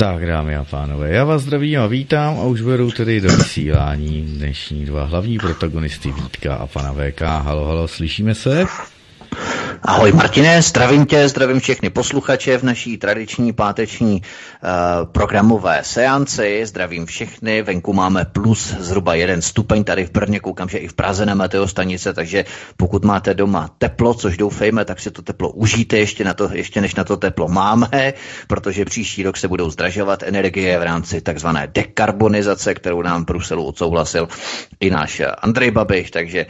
Tak, dámy a pánové, já vás zdravím a vítám a už vedu tedy do vysílání dnešní dva hlavní protagonisty Vítka a pana VK. Halo, halo, slyšíme se? Ahoj Martine, zdravím tě, zdravím všechny posluchače v naší tradiční páteční uh, programové seanci, zdravím všechny, venku máme plus zhruba jeden stupeň, tady v Brně koukám, že i v Praze na Meteo stanice, takže pokud máte doma teplo, což doufejme, tak si to teplo užijte ještě, na to, ještě než na to teplo máme, protože příští rok se budou zdražovat energie v rámci takzvané dekarbonizace, kterou nám Bruselu odsouhlasil i náš Andrej Babiš, takže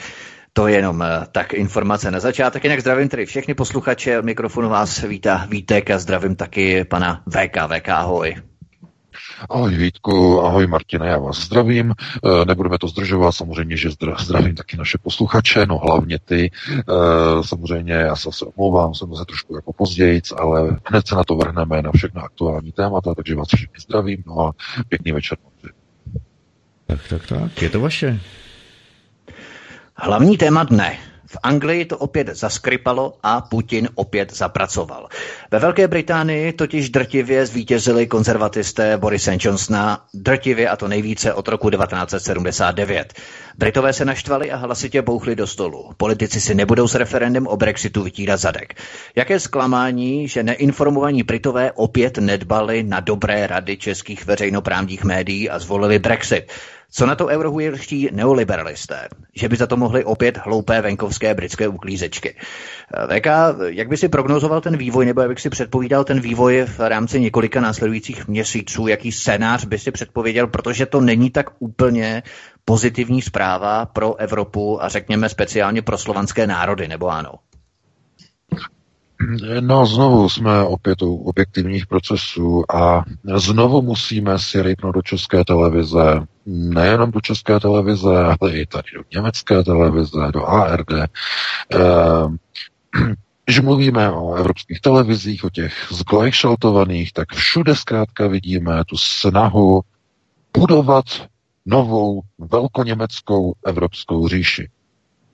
to je jenom eh, tak informace na začátek. Jinak zdravím tedy všechny posluchače. Mikrofonu vás vítá Vítek a zdravím taky pana VK. VK, ahoj. Ahoj Vítku, ahoj Martine, já vás zdravím. Eh, nebudeme to zdržovat, samozřejmě, že zdravím taky naše posluchače, no hlavně ty. Eh, samozřejmě já se omlouvám, jsem se trošku jako později, ale hned se na to vrhneme na všechna aktuální témata, takže vás všichni zdravím, no a pěkný večer. Tak, tak, tak, je to vaše. Hlavní téma dne. V Anglii to opět zaskrypalo a Putin opět zapracoval. Ve Velké Británii totiž drtivě zvítězili konzervatisté Borise Johnsona, drtivě a to nejvíce od roku 1979. Britové se naštvali a hlasitě bouchli do stolu. Politici si nebudou s referendem o Brexitu vytírat zadek. Jaké zklamání, že neinformovaní Britové opět nedbali na dobré rady českých veřejnoprávních médií a zvolili Brexit. Co na to eurohujerští neoliberalisté? Že by za to mohli opět hloupé venkovské britské uklízečky. VK, jak by si prognozoval ten vývoj, nebo jak by si předpovídal ten vývoj v rámci několika následujících měsíců? Jaký scénář by si předpověděl, protože to není tak úplně pozitivní zpráva pro Evropu a řekněme speciálně pro slovanské národy, nebo ano? No, znovu jsme opět u objektivních procesů a znovu musíme si rypnout do české televize, nejenom do české televize, ale i tady do německé televize, do ARD. Eh, když mluvíme o evropských televizích, o těch zglajšaltovaných, tak všude zkrátka vidíme tu snahu budovat novou velkoněmeckou evropskou říši.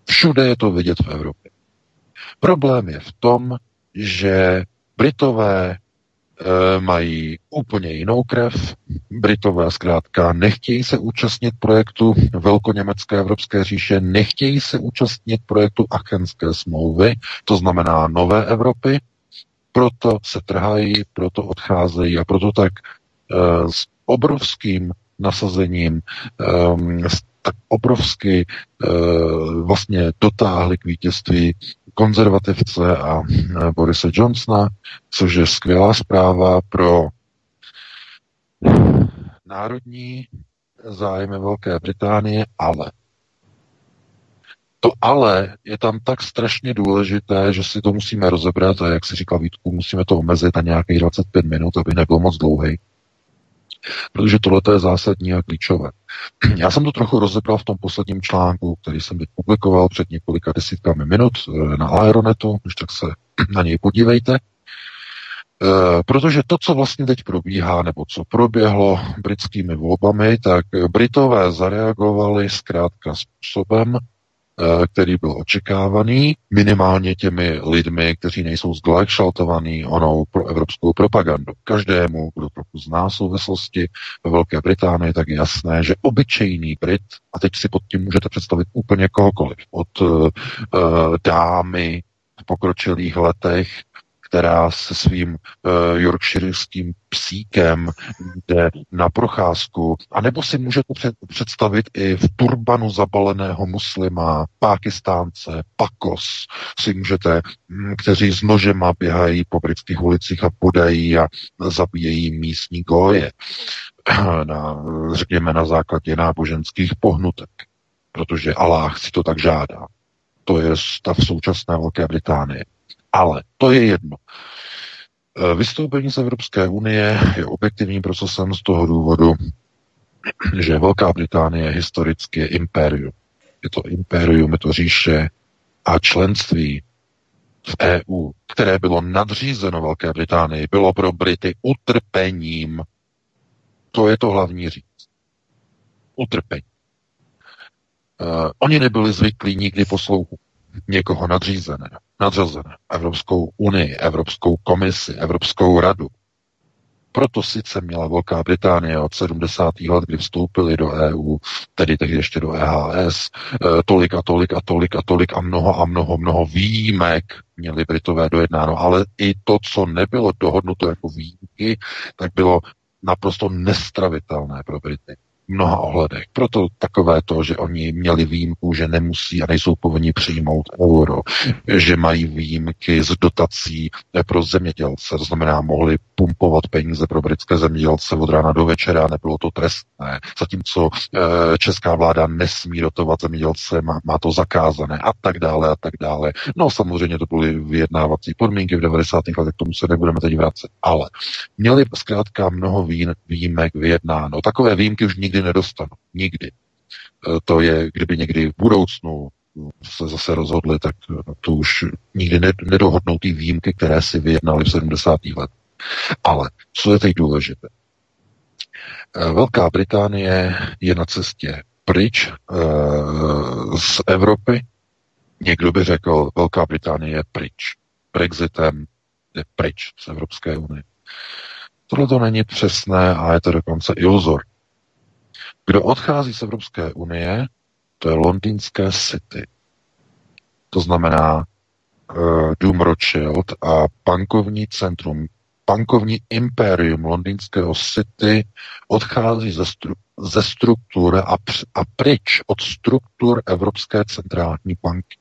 Všude je to vidět v Evropě. Problém je v tom, že Britové e, mají úplně jinou krev. Britové zkrátka nechtějí se účastnit projektu Velkoněmecké Evropské říše, nechtějí se účastnit projektu Achenské smlouvy, to znamená nové Evropy, proto se trhají, proto odcházejí a proto tak e, s obrovským nasazením, e, tak obrovsky e, vlastně dotáhli k vítězství konzervativce a e, Borise Johnsona, což je skvělá zpráva pro národní zájmy Velké Británie, ale. To ale je tam tak strašně důležité, že si to musíme rozebrat a jak si říkal Vítku, musíme to omezit na nějakých 25 minut, aby nebyl moc dlouhý protože tohle je zásadní a klíčové. Já jsem to trochu rozebral v tom posledním článku, který jsem teď publikoval před několika desítkami minut eh, na Aeronetu, už tak se na něj podívejte. Eh, protože to, co vlastně teď probíhá, nebo co proběhlo britskými volbami, tak Britové zareagovali zkrátka způsobem, který byl očekávaný minimálně těmi lidmi, kteří nejsou zglajšaltovaní onou pro evropskou propagandu. Každému, kdo trochu zná souvislosti ve Velké Británii, tak je jasné, že obyčejný Brit, a teď si pod tím můžete představit úplně kohokoliv, od uh, dámy v pokročilých letech která se svým uh, yorkshireským psíkem jde na procházku. A nebo si můžete před, představit i v turbanu zabaleného muslima, pákistánce, pakos si můžete, hm, kteří s nožema běhají po britských ulicích a podají a zabíjejí místní goje. Na, řekněme na základě náboženských pohnutek, protože Allah si to tak žádá. To je stav současné Velké Británie. Ale to je jedno. Eh, vystoupení z Evropské unie je objektivním procesem z toho důvodu, že Velká Británie historicky je impérium. Je to impérium, je to říše a členství v EU, které bylo nadřízeno Velké Británii, bylo pro Brity utrpením. To je to hlavní říct. Utrpení. Uh, oni nebyli zvyklí nikdy poslouchat někoho nadřízené, nadřazené. Evropskou unii, Evropskou komisi, Evropskou radu. Proto sice měla Velká Británie od 70. let, kdy vstoupili do EU, tedy tehdy ještě do EHS, eh, tolik a tolik a tolik a tolik a mnoho a mnoho, mnoho výjimek měli Britové dojednáno, ale i to, co nebylo dohodnuto jako výjimky, tak bylo naprosto nestravitelné pro Brity mnoha ohledech. Proto takové to, že oni měli výjimku, že nemusí a nejsou povinni přijmout euro, že mají výjimky z dotací pro zemědělce, to znamená, mohli pumpovat peníze pro britské zemědělce od rána do večera, nebylo to trestné. Zatímco e, česká vláda nesmí dotovat zemědělce, má, má to zakázané a tak dále a tak dále. No samozřejmě to byly vyjednávací podmínky v 90. letech, k tomu se nebudeme teď vracet. Ale měli zkrátka mnoho výjimek vyjednáno. Takové výjimky už nikdy nikdy nedostanu. Nikdy. E, to je, kdyby někdy v budoucnu se zase rozhodli, tak to už nikdy nedohodnou ty výjimky, které si vyjednali v 70. let. Ale co je teď důležité? E, Velká Británie je na cestě pryč e, z Evropy. Někdo by řekl, Velká Británie je pryč. Brexitem je pryč z Evropské unie. Tohle to není přesné a je to dokonce iluzor. Kdo odchází z Evropské unie, to je londýnské City. To znamená uh, Dům Rothschild a bankovní centrum, bankovní impérium londýnského City odchází ze, stru, ze struktury a, a pryč od struktur Evropské centrální banky.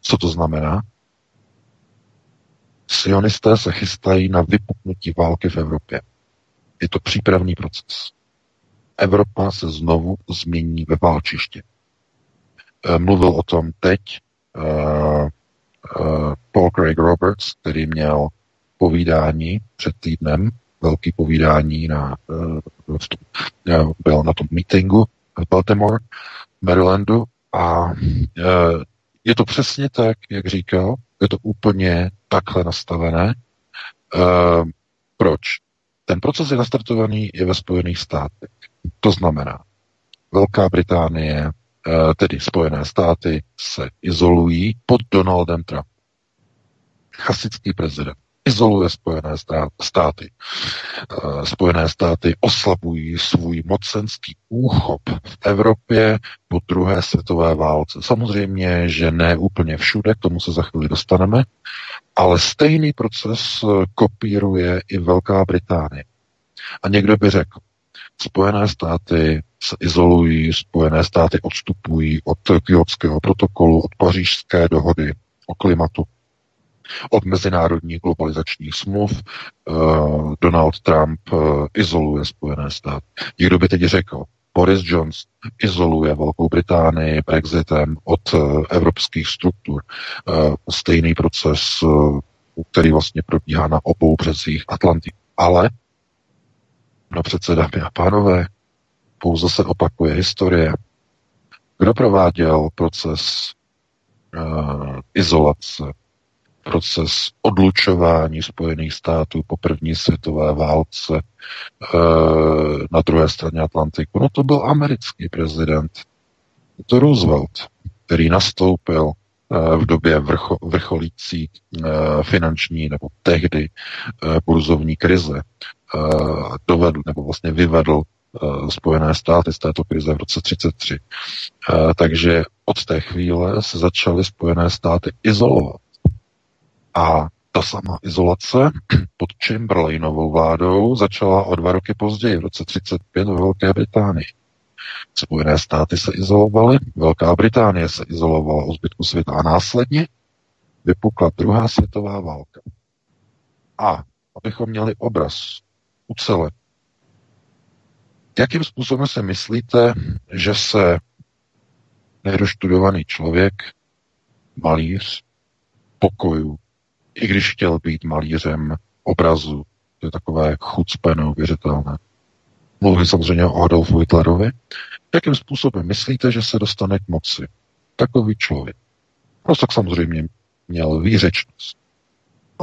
Co to znamená? Sionisté se chystají na vypuknutí války v Evropě. Je to přípravný proces. Evropa se znovu změní ve válčiště. Eh, mluvil o tom teď uh, uh, Paul Craig Roberts, který měl povídání před týdnem, velký povídání na, byl na tom meetingu v Baltimore, Marylandu a je to přesně tak, jak říkal, je to úplně takhle nastavené. Proč? Ten proces je nastartovaný i ve Spojených státech. To znamená, Velká Británie, eh, tedy Spojené státy, se izolují pod Donaldem Trump. Chasický prezident izoluje Spojené státy. Eh, Spojené státy oslabují svůj mocenský úchop v Evropě po druhé světové válce. Samozřejmě, že ne úplně všude, k tomu se za chvíli dostaneme, ale stejný proces kopíruje i Velká Británie. A někdo by řekl, Spojené státy se izolují, Spojené státy odstupují od Kyotského protokolu, od pařížské dohody o klimatu, od mezinárodních globalizačních smluv. Uh, Donald Trump uh, izoluje Spojené státy. Někdo by teď řekl, Boris Johnson izoluje Velkou Británii Brexitem od uh, evropských struktur. Stejný proces, který vlastně probíhá na obou březích Atlantiku. Ale No přece, dámy a pánové, pouze se opakuje historie. Kdo prováděl proces uh, izolace, proces odlučování Spojených států po první světové válce uh, na druhé straně Atlantiku? No to byl americký prezident. To Roosevelt, který nastoupil uh, v době vrcho, vrcholící finanční nebo tehdy burzovní krize uh, dovedl nebo vlastně vyvedl uh, Spojené státy z této krize v roce 33. Uh, takže od té chvíle se začaly Spojené státy izolovat. A ta sama izolace pod Chamberlainovou vládou začala o dva roky později, v roce 35 ve Velké Británii. Spojené státy se izolovaly, Velká Británie se izolovala o zbytku světa a následně vypukla druhá světová válka. A abychom měli obraz ucele. Jakým způsobem se myslíte, že se nedoštudovaný člověk, malíř, pokoju, I když chtěl být malířem obrazu, to je takové chucpe neuvěřitelné. Mluvím samozřejmě o Adolfu Hitlerovi. Jakým způsobem myslíte, že se dostane k moci? Takový člověk. Tak samozřejmě měl výřečnost.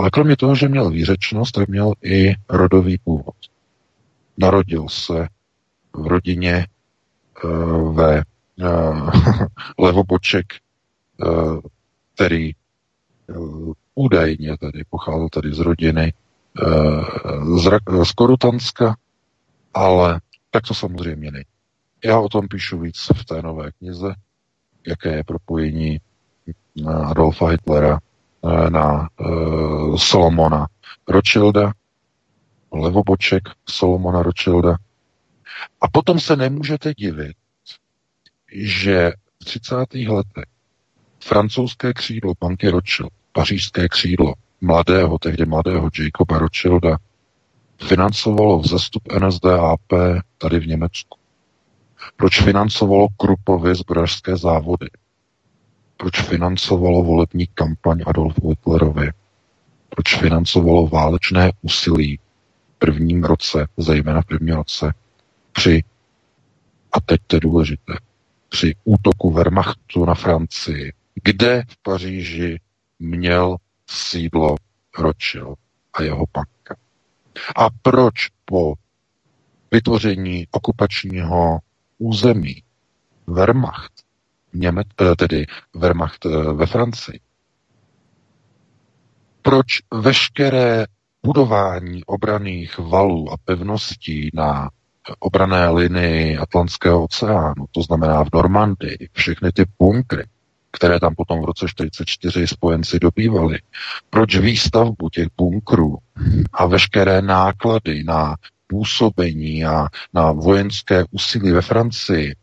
Ale kromě toho, že měl výřečnost, tak měl i rodový původ. Narodil se v rodině uh, ve uh, levoboček, uh, který uh, údajně tedy pocházel tedy z rodiny uh, z, z Korutanska, ale tak to samozřejmě není. Já o tom píšu víc v té nové knize, jaké je propojení Adolfa Hitlera na uh, Solomona Rothschilda, levoboček Solomona Rothschilda. A potom se nemůžete divit, že v 30. letech francouzské křídlo banky Rothschild, pařížské křídlo mladého, tehdy mladého Jacoba Rothschilda, financovalo vzestup NSDAP tady v Německu. Proč financovalo Krupovy zbrojařské závody? Proč financovalo volební kampaň Adolfu Hitlerovi? Proč financovalo válečné úsilí v prvním roce, zejména v prvním roce, při, a teď to je důležité, při útoku Wehrmachtu na Francii, kde v Paříži měl sídlo Rothschild a jeho banka. A proč po vytvoření okupačního území Wehrmacht, Němec, eh, tedy Wehrmacht eh, ve Francii, proč veškeré budování obraných valů a pevností na obrané linii Atlantského oceánu, to znamená v Normandii, všechny ty bunkry, které tam potom v roce 1944 spojenci dobývali. Proč výstavbu těch bunkrů a veškeré náklady na působení a na vojenské úsilí ve Francii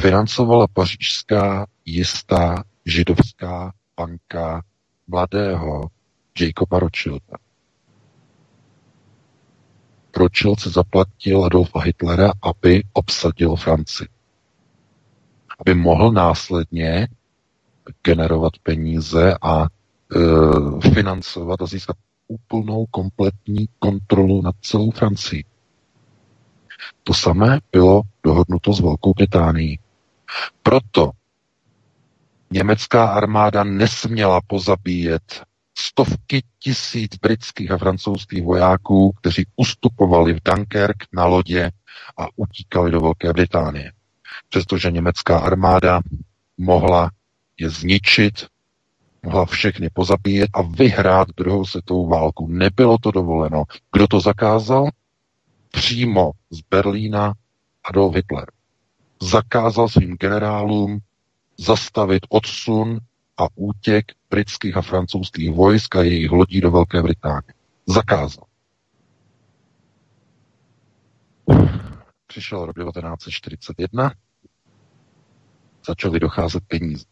financovala pařížská jistá židovská banka mladého Jacoba Rothschilda. Rothschild se zaplatil Adolfa Hitlera, aby obsadil Francii. Aby mohl následně generovat peníze a e, financovat a získat úplnou kompletní kontrolu nad celou Francii. To samé bylo dohodnuto s Velkou Británií. Proto německá armáda nesměla pozabíjet stovky tisíc britských a francouzských vojáků, kteří ustupovali v Dunkerque na lodě a utíkali do Velké Británie. Přestože německá armáda mohla je zničit, mohla všechny pozabíjet a vyhrát druhou světovou válku. Nebylo to dovoleno. Kdo to zakázal? Přímo z Berlína Adolf Hitler. Zakázal svým generálům zastavit odsun a útěk britských a francouzských vojsk a jejich lodí do Velké Británie. Zakázal. Přišel rok 1941, začaly docházet peníze.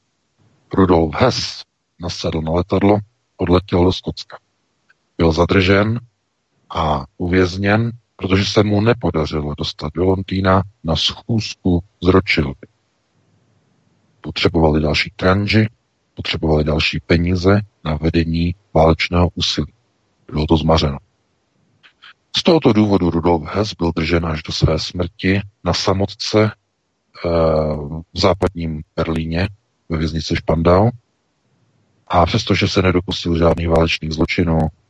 Rudolf Hess nasedl na letadlo, odletěl do Skotska. Byl zadržen a uvězněn, protože se mu nepodařilo dostat do Londýna na schůzku z Rothschildy. Potřebovali další tranži, potřebovali další peníze na vedení válečného úsilí. Bylo to zmařeno. Z tohoto důvodu Rudolf Hess byl držen až do své smrti na samotce e, v západním Berlíně ve věznici Špandau. A přestože se nedopustil žádných válečných zločinů, eh,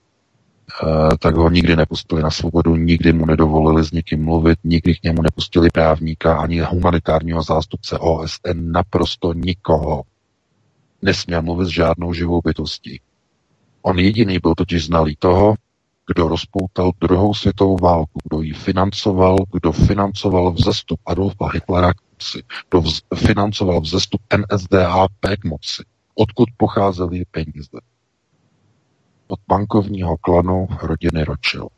tak ho nikdy nepustili na svobodu, nikdy mu nedovolili s někým mluvit, nikdy k němu nepustili právníka ani humanitárního zástupce OSN, naprosto nikoho. Nesměl mluvit s žádnou živou bytostí. On jediný byl totiž znalý toho, kdo rozpoutal druhou světovou válku, kdo ji financoval, kdo financoval vzestup Adolfa Hitlera k moci, kdo financoval vzestup NSDAP k moci. Odkud pocházely peníze? Od bankovního klanu rodiny Rothschild.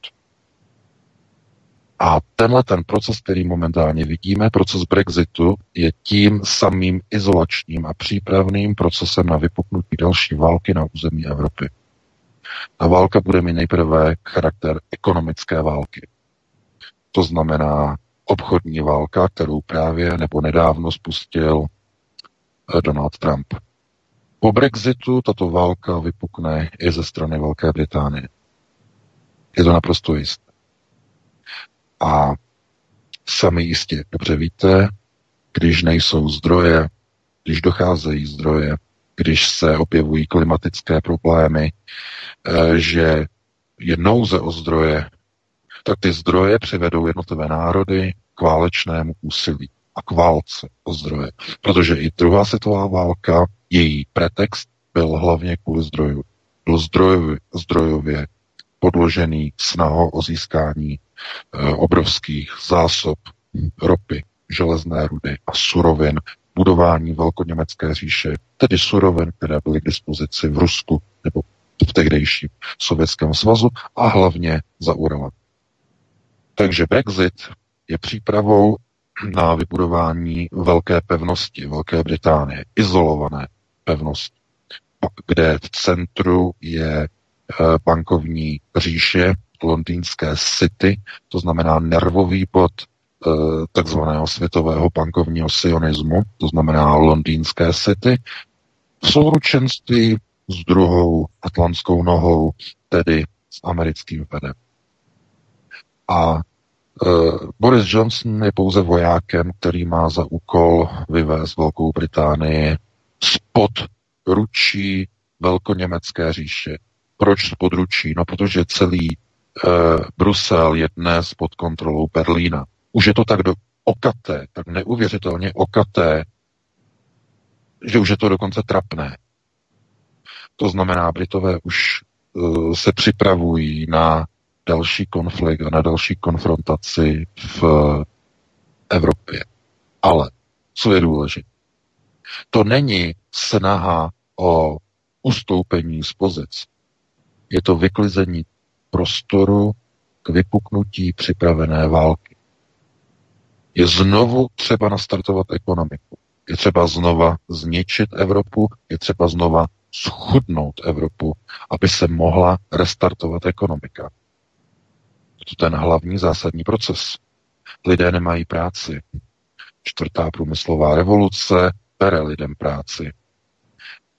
A tenhle ten proces, který momentálně vidíme, proces Brexitu, je tím samým izolačním a přípravným procesem na vypuknutí další války na území Evropy. Ta válka bude mít nejprve charakter ekonomické války. To znamená obchodní válka, kterou právě nebo nedávno spustil eh, Donald Trump. Po Brexitu tato válka vypukne i ze strany Velké Británie. Je to naprosto jisté. A sami jistě dobře víte, když nejsou zdroje, když docházejí zdroje, když se objevují klimatické problémy, eh, že je nouze o zdroje, tak ty zdroje přivedou jednotlivé národy k válečnému úsilí a k válce o zdroje. Protože i druhá světová válka, její pretext byl hlavně kvůli zdrojů. Byl zdrojově, zdrojově podložený snahou o získání e, obrovských zásob ropy, železné rudy a surovin, budování velkoněmecké říše, tedy surovin, které byly k dispozici v Rusku nebo v tehdejším Sovětském svazu a hlavně za Uralem. Takže Brexit je přípravou na vybudování velké pevnosti Velké Británie, izolované pevnosti, kde v centru je eh, bankovní říše londýnské City, to znamená nervový bod eh, takzvaného světového bankovního sionismu, to znamená londýnské City, v souručenství s druhou atlantskou nohou, tedy s americkým Fedem. A Boris Johnson je pouze vojákem, který má za úkol vyvést Velkou Británii spod ručí velkoněmecké říše. Proč spod ručí? No, protože celý uh, Brusel je dnes pod kontrolou Berlína. Už je to tak do okaté, tak neuvěřitelně okaté, že už je to dokonce trapné. To znamená, Britové už uh, se připravují na další konflikt a na další konfrontaci v Evropě. Ale co je důležité? To není snaha o ustoupení z pozic. Je to vyklizení prostoru k vypuknutí připravené války. Je znovu třeba nastartovat ekonomiku. Je třeba znova zničit Evropu, je třeba znova schudnout Evropu, aby se mohla restartovat ekonomika ten hlavní zásadní proces. Lidé nemají práci. Čtvrtá průmyslová revoluce bere lidem práci.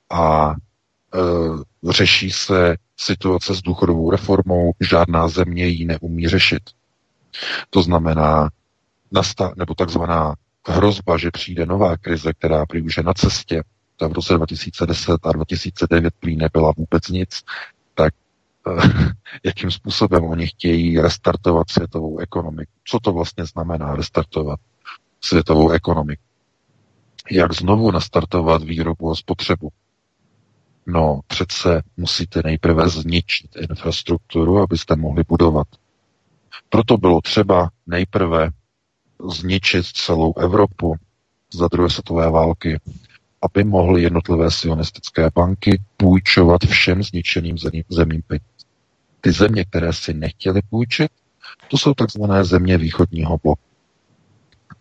A e, řeší se situace s důchodovou reformou, žádná země ji neumí řešit. To znamená, nasta, nebo takzvaná hrozba, že přijde nová krize, která prý už je na cestě, ta v roce 2010 a 2009 prý nebyla vůbec nic, jakým způsobem oni chtějí restartovat světovou ekonomiku. Co to vlastně znamená restartovat světovou ekonomiku? Jak znovu nastartovat výrobu a spotřebu? No, přece musíte nejprve zničit infrastrukturu, abyste mohli budovat. Proto bylo třeba nejprve zničit celou Evropu za druhé světové války, aby mohly jednotlivé sionistické banky půjčovat všem zničeným zemím peníze. Ty země, které si nechtěly půjčit, to jsou takzvané země východního bloku,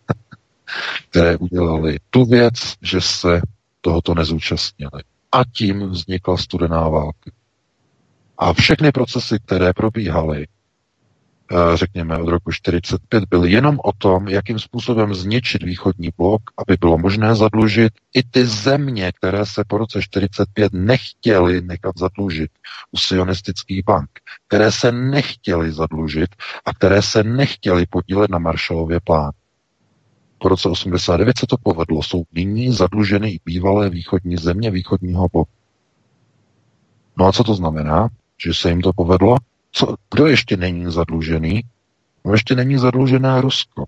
které udělali tu věc, že se tohoto nezúčastnili. A tím vznikla studená válka. A všechny procesy, které probíhaly řekněme od roku 45, byl jenom o tom, jakým způsobem zničit východní blok, aby bylo možné zadlužit i ty země, které se po roce 45 nechtěly nechat zadlužit u sionistických bank, které se nechtěly zadlužit a které se nechtěly podílet na Marshallově plán. Po roce 89 se to povedlo. Jsou nyní zadluženy i bývalé východní země východního bloku. No a co to znamená? Že se jim to povedlo? Co, kdo ještě není zadlužený? No ještě není zadlužená Rusko.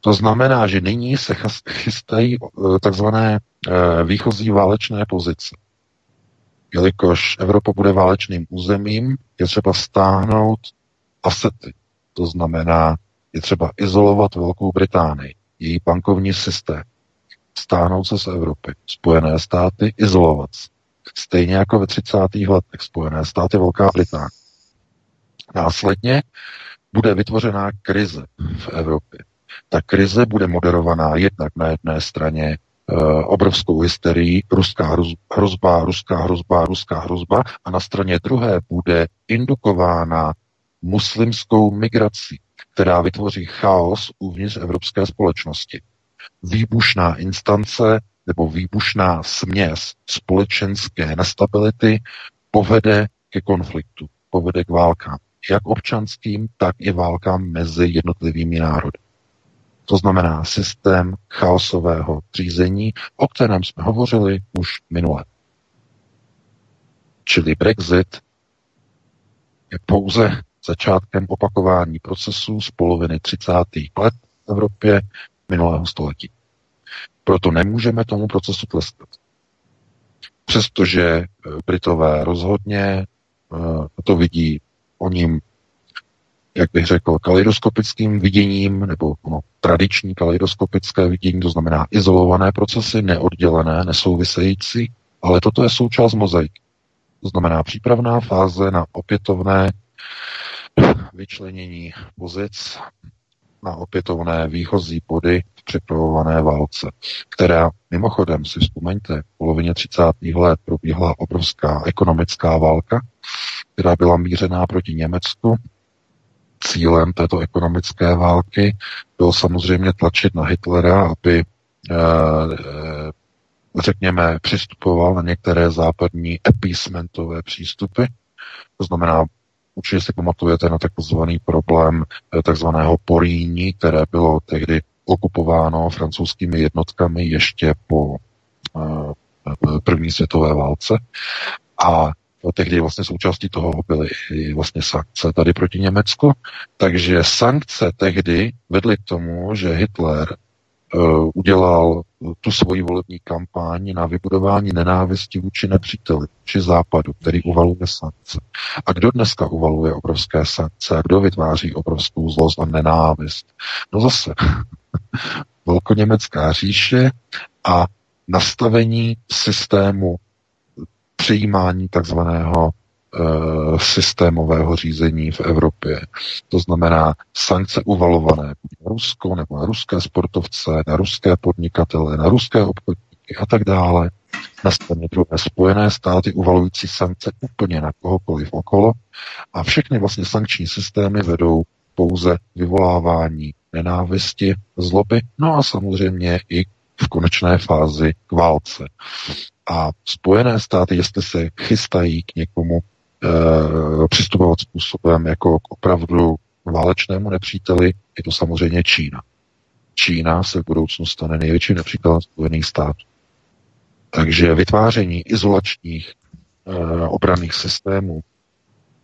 To znamená, že nyní se chystají eh, takzvané eh, výchozí válečné pozice. Jelikož Evropa bude válečným územím, je třeba stáhnout asety. To znamená, je třeba izolovat Velkou Británii, její bankovní systém, stáhnout se z Evropy, Spojené státy, izolovat se. Stejně jako ve 30. letech Spojené státy Velká Británie. Následně bude vytvořená krize v Evropě. Ta krize bude moderovaná jednak na jedné straně e, obrovskou hysterii, ruská hrozba, ruská hrozba, ruská hrozba a na straně druhé bude indukována muslimskou migrací, která vytvoří chaos uvnitř evropské společnosti. Výbušná instance nebo výbušná směs společenské nestability povede ke konfliktu, povede k válkám. Jak občanským, tak i válkám mezi jednotlivými národy. To znamená systém chaosového řízení, o kterém jsme hovořili už minule. Čili Brexit je pouze začátkem opakování procesů z poloviny 30. let v Evropě minulého století. Proto nemůžeme tomu procesu tleskat. Přestože eh, Britové rozhodně eh, to vidí o ním, jak bych řekl, kaleidoskopickým viděním, nebo no, tradiční kaleidoskopické vidění, to znamená izolované procesy, neoddělené, nesouvisející, ale toto je součást mozaiky. To znamená přípravná fáze na opětovné vyčlenění pozic na opětovné výchozí body v připravované válce, která mimochodem si vzpomeňte, v polovině 30. let probíhala obrovská ekonomická válka, která byla mířená proti Německu. Cílem této ekonomické války bylo samozřejmě tlačit na Hitlera, aby eh, eh, řekněme, přistupoval na některé západní epísmentové přístupy, to znamená Určitě si pamatujete na takzvaný problém eh, takzvaného Poríní, které bylo tehdy okupováno francouzskými jednotkami ještě po eh, první světové válce. A tehdy vlastně součástí toho byly vlastně sankce tady proti Německu. Takže sankce tehdy vedly k tomu, že Hitler udělal tu svoji volební kampaň na vybudování nenávisti vůči nepříteli, či západu, který uvaluje sankce. A kdo dneska uvaluje obrovské sankce a kdo vytváří obrovskou zlost a nenávist? No zase velkoněmecká říše a nastavení systému přijímání takzvaného Eh, systémového řízení v Evropě. To znamená sankce uvalované na Rusko nebo na ruské sportovce, na ruské podnikatele, na ruské obchodníky a tak dále. Na straně druhé Spojené státy uvalující sankce úplně na kohokoliv okolo a všechny vlastně sankční systémy vedou pouze vyvolávání nenávisti, zloby, no a samozřejmě i v konečné fázi k válce. A Spojené státy, jestli se chystají k někomu přistupovat způsobem jako k opravdu válečnému nepříteli, je to samozřejmě Čína. Čína se v budoucnu stane největším nepřítelem Spojených států. Takže vytváření izolačních e, obranných systémů,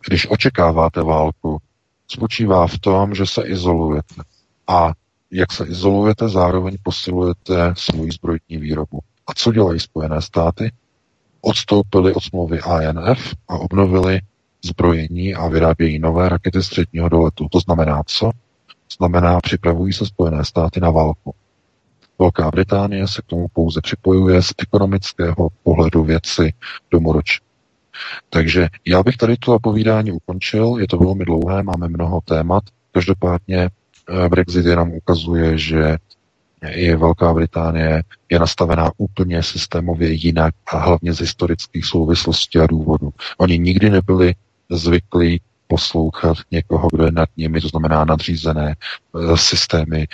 když očekáváte válku, spočívá v tom, že se izolujete. A jak se izolujete, zároveň posilujete svoji zbrojní výrobu. A co dělají Spojené státy? Odstoupili od smlouvy INF a obnovili zbrojení a vyrábějí nové rakety středního doletu. To znamená co? Znamená, připravují se Spojené státy na válku. Velká Británie se k tomu pouze připojuje z ekonomického pohledu věci do Moroč. Takže já bych tady to povídání ukončil, je to velmi dlouhé, máme mnoho témat, každopádně eh, Brexit jenom ukazuje, že i Velká Británie je nastavená úplně systémově jinak a hlavně z historických souvislostí a důvodů. Oni nikdy nebyli zvyklí poslouchat někoho, kdo je nad nimi, to znamená nadřízené e, systémy e,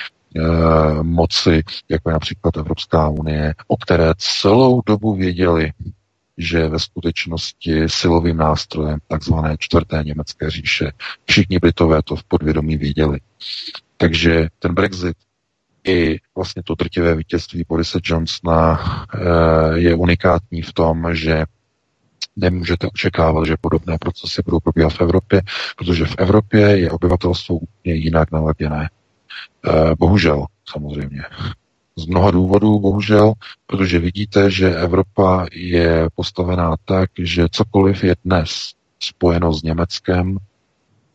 moci, jako je například Evropská unie, o které celou dobu věděli, že ve skutečnosti silovým nástrojem takzvané čtvrté německé říše. Všichni Britové to v podvědomí věděli. Takže ten Brexit i vlastně to drtivé vítězství Borise Johnsona eh, je unikátní v tom, že nemůžete očekávat, že podobné procesy budou probíhat v Evropě, protože v Evropě je obyvatelstvo úplně jinak naladěné. Eh, bohužel, samozřejmě. Z mnoha důvodů, bohužel, protože vidíte, že Evropa je postavená tak, že cokoliv je dnes spojeno s Německem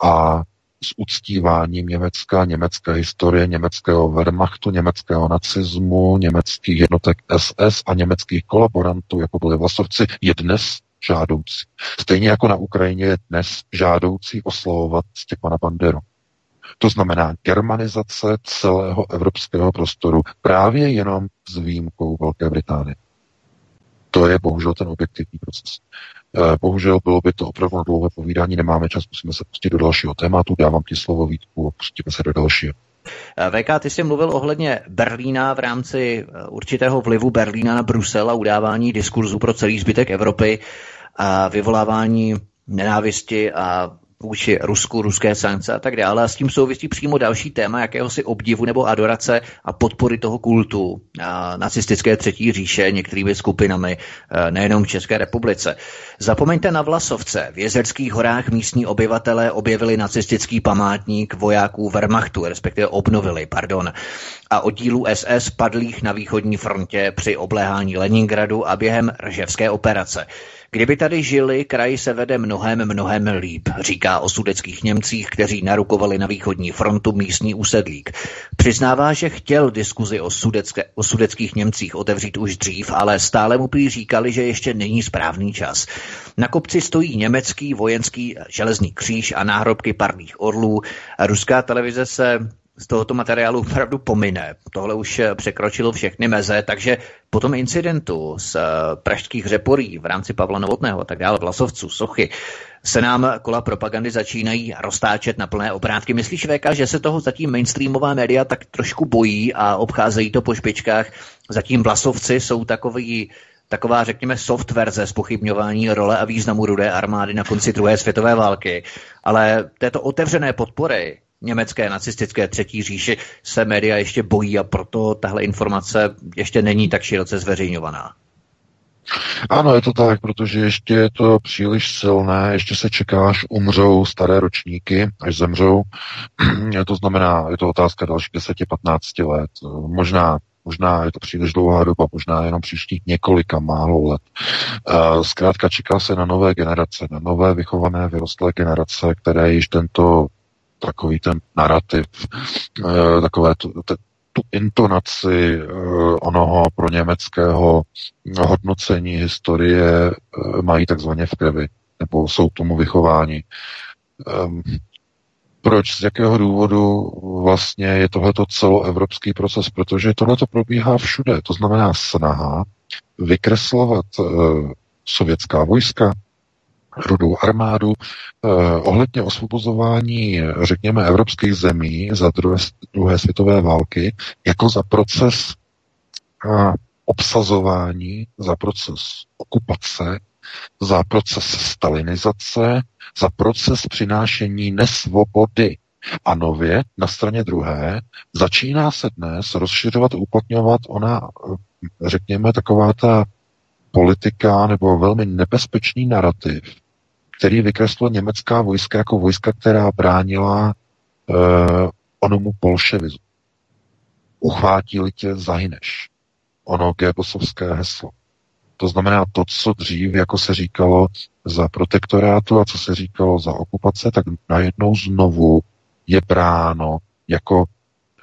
a s uctíváním Německa, německé historie, německého Wehrmachtu, německého nacismu, německých jednotek SS a německých kolaborantů, jako byli vlasovci, je dnes žádoucí. Stejně jako na Ukrajině je dnes žádoucí oslovovat Stěpana Banderu. To znamená germanizace celého evropského prostoru právě jenom s výjimkou Velké Británie. To je bohužel ten objektivní proces. Eh, bohužel bylo by to opravdu na dlouhé povídání, nemáme čas, musíme se pustit do dalšího tématu. Dávám ti slovo Vítku a pustíme se do dalšího. VK, ty jsi mluvil ohledně Berlína v rámci určitého vlivu Berlína na Brusel a udávání diskurzu pro celý zbytek Evropy a vyvolávání nenávisti a vůči Rusku, ruské sankce a tak dále. A s tím souvisí přímo další téma jakéhosi obdivu nebo adorace a podpory toho kultu a nacistické třetí říše některými skupinami, e, nejenom v České republice. Zapomeňte na Vlasovce. V Jezerských horách místní obyvatelé objevili nacistický památník vojáků Wehrmachtu, respektive obnovili, pardon, a oddílů SS padlých na východní frontě při obléhání Leningradu a během Rževské operace. Kdyby tady žili, kraj se vede mnohem, mnohem líp, říká o sudeckých Němcích, kteří narukovali na východní frontu místní úsedlík. Přiznává, že chtěl diskuzi o, sudecké, o sudeckých Němcích otevřít už dřív, ale stále mu prý říkali, že ještě není správný čas. Na kopci stojí německý vojenský železný kříž a náhrobky parných orlů. Ruská televize se z tohoto materiálu opravdu pomine. Tohle už eh, překročilo všechny meze, takže po tom incidentu z eh, pražských řeporí v rámci Pavla Novotného a tak dále, Vlasovců, Sochy, se nám kola propagandy začínají roztáčet na plné obrátky. Myslíš, VK, že se toho zatím mainstreamová média tak trošku bojí a obcházejí to po špičkách? Zatím Vlasovci jsou takový taková, řekněme, soft verze spochybňování role a významu rudé armády na konci druhé světové války. Ale této otevřené podpory německé nacistické třetí říši se média ještě bojí a proto tahle informace ještě není tak široce zveřejňovaná. Ano, je to tak, protože ještě je to příliš silné, ještě se čeká, až umřou staré ročníky, až zemřou. to znamená, je to otázka dalších 10-15 let. Možná Možná je to příliš dlouhá doba, možná jenom příštích několika málo let. Zkrátka čeká se na nové generace, na nové vychované vyrostlé generace, které již tento takový ten narrativ, eh, takové tu, tu intonaci eh, onoho pro německého hodnocení historie eh, mají takzvaně v krvi, nebo jsou tomu vychování. Ehm, proč, z jakého důvodu vlastně je tohleto celoevropský proces? Protože tohleto probíhá všude. To znamená snaha vykreslovat sovětská vojska, rudou armádu eh, ohledně osvobozování, řekněme, evropských zemí za druhé, druhé světové války jako za proces eh, obsazování, za proces okupace, za proces stalinizace, za proces přinášení nesvobody. A nově na straně druhé začíná se dnes rozšiřovat, uplatňovat ona, řekněme, taková ta politika nebo velmi nebezpečný narrativ, který vykreslil německá vojska jako vojska, která bránila uh, onomu bolševizu. Uchvátili tě, zahyneš. Ono Goebbelsovské heslo. To znamená to, co dřív, jako se říkalo za protektorátu a co se říkalo za okupace, tak najednou znovu je bráno jako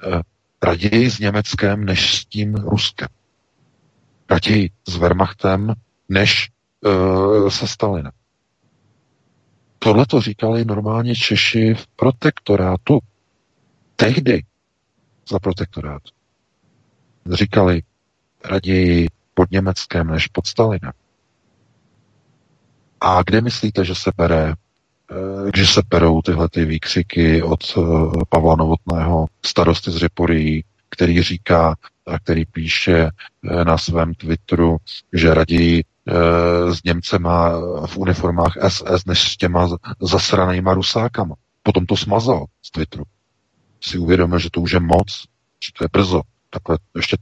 eh, raději s Německem, než s tím Ruskem. Raději s Wehrmachtem, než eh, se Stalinem. Tohle to říkali normálně Češi v protektorátu. Tehdy za protektorát. Říkali raději pod Německem než pod Stalinem. A kde myslíte, že se bere, eh, že se perou tyhle ty výkřiky od eh, Pavla Novotného, starosty z Řeporí, který říká a který píše eh, na svém Twitteru, že raději s Němcema v uniformách SS než s těma zasranýma rusákama. Potom to smazal z Twitteru. Si uvědomil, že to už je moc, že to je brzo. Takhle ještě,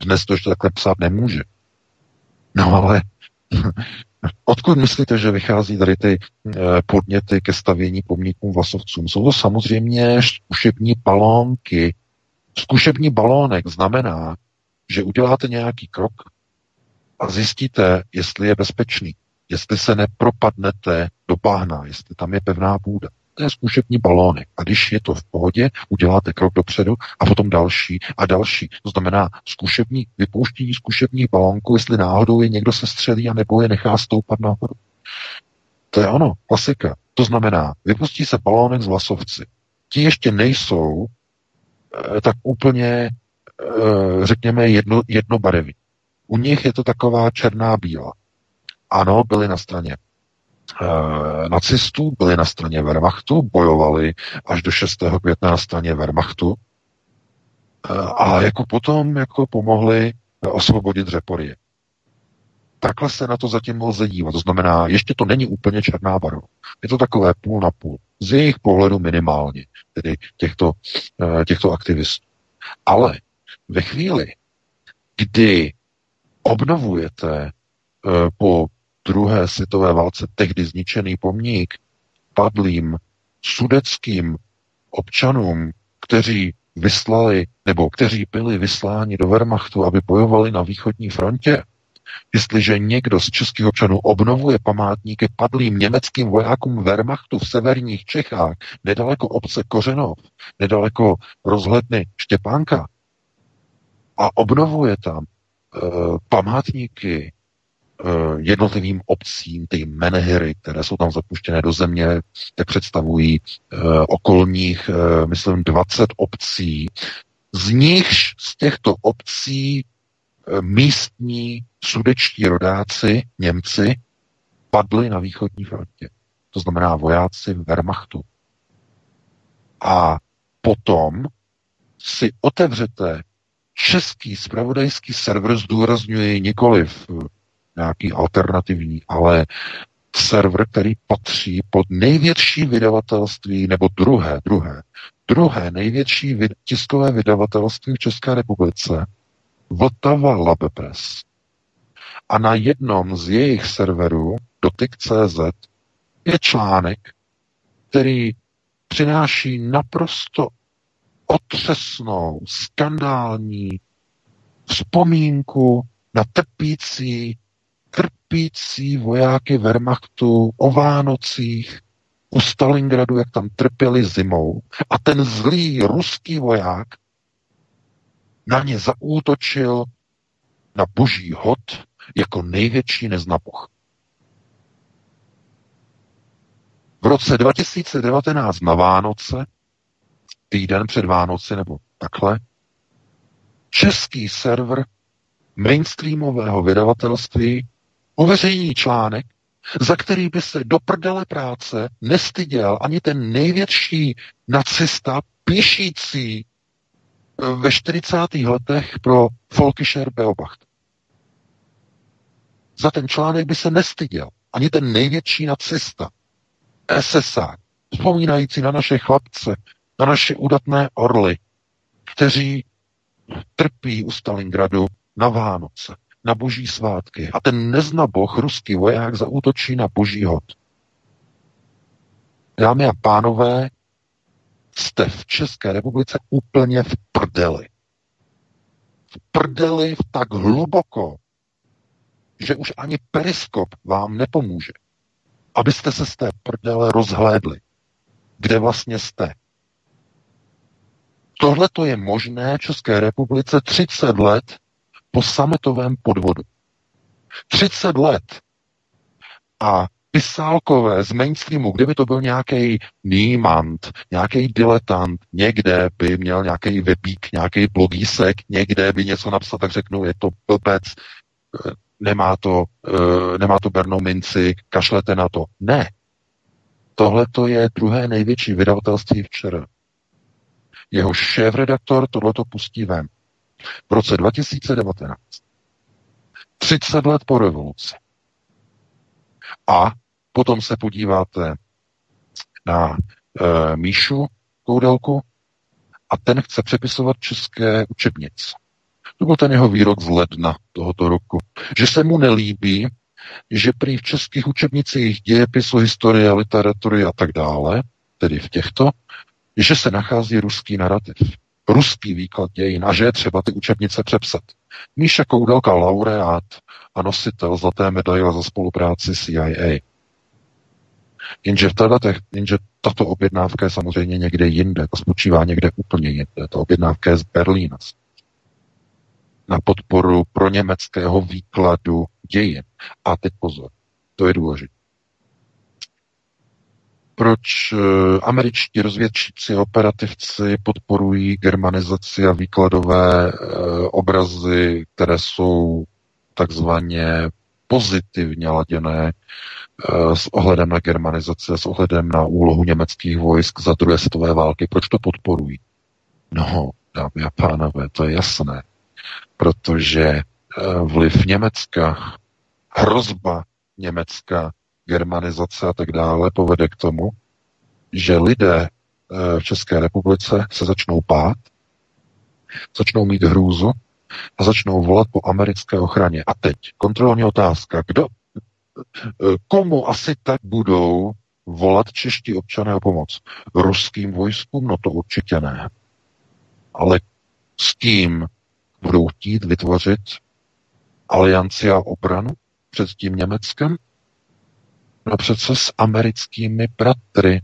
dnes to ještě takhle psát nemůže. No ale odkud myslíte, že vychází tady ty eh, podněty ke stavění pomníkům Vlasovcům? Jsou to samozřejmě zkušební balónky. Zkušební balónek znamená, že uděláte nějaký krok, a zjistíte, jestli je bezpečný, jestli se nepropadnete do bahna, jestli tam je pevná půda. To je zkušební balónek. A když je to v pohodě, uděláte krok dopředu a potom další a další. To znamená zkušební, vypouštění zkušebních balónků, jestli náhodou je někdo se střelí a nebo je nechá stoupat nahoru. To je ono, klasika. To znamená, vypustí se balónek z vlasovci. Ti ještě nejsou e, tak úplně, e, řekněme, jedno, jednobarevní. U nich je to taková černá bíla. Ano, byli na straně e, nacistů, byli na straně Wehrmachtu, bojovali až do 6. května na straně Wehrmachtu, a jako potom jako pomohli osvobodit Řeporie. Takhle se na to zatím lze dívat. To znamená, ještě to není úplně černá barva. Je to takové půl na půl. Z jejich pohledu minimálně, tedy těchto, těchto aktivistů. Ale ve chvíli, kdy obnovujete po druhé světové válce tehdy zničený pomník padlým sudeckým občanům, kteří vyslali, nebo kteří byli vysláni do Wehrmachtu, aby bojovali na východní frontě, jestliže někdo z českých občanů obnovuje památníky padlým německým vojákům Wehrmachtu v severních Čechách, nedaleko obce Kořenov, nedaleko rozhledny Štěpánka, a obnovuje tam památníky Eh, jednotlivým obcím, ty menhery, které jsou tam zapuštěné do země, tak představují uh, okolních, myslím, 20 obcí. Z nichž z těchto obcí místní sudečtí rodáci, Němci, padli na východní frontě. To znamená vojáci Wehrmachtu. A potom si otevřete český spravodajský server, zdůrazňuje nikoliv nějaký alternativní, ale server, který patří pod největší vydavatelství, nebo druhé, druhé, druhé největší tiskové vydavatelství v České republice, Vltava Labepress. A na jednom z jejich serverů, dotyk.cz, je článek, který přináší naprosto otřesnou, skandální vzpomínku na trpící trpící vojáky Wehrmachtu o Vánocích u Stalingradu, jak tam trpěli zimou. A ten zlý ruský voják na ně zaútočil na boží hod jako největší neznapoch. V roce 2019 na Vánoce, týden před Vánoci nebo takhle, český server mainstreamového vydavatelství uveřejní článek, za který by se do prdele práce nestyděl ani ten největší nacista píšící eh, ve 40. letech pro Volkischer Beobacht. Za ten článek by se nestyděl ani ten největší nacista, SSA, vzpomínající na naše chlapce, na naše udatné orly, kteří trpí u Stalingradu na Vánoce na boží svátky. A ten neznaboch, ruský voják, zaútočí na boží hod. Dámy a pánové, jste v České republice úplně v prdeli. V prdeli v tak hluboko, že už ani periskop vám nepomůže. Abyste se z té prdele rozhlédli. Kde vlastně jste. Tohle to je možné v České republice 30 let po sametovém podvodu. 30 let. A pisálkové z mainstreamu, kdyby to byl nějaký nímant, nějaký diletant, někde by měl nějaký webík, nějaký blogísek, někde by něco napsal, tak řeknu, je to blbec, nemá to, eh, nemá to bernou minci, kašlete na to. Ne. Tohle to je druhé největší vydavatelství včera. Jeho šéf-redaktor tohleto pustí ven v roce 2019. 30 let po revoluci. A potom se podíváte na e, Míšu Koudelku a ten chce přepisovat české učebnice. To byl ten jeho výrok z ledna tohoto roku. Že se mu nelíbí, že prý v českých učebnicích dějepisu, historie, literatury a tak dále, tedy v těchto, že se nachází ruský narrativ ruský výklad dějin a že je třeba ty učebnice přepsat. Míša Koudelka, laureát a nositel zlaté medaile za spolupráci CIA. Jenže, tato, jenže tato objednávka je samozřejmě někde jinde, to spočívá někde úplně jinde. Ta objednávka je z Berlína. Na podporu pro německého výkladu dějin. A teď pozor, to je důležité proč eh, američtí rozvědčíci operativci podporují germanizaci a výkladové eh, obrazy, které jsou takzvaně pozitivně laděné eh, s ohledem na germanizaci a s ohledem na úlohu německých vojsk za druhé světové války. Proč to podporují? No, dámy a pánové, to je jasné. Protože vliv Německa, hrozba Německa, germanizace a tak dále povede k tomu, že lidé eh, v České republice se začnou pát, začnou mít hrůzu a začnou volat po americké ochraně. A teď kontrolní otázka. Kdo, eh, komu asi tak budou volat čeští občané o pomoc? Ruským vojskům? No to určitě ne. Ale s kým budou chtít vytvořit alianci a obranu před tím Německem? No přece s americkými bratry.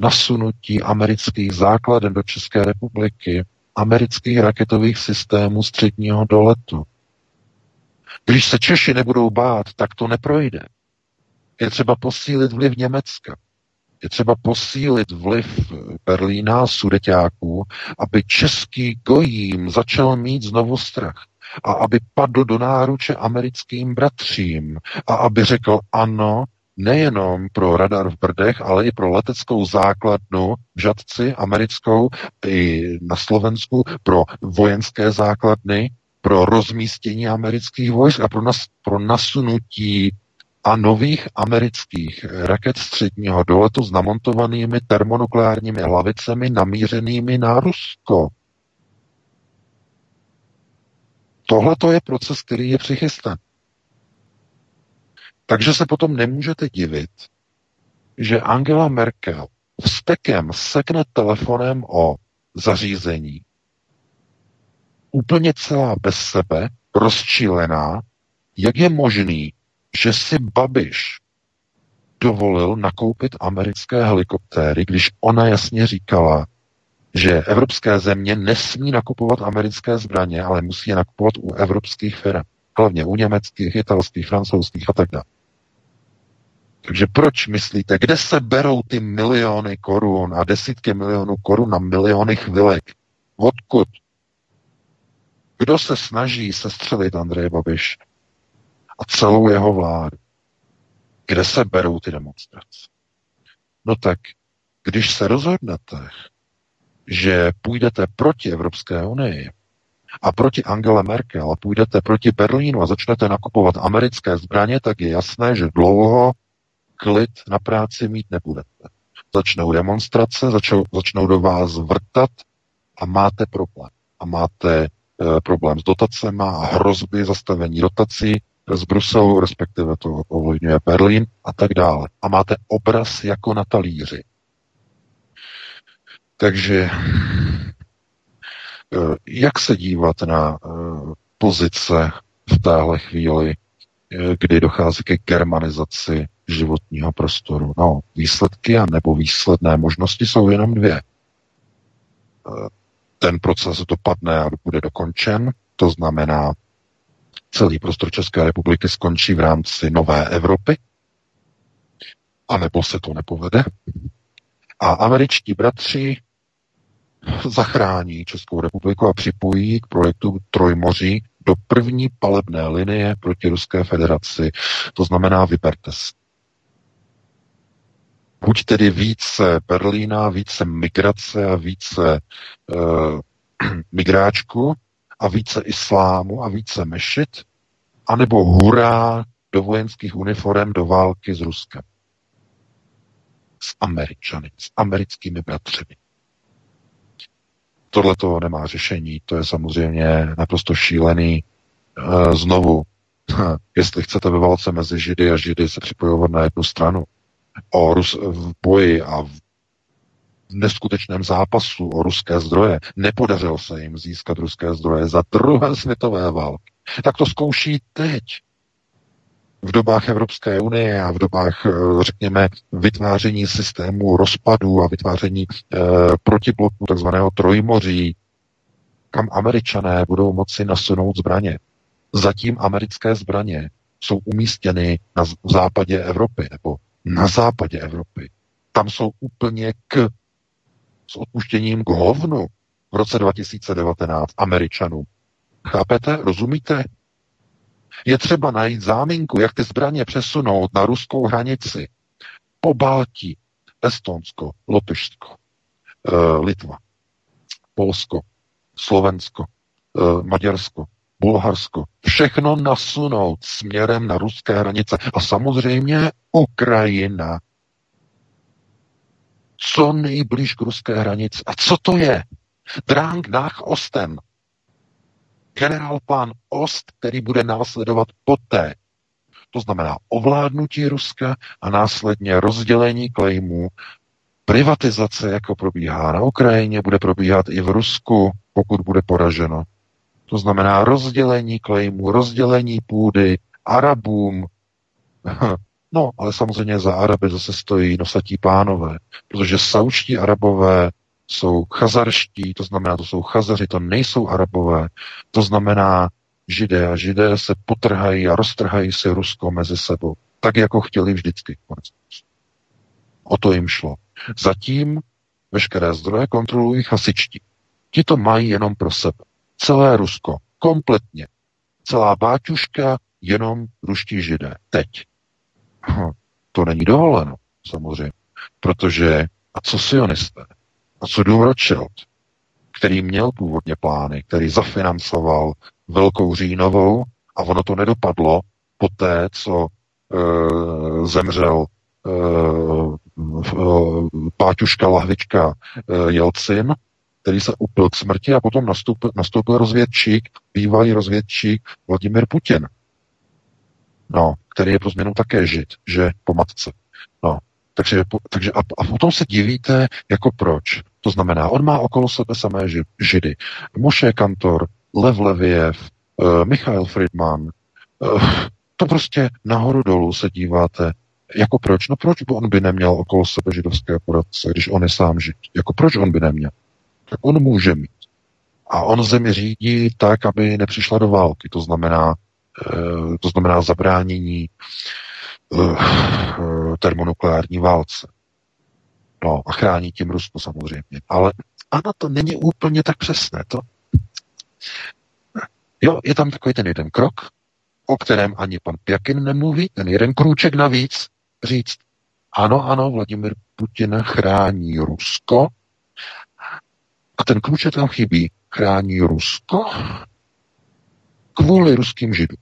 Nasunutí amerických základen do České republiky, amerických raketových systémů středního doletu. Když se Češi nebudou bát, tak to neprojde. Je třeba posílit vliv Německa. Je třeba posílit vliv Berlína, sudeťáků, aby český gojím začal mít znovu strach a aby padl do náruče americkým bratřím a aby řekl ano, nejenom pro radar v Brdech, ale i pro leteckou základnu v Žadci americkou i na Slovensku, pro vojenské základny, pro rozmístění amerických vojsk a pro, nas, pro nasunutí a nových amerických raket středního doletu s namontovanými termonukleárními hlavicemi namířenými na Rusko. Tohle to je proces, který je přichystan. Takže se potom nemůžete divit, že Angela Merkel vztekem sekne telefonem o zařízení, úplně celá bez sebe, rozčilená, jak je možný, že si Babiš dovolil nakoupit americké helikoptéry, když ona jasně říkala, že evropské země nesmí nakupovat americké zbraně, ale musí je nakupovat u evropských firm. Hlavně u německých, italských, francouzských a tak dále. Takže proč myslíte, kde se berou ty miliony korun a desítky milionů korun na miliony chvilek? Odkud? Kdo se snaží sestřelit Andreje Babiš a celou jeho vládu? Kde se berou ty demonstrace? No tak, když se rozhodnete, že půjdete proti Evropské unii a proti Angele Merkel a půjdete proti Berlínu a začnete nakupovat americké zbraně, tak je jasné, že dlouho klid na práci mít nebudete. Začnou demonstrace, začnou, začnou do vás vrtat a máte problém. A máte e, problém s dotacemi a hrozby zastavení dotací z Bruselu, respektive to ovlivňuje Berlín a tak dále. A máte obraz jako na talíři. Takže e, jak se dívat na e, pozice v téhle chvíli, e, kdy dochází ke germanizaci životního prostoru. No, výsledky a nebo výsledné možnosti jsou jenom dvě. Ten proces dopadne a bude dokončen, to znamená, celý prostor České republiky skončí v rámci nové Evropy, anebo se to nepovede. A američtí bratři zachrání Českou republiku a připojí k projektu Trojmoří do první palebné linie proti Ruské federaci. To znamená, vyberte si. Buď tedy více Berlína, více migrace a více uh, migráčku a více islámu a více mešit, anebo hurá do vojenských uniform do války s Ruskem. S Američany, s americkými bratřemi. Tohle to nemá řešení, to je samozřejmě naprosto šílený. Uh, znovu, jestli chcete ve válce mezi Židy a Židy se připojovat na jednu stranu, o Rus, v boji a v neskutečném zápasu o ruské zdroje. Nepodařilo se jim získat ruské zdroje za druhé světové války. Tak to zkouší teď. V dobách Evropské unie a v dobách, eh, řekněme, vytváření systému rozpadu a vytváření eh, protibloku takzvaného trojmoří, kam američané budou moci nasunout zbraně. Zatím americké zbraně jsou umístěny na západě Evropy nebo na západě Evropy. Tam jsou úplně k, s odpuštěním k hovnu v roce 2019 Američanům. Chápete? Rozumíte? Je třeba najít záminku, jak ty zbraně přesunout na ruskou hranici. Po Baltí, Estonsko, Lotyšsko, uh, Litva. Polsko, Slovensko, eh, Maďarsko, Bulharsko, všechno nasunout směrem na ruské hranice. A samozřejmě Ukrajina. Co nejblíž k ruské hranici. A co to je? Drang nach Osten. Generál pán Ost, který bude následovat poté. To znamená ovládnutí Ruska a následně rozdělení klejmů. Privatizace, jako probíhá na Ukrajině, bude probíhat i v Rusku, pokud bude poraženo. To znamená rozdělení klejmů, rozdělení půdy Arabům. No, ale samozřejmě za Araby zase stojí nosatí pánové, protože saučtí Arabové jsou chazarští, to znamená, to jsou chazaři, to nejsou Arabové, to znamená Židé a Židé se potrhají a roztrhají si Rusko mezi sebou, tak jako chtěli vždycky. O to jim šlo. Zatím veškeré zdroje kontrolují chasičtí. Ti to mají jenom pro sebe. Celé Rusko, kompletně. Celá báťuška, jenom ruští židé. Teď. Hm, to není dovoleno, samozřejmě. Protože, a co sionisté? A co Dům Rothschild, který měl původně plány, který zafinancoval Velkou říjnovou a ono to nedopadlo po té, co e, zemřel e, páťuška lahvička e, Jelcin, který se upil k smrti a potom nastoupil, nastoupil rozvědčík, bývalý rozvědčík Vladimir Putin. No, který je pro změnu také žid, že po matce. Takže, takže a, a potom se divíte, jako proč. To znamená, on má okolo sebe samé židy. Moše Kantor, Lev Leviev, uh, Michail Friedman, uh, to prostě nahoru dolů se díváte. Jako proč? No proč by on by neměl okolo sebe židovské poradce, když on je sám žid? Jako proč on by neměl? tak on může mít. A on zemi řídí tak, aby nepřišla do války. To znamená, eh, to znamená zabránění eh, termonukleární válce. No a chrání tím Rusko samozřejmě. Ale ano, to není úplně tak přesné. To... Jo, je tam takový ten jeden krok, o kterém ani pan Pjakin nemluví, ten jeden krůček navíc, říct, ano, ano, Vladimir Putin chrání Rusko, a ten kluče tam chybí. Chrání Rusko kvůli ruským židům.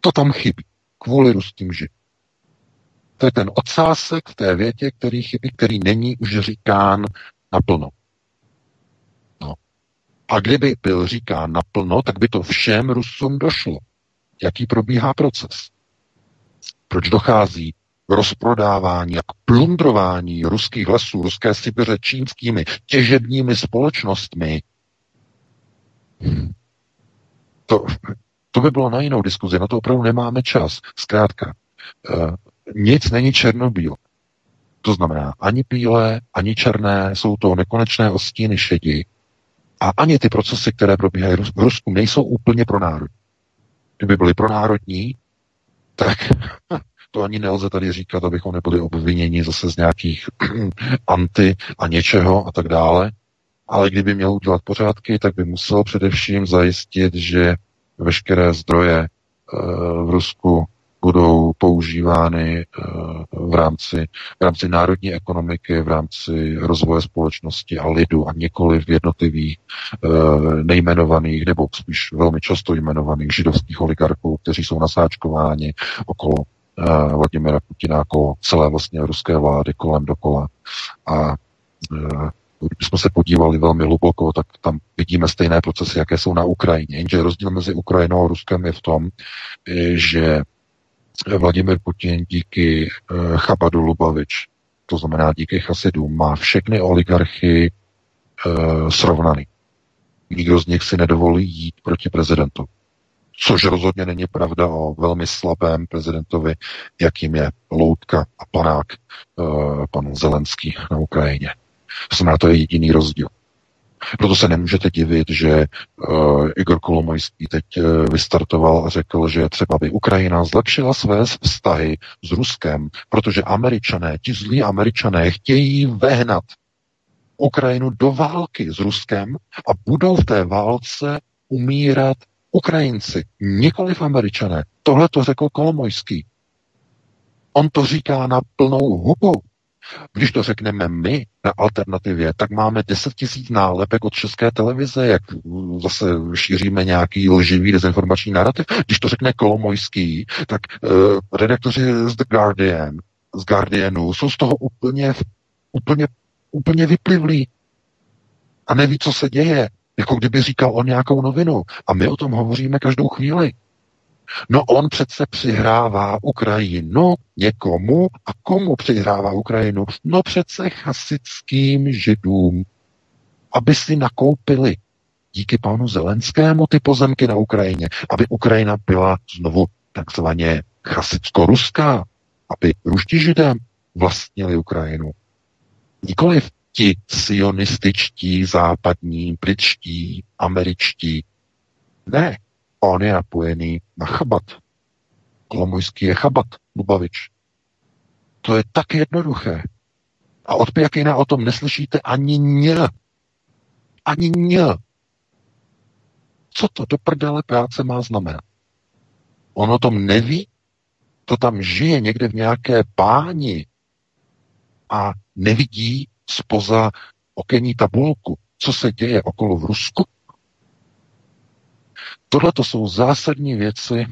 To tam chybí. Kvůli ruským židům. To je ten odsásek v té větě, který chybí, který není už říkán naplno. No. A kdyby byl říkán naplno, tak by to všem Rusům došlo. Jaký probíhá proces? Proč dochází rozprodávání a k plundrování ruských lesů, ruské Sibiře čínskými těžebními společnostmi. To, to by bylo na jinou diskuzi, na to opravdu nemáme čas. Zkrátka, uh, nic není černobíl. To znamená, ani bílé, ani černé, jsou to nekonečné ostíny šedi. A ani ty procesy, které probíhají v Rusku, nejsou úplně pro národ. Kdyby byly pro národní, tak to ani nelze tady říkat, abychom nebyli obviněni zase z nějakých anti a něčeho a tak dále. Ale kdyby měl udělat pořádky, tak by musel především zajistit, že veškeré zdroje e, v Rusku budou používány e, v rámci, v rámci národní ekonomiky, v rámci rozvoje společnosti a lidu a nikoli v jednotlivých e, nejmenovaných nebo spíš velmi často jmenovaných židovských oligarchů, kteří jsou nasáčkováni okolo Vladimira Putina jako celé vlastně ruské vlády kolem dokola. A když jsme se podívali velmi hluboko, tak tam vidíme stejné procesy, jaké jsou na Ukrajině. Jenže rozdíl mezi Ukrajinou a Ruskem je v tom, že Vladimir Putin díky uh, Chabadu Lubavič, to znamená díky Chasidům, má všechny oligarchy uh, srovnaný. Nikdo z nich si nedovolí jít proti prezidentu což rozhodně není pravda o velmi slabém prezidentovi, jakým je Loutka a panák, uh, pan Zelenský na Ukrajině. To znamená, to je jediný rozdíl. Proto se nemůžete divit, že uh, Igor Kolomojský teď uh, vystartoval a řekl, že třeba by Ukrajina zlepšila své vztahy s Ruskem, protože američané, ti zlí američané chtějí vehnat Ukrajinu do války s Ruskem a budou v té válce umírat Ukrajinci, nikoliv američané. Tohle to řekl Kolomojský. On to říká na plnou hubu. Když to řekneme my na alternativě, tak máme 10 tisíc nálepek od české televize, jak zase šíříme nějaký lživý dezinformační narrativ. Když to řekne Kolomojský, tak uh, redaktoři z The Guardian, z Guardianu jsou z toho úplně, úplně, úplně vyplivlí a neví, co se děje. Jako kdyby říkal on nějakou novinu. A my o tom hovoříme každou chvíli. No on přece přihrává Ukrajinu někomu a komu přihrává Ukrajinu? No přece chasickým židům, aby si nakoupili díky panu Zelenskému ty pozemky na Ukrajině, aby Ukrajina byla znovu takzvaně chasicko-ruská, aby ruští židé vlastnili Ukrajinu. Nikoliv ti sionističtí, západní, britští, američtí. Ne, on je napojený na chabat. Kolomojský je chabat, Lubavič. To je tak jednoduché. A od Pijakina o tom neslyšíte ani ně. Ani ně. Co to do prdele práce má znamenat? On o tom neví, to tam žije někde v nějaké páni a nevidí spoza okenní tabulku, co se děje okolo v Rusku, Tohle to jsou zásadní věci,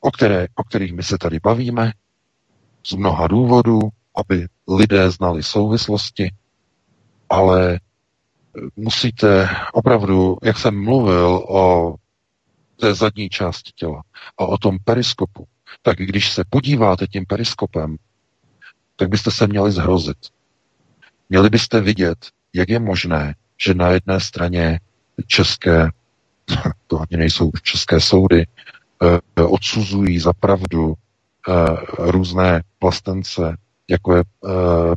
o, které, o kterých my se tady bavíme, z mnoha důvodů, aby lidé znali souvislosti, ale musíte opravdu, jak jsem mluvil o té zadní části těla a o tom periskopu, tak když se podíváte tím periskopem, tak byste se měli zhrozit. Měli byste vidět, jak je možné, že na jedné straně české to ani nejsou české soudy, eh, odsuzují za pravdu eh, různé vlastence, jako je eh,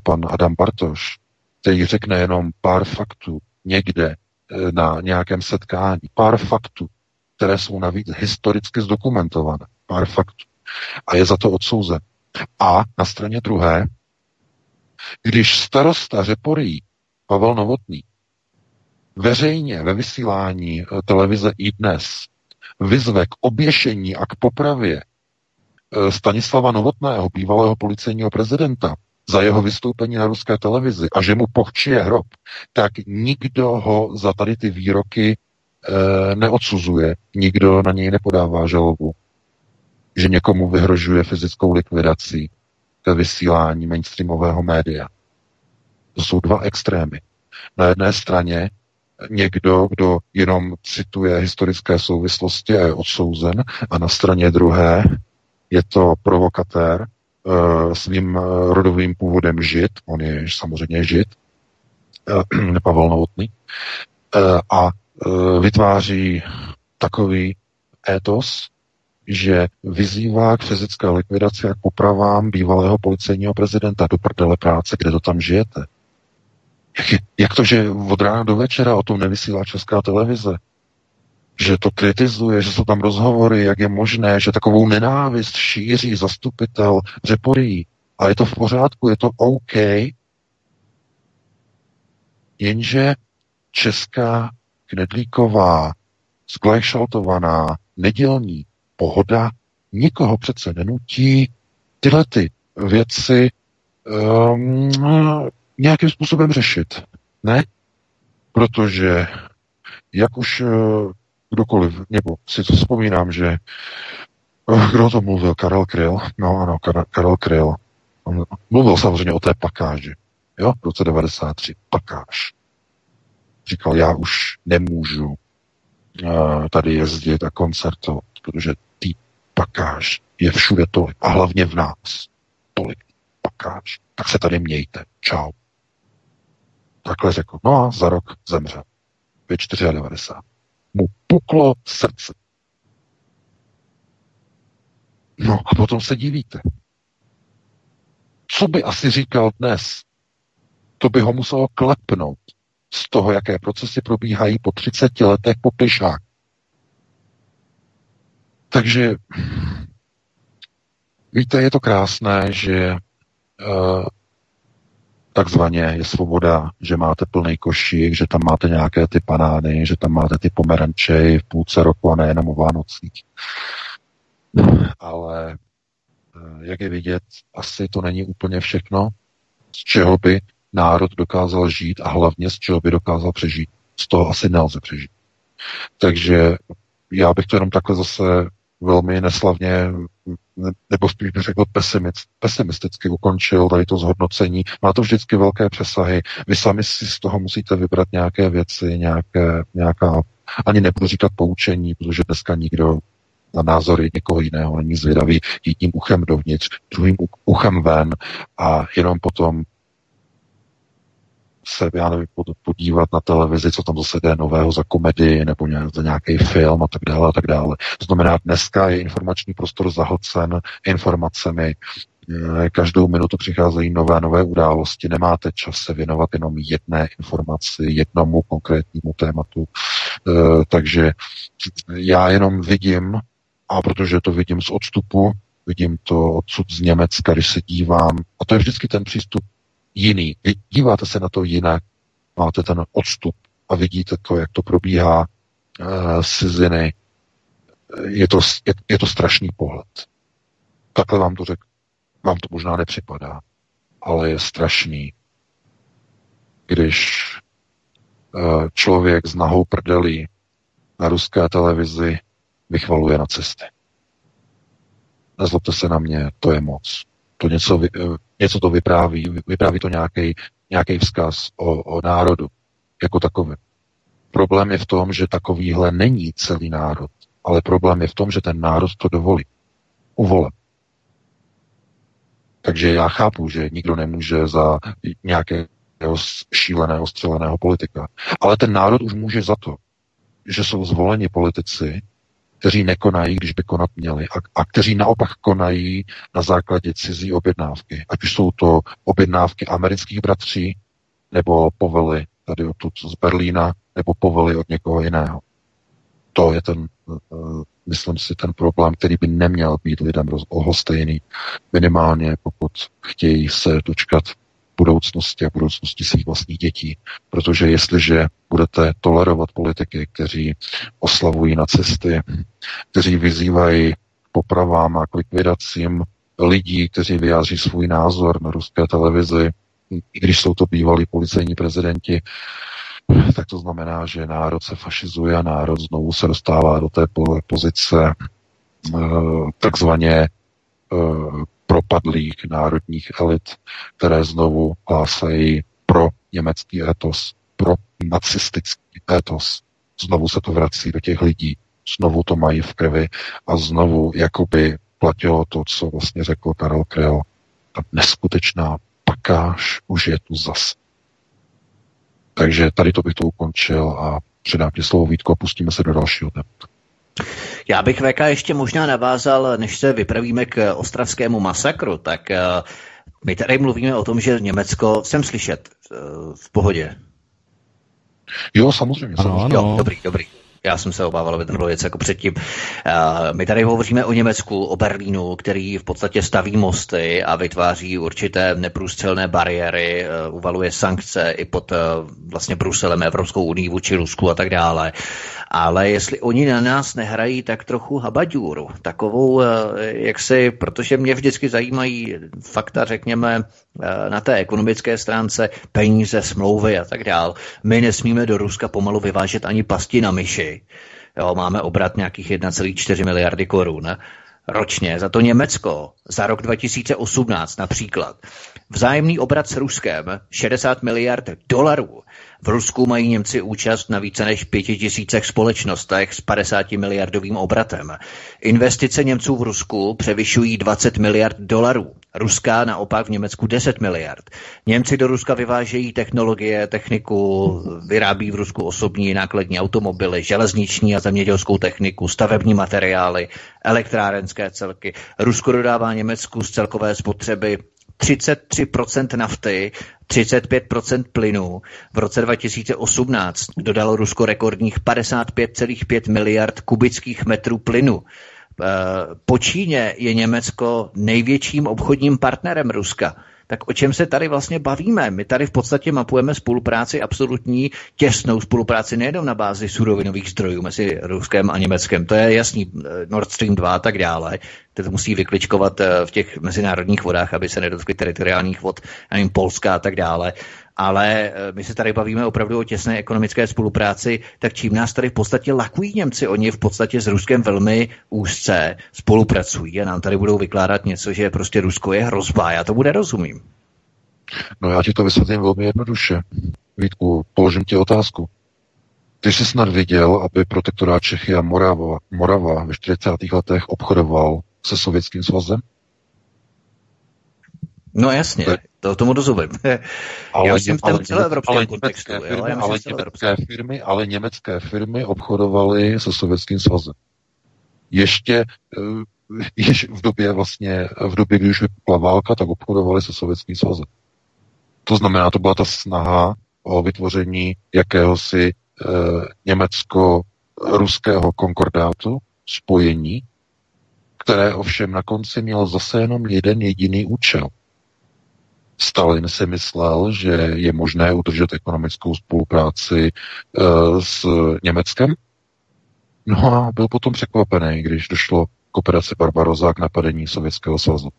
pan Adam Bartoš, který řekne jenom pár faktů někde na nějakém setkání, pár faktů, které jsou navíc historicky zdokumentované, pár faktů. A je za to odsouzen. A na straně druhé, když starosta Řeporí Pavel Novotný veřejně ve vysílání eh, televize i dnes vyzve k oběšení a k popravě eh, Stanislava Novotného, bývalého policejního prezidenta, za jeho vystoupení na ruské televizi a že mu pochčije hrob, tak nikdo ho za tady ty výroky e, neodsuzuje, nikdo na něj nepodává žalobu, že někomu vyhrožuje fyzickou likvidací ve vysílání mainstreamového média. To jsou dva extrémy. Na jedné straně někdo, kdo jenom cituje historické souvislosti a je odsouzen, a na straně druhé je to provokatér, eh, svým eh, rodovým původem žid, on je samozřejmě žid, eh, Pavel Novotný, a vytváří takový étos, že vyzývá k fyzické likvidaci a k popravám bývalého policejního prezidenta do prdele práce, kde to tam žijete. Jak, je, jak to, že od rána do večera o tom nevysílá česká televize? Že to kritizuje, že jsou tam rozhovory, jak je možné, že takovou nenávist šíří zastupitel Řeporí. A je to v pořádku, je to OK. Jenže česká knedlíková, zglajšaltovaná, nedělní pohoda nikoho přece nenutí tyhle ty věci um, nějakým způsobem řešit. Ne? Protože, jak už eh, kdokoliv, nebo si to vzpomínám, že eh, kdo to mluvil, Karel Kryl, no ano, Karel Kryl, on mluvil samozřejmě o té pakáži, jo, v roce 93, pakáž. Říkal, já už nemůžu uh, tady jezdit a koncertovat, protože ty pakáž je všude tolik, a hlavně v nás tolik pakáž. Tak se tady mějte. Čau. Takhle řekl. No a za rok zemřel. Ve 94. Mu puklo srdce. No a potom se divíte. Co by asi říkal dnes? To by ho muselo klepnout z toho, jaké procesy probíhají po 30 letech po plišák. Takže víte, je to krásné, že uh, takzvaně je svoboda, že máte plný košík, že tam máte nějaké ty banány, že tam máte ty pomeranče v půlce roku a nejenom o Vánocích. Ale eh, jak je vidět, asi to není úplně všechno. z čeho by národ dokázal žít a hlavně z čeho by dokázal přežít. Z toho asi nelze přežít. Takže já bych to jenom takhle zase velmi neslavně, nebo spíš bych řekl pesimisticky ukončil tady to zhodnocení. Má to vždycky velké přesahy. Vy sami si z toho musíte vybrat nějaké věci, nějaké, nějaká, ani nebudu říkat poučení, protože dneska nikdo na názory někoho jiného není zvědavý jedním uchem dovnitř, druhým uchem ven a jenom potom se, já nevím, podívat na televizi, co tam zase jde nového za komedii nebo za nějaký film a tak dále a tak dále. To znamená, dneska je informační prostor zahlcen informacemi, eh, každou minutu přicházejí nové nové události, nemáte čas se věnovat jenom jedné informaci, jednomu konkrétnímu tématu. Eh, takže já jenom vidím, a protože to vidím z odstupu, vidím to odsud z Německa, když se dívám, a to je vždycky ten přístup jiný. Díváte se na to jinak, máte ten odstup a vidíte to, jak to probíhá uh, ciziny. Je to, je, je to strašný pohled. Takhle vám to řeknu. Vám to možná nepřipadá, ale je strašný, když uh, člověk s nahou prdelí na ruské televizi vychvaluje na cesty. Nezlobte se na mě, to je moc. To něco, eh, něco to vypráví, vypráví to nějaký vzkaz o, o národu jako takový. Problém je v tom, že takovýhle není celý národ, ale problém je v tom, že ten národ to dovolí. Uvole. Takže já chápu, že nikdo nemůže za nějakého šíleného, střeleného politika. Ale ten národ už může za to, že jsou zvoleni politici, kteří nekonají, když by konat měli, a, a kteří naopak konají na základě cizí objednávky. Ať už jsou to objednávky amerických bratří, nebo povely tady odtud z Berlína, nebo povely od někoho jiného. To je ten, uh, myslím si, ten problém, který by neměl být lidem ohostejný. Minimálně, pokud chtějí se dočkat budoucnosti a budoucnosti svých vlastních dětí. Protože jestliže budete tolerovat politiky, kteří oslavují nacisty, kteří vyzývají popravám a k likvidacím lidí, kteří vyjádří svůj názor na ruské televizi, i když jsou to bývalí policejní prezidenti, tak to znamená, že národ se fašizuje a národ znovu se dostává do té pozice eh, takzvaně eh, propadlých národních elit, které znovu hlásají pro německý etos, pro nacistický etos. Znovu se to vrací do těch lidí, znovu to mají v krvi a znovu jakoby platilo to, co vlastně řekl Karel Krell. Ta neskutečná pakáž už je tu zas. Takže tady to bych to ukončil a předám ti slovo Vítko a pustíme se do dalšího tématu. Já bych VK ještě možná navázal, než se vypravíme k ostravskému masakru, tak eh, my tady mluvíme o tom, že Německo, jsem slyšet, eh, v pohodě. Jo, samozřejmě. Ano, samozřejmě. Ano. Jo, dobrý, dobrý. Já jsem se obával, aby ten byl věc jako předtím. My tady hovoříme o Německu, o Berlínu, který v podstatě staví mosty a vytváří určité neprůstřelné bariéry, e, uvaluje sankce i pod e, vlastně Bruselem, Evropskou unii vůči Rusku a tak dále. Ale jestli oni na nás nehrají tak trochu habaďůru, takovou, e, jak si, protože mě vždycky zajímají fakta, řekněme, na té ekonomické stránce, peníze, smlouvy a tak dále. My nesmíme do Ruska pomalu vyvážet ani pasti na myši, Jo, máme obrat nějakých 1,4 miliardy korun ročně. Za to Německo za rok 2018 například. Vzájemný obrat s Ruskem 60 miliard dolarů. V Rusku mají Němci účast na více než pěti tisícech společnostech s 50 miliardovým obratem. Investice Němců v Rusku převyšují 20 miliard dolarů. Ruská naopak v Německu 10 miliard. Němci do Ruska vyvážejí technologie, techniku, vyrábí v Rusku osobní nákladní automobily, železniční a zemědělskou techniku, stavební materiály, elektrárenské celky. Rusko dodává Německu z celkové spotřeby 33% nafty, 35% plynu. V roce 2018 dodalo Rusko rekordních 55,5 miliard kubických metrů plynu. Eh, po Číně je Německo největším obchodním partnerem Ruska. tak o čem se tady vlastně bavíme? My tady v podstatě mapujeme spolupráci, absolutní těsnou spolupráci nejenom na bázi surovinových zdrojů mezi Ruskem a Německem. To je jasný, eh, Nord Stream 2 a tak dále. To musí vykličkovat eh, v těch mezinárodních vodách, aby se nedotkly teritoriálních vod, nevím, Polska a tak dále ale eh, my se tady bavíme opravdu o těsné ekonomické spolupráci, tak čím nás tady v podstatě lakují Němci? Oni v podstatě s Ruskem velmi úzce spolupracují a nám tady budou vykládat něco, že prostě Rusko je hrozba. Já to bude rozumím. No já ti to vysvětlím velmi jednoduše. Vítku, položím ti otázku. Ty jsi snad viděl, aby protektorát Čechy a Morava, Morava ve 40. letech obchodoval se Sovětským svazem? No jasně, to tomu rozumím. Ale, já jsem v tom celoevropském ale kontextu. Firmy, jo, já ale, německé firmy, ale německé firmy obchodovaly se Sovětským svazem. Ještě, uh, ještě v době vlastně, v době, kdy už vypukla válka, tak obchodovali se Sovětským svazem. To znamená, to byla ta snaha o vytvoření jakéhosi uh, německo-ruského konkordátu, spojení, které ovšem na konci mělo zase jenom jeden jediný účel – Stalin si myslel, že je možné udržet ekonomickou spolupráci uh, s Německem. No a byl potom překvapený, když došlo k operaci Barbaroza k napadení Sovětského svazu.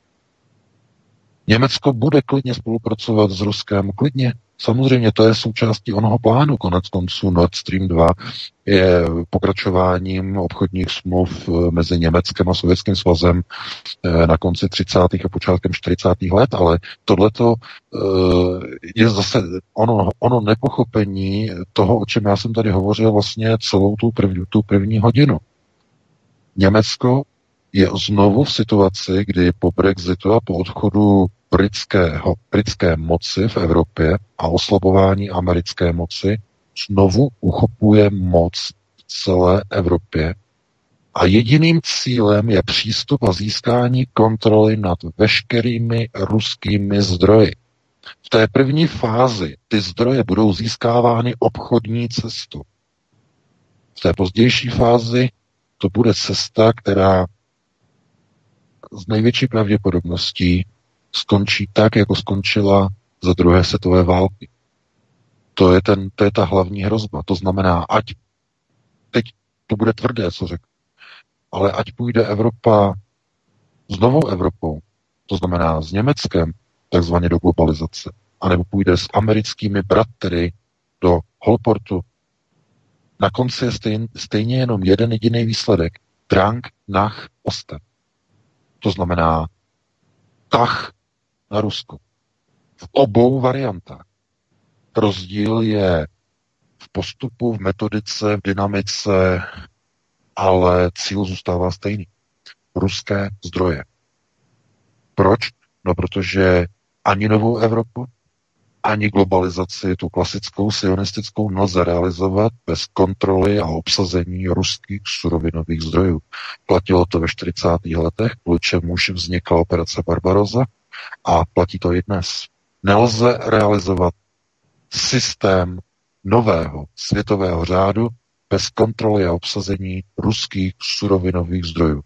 Německo bude klidně spolupracovat s Ruskem, klidně. Samozřejmě to je součástí onoho plánu. Konec konců Nord Stream 2 je pokračováním obchodních smluv eh, mezi Německem a Sovětským svazem eh, na konci 30. a počátkem 40. let, ale tohleto eh, je zase ono, ono nepochopení toho, o čem já jsem tady hovořil vlastně celou tu první, tu první hodinu. Německo je znovu v situaci, kdy po Brexitu a po odchodu britského, britské moci v Evropě a oslabování americké moci znovu uchopuje moc v celé Evropě a jediným cílem je přístup a získání kontroly nad veškerými ruskými zdroji. V té první fázi ty zdroje budou získávány obchodní cestou. V té pozdější fázi to bude cesta, která z největší pravděpodobností skončí tak, jako skončila za druhé světové války. To je, ten, to je ta hlavní hrozba. To znamená, ať teď to bude tvrdé, co řekl, ale ať půjde Evropa s novou Evropou, to znamená s Německem, takzvaně do globalizace, anebo půjde s americkými bratry do Holportu, na konci je stejn, stejně jenom jeden jediný výsledek. Drang nach Osten. To znamená tah na Rusko. V obou variantách. Rozdíl je v postupu, v metodice, v dynamice, ale cíl zůstává stejný. Ruské zdroje. Proč? No, protože ani novou Evropu, ani globalizaci, tu klasickou sionistickou, nelze realizovat bez kontroly a obsazení ruských surovinových zdrojů. Platilo to ve 40. letech, kvůli čemuž vznikla operace Barbaroza a platí to i dnes. Nelze realizovat systém nového světového řádu bez kontroly a obsazení ruských surovinových zdrojů.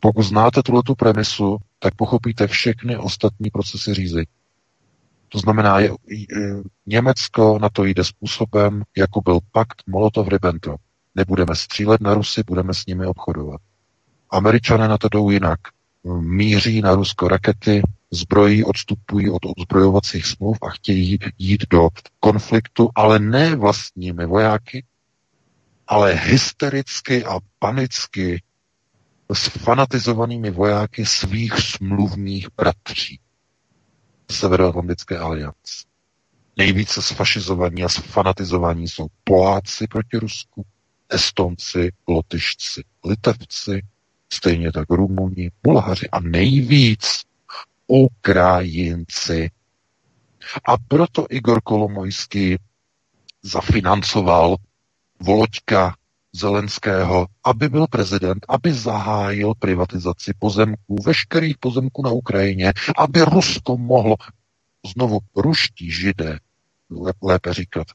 Pokud znáte tuto premisu, tak pochopíte všechny ostatní procesy řízení. To znamená, je, Německo na to jde způsobem, jako byl pakt Molotov-Ribbentrop. Nebudeme střílet na Rusy, budeme s nimi obchodovat. Američané na to jdou jinak. Míří na Rusko rakety, zbrojí, odstupují od odzbrojovacích smluv a chtějí jít do konfliktu, ale ne vlastními vojáky, ale hystericky a panicky s fanatizovanými vojáky svých smluvních bratří. Severoatlantické aliance. Nejvíce sfašizovaní a sfanatizovaní jsou Poláci proti Rusku, Estonci, Lotyšci, Litevci, stejně tak Rumuni, Bulhaři a nejvíc Ukrajinci. A proto Igor Kolomojský zafinancoval Voloďka Zelenského, aby byl prezident, aby zahájil privatizaci pozemků, veškerých pozemků na Ukrajině, aby Rusko mohlo, znovu ruští židé, lépe říkat,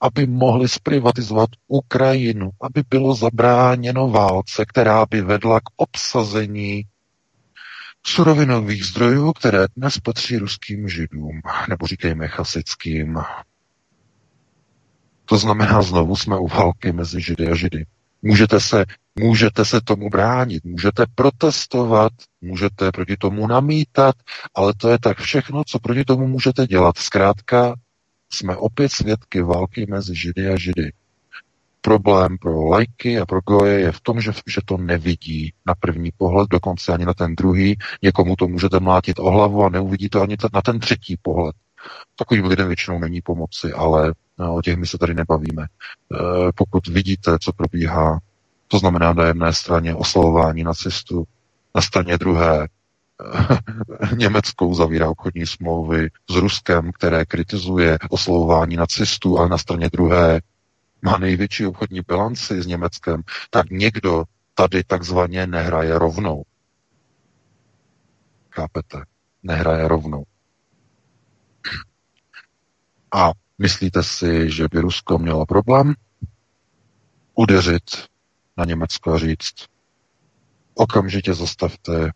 aby mohli zprivatizovat Ukrajinu, aby bylo zabráněno válce, která by vedla k obsazení surovinových zdrojů, které dnes patří ruským židům, nebo říkejme chasickým. To znamená, znovu jsme u války mezi židy a židy. Můžete se, můžete se tomu bránit, můžete protestovat, můžete proti tomu namítat, ale to je tak všechno, co proti tomu můžete dělat. Zkrátka jsme opět svědky války mezi židy a židy. Problém pro lajky a pro goje je v tom, že, že to nevidí na první pohled, dokonce ani na ten druhý. Někomu to můžete mlátit o hlavu a neuvidí to ani na ten třetí pohled. Takovým lidem většinou není pomoci, ale no, o těch my se tady nebavíme. E, pokud vidíte, co probíhá, to znamená na jedné straně oslavování nacistů, na straně druhé Německou zavírá obchodní smlouvy s Ruskem, které kritizuje oslovování nacistů, ale na straně druhé má největší obchodní bilanci s Německem, tak někdo tady takzvaně nehraje rovnou. Chápete? Nehraje rovnou. A myslíte si, že by Rusko mělo problém udeřit na Německo a říct, okamžitě zastavte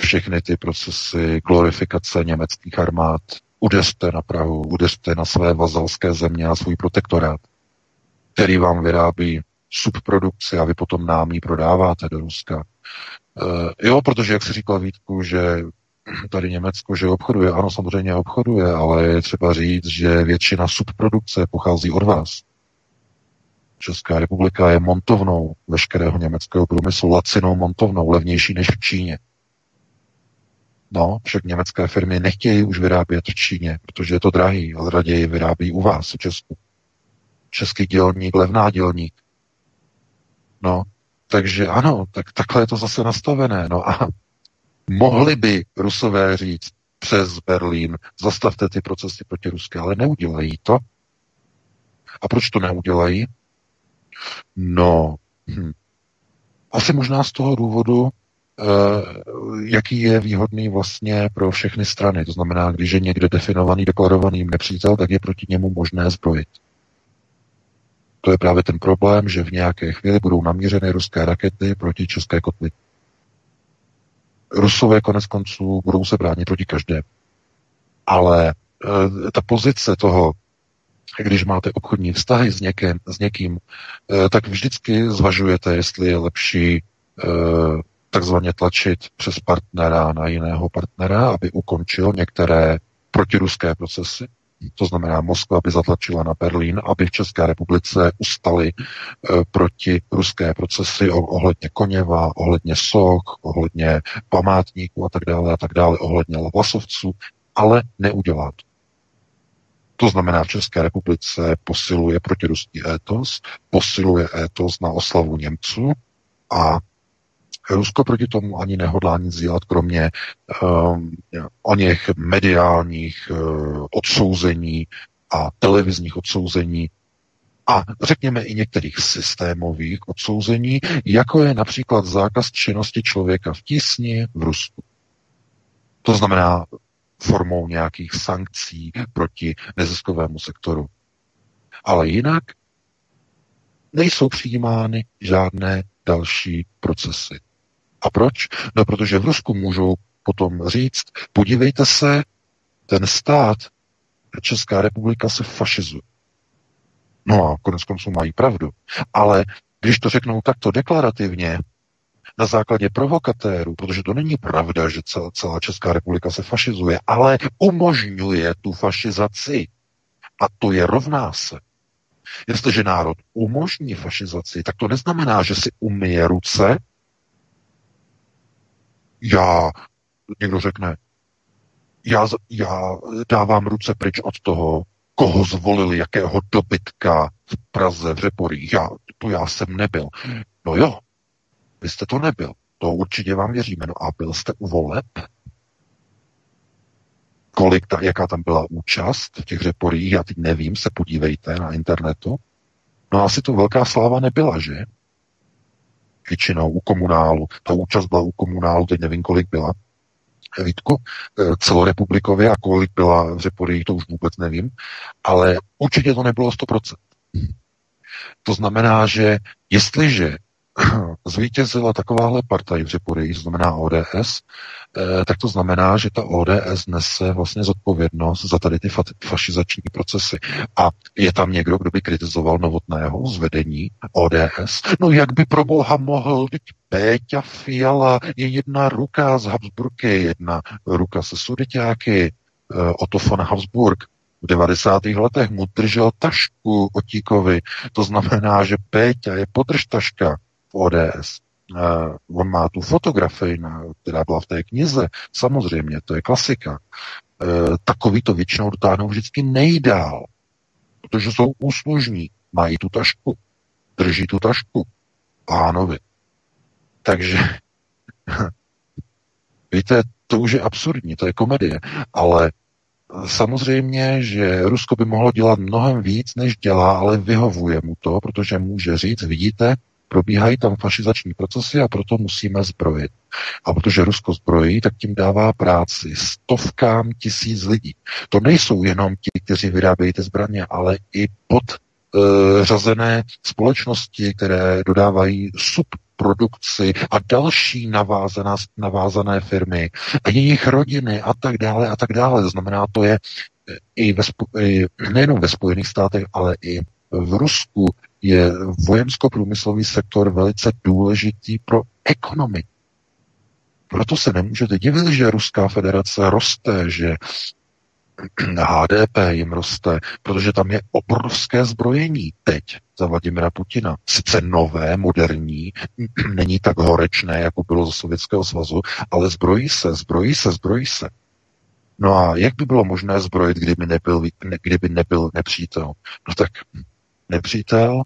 všechny ty procesy glorifikace německých armád, udeřte na Prahu, udeřte na své vazalské země a svůj protektorát, který vám vyrábí subprodukci a vy potom nám ji prodáváte do Ruska. E, jo, protože, jak si říkal Vítku, že tady Německo, že obchoduje, ano, samozřejmě obchoduje, ale je třeba říct, že většina subprodukce pochází od vás. Česká republika je montovnou veškerého německého průmyslu, lacinou montovnou, levnější než v Číně. No, však německé firmy nechtějí už vyrábět v Číně, protože je to drahý, ale raději vyrábí u vás v Česku. Český dělník, levná dělník. No, takže ano, tak takhle je to zase nastavené. No a mohli by Rusové říct přes Berlín, zastavte ty procesy proti Ruské, ale neudělají to. A proč to neudělají? No, hm. asi možná z toho důvodu, Eh, jaký je výhodný vlastně pro všechny strany. To znamená, když je někde definovaný, deklarovaný nepřítel, tak je proti němu možné zbrojit. To je právě ten problém, že v nějaké chvíli budou namířeny ruské rakety proti české kotli. Rusové konec konců budou se bránit proti každé. Ale e, ta pozice toho, když máte obchodní vztahy s, někým, s někým, e, tak vždycky zvažujete, jestli je lepší e, takzvaně tlačit přes partnera na jiného partnera, aby ukončil některé protiruské procesy. To znamená, Moskva by zatlačila na Berlín, aby v České republice ustali e, proti ruské procesy ohledně Koněva, ohledně Soch, ohledně památníků a tak dále a tak dále, ohledně vlasovců, ale neudělá to. To znamená, v České republice posiluje protiruský étos, posiluje étos na oslavu Němců a Rusko proti tomu ani nehodlá nic dělat, kromě um, o něch mediálních uh, odsouzení a televizních odsouzení a řekněme i některých systémových odsouzení, jako je například zákaz činnosti člověka v tisni v Rusku. To znamená formou nějakých sankcí proti neziskovému sektoru. Ale jinak nejsou přijímány žádné další procesy. A proč? No, protože v Rusku můžou potom říct, podívejte se, ten stát, Česká republika se fašizuje. No a konec konců mají pravdu. Ale když to řeknou takto deklarativně, na základě provokatérů, protože to není pravda, že celá, Česká republika se fašizuje, ale umožňuje tu fašizaci. A to je rovná se. Jestliže národ umožní fašizaci, tak to neznamená, že si umyje ruce já, někdo řekne, já, já dávám ruce pryč od toho, koho zvolili, jakého dobytka v Praze, v Řeporích. Já, to já jsem nebyl. No jo, vy jste to nebyl. To určitě vám věříme. No a byl jste u voleb? Kolik ta, jaká tam byla účast v těch řeporích, já teď nevím, se podívejte na internetu. No asi to velká sláva nebyla, že? Většinou u komunálu. Ta účast byla u komunálu, teď nevím, kolik byla. Vítku, eh, celorepublikově a kolik byla v Řeporyjích, to už vůbec nevím, ale určitě to nebylo 100%. To znamená, že jestliže zvítězila takováhle partaj v Řeporyji, znamená ODS, eh, tak to znamená, že ta ODS nese vlastně zodpovědnost za tady ty fašizační procesy. A je tam někdo, kdo by kritizoval novotného zvedení ODS? No jak by pro boha mohl? Teď Péťa Fiala je jedna ruka z Habsburky, jedna ruka se sudeťáky, eh, Otto von Habsburg, v 90. letech mu držel tašku Otíkovi. To znamená, že Péťa je podržtaška v ODS. Uh, on má tu fotografii, na, která byla v té knize. Samozřejmě, to je klasika. Uh, takový to většinou dotáhnou vždycky nejdál, protože jsou úslužní, mají tu tašku, drží tu tašku pánovi. Takže víte, to už je absurdní, to je komedie, ale Samozřejmě, že Rusko by mohlo dělat mnohem víc, než dělá, ale vyhovuje mu to, protože může říct, vidíte, probíhají tam fašizační procesy a proto musíme zbrojit. A protože Rusko zbrojí, tak tím dává práci stovkám tisíc lidí. To nejsou jenom ti, kteří vyrábějí ty zbraně, ale i pod e, řazené společnosti, které dodávají sub produkci a další navázaná, navázané firmy a jejich rodiny a tak dále a tak dále. Znamená, to je eh, i, ve, i nejenom ve Spojených státech, ale i v Rusku je vojensko-průmyslový sektor velice důležitý pro ekonomiku. Proto se nemůžete divit, že Ruská federace roste, že HDP jim roste, protože tam je obrovské zbrojení teď za Vladimira Putina. Sice nové, moderní, není tak horečné, jako bylo za Sovětského svazu, ale zbrojí se, zbrojí se, zbrojí se. No a jak by bylo možné zbrojit, kdyby nebyl, kdyby nebyl nepřítel? No tak nepřítel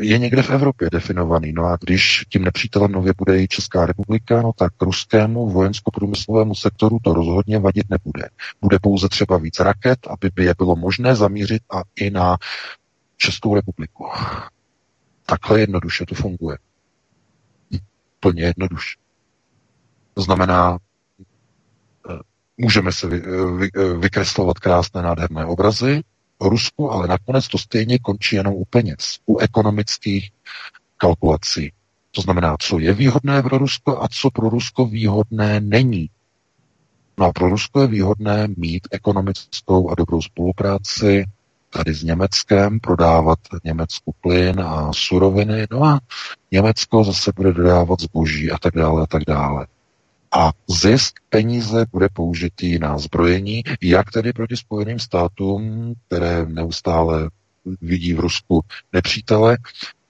je někde v Evropě definovaný. No a když tím nepřítelem nově bude i Česká republika, no tak ruskému vojensko-průmyslovému sektoru to rozhodně vadit nebude. Bude pouze třeba víc raket, aby by je bylo možné zamířit a i na Českou republiku. Takhle jednoduše to funguje. Plně jednoduše. To znamená, eh, můžeme se vy, vy, vykreslovat krásné, nádherné obrazy, Rusku, ale nakonec to stejně končí jenom u peněz, u ekonomických kalkulací. To znamená, co je výhodné pro Rusko a co pro Rusko výhodné není. No a pro Rusko je výhodné mít ekonomickou a dobrou spolupráci tady s Německem, prodávat Německu plyn a suroviny, no a Německo zase bude dodávat zboží a tak dále a tak dále a zisk peníze bude použitý na zbrojení, jak tedy proti Spojeným státům, které neustále vidí v Rusku nepřítele,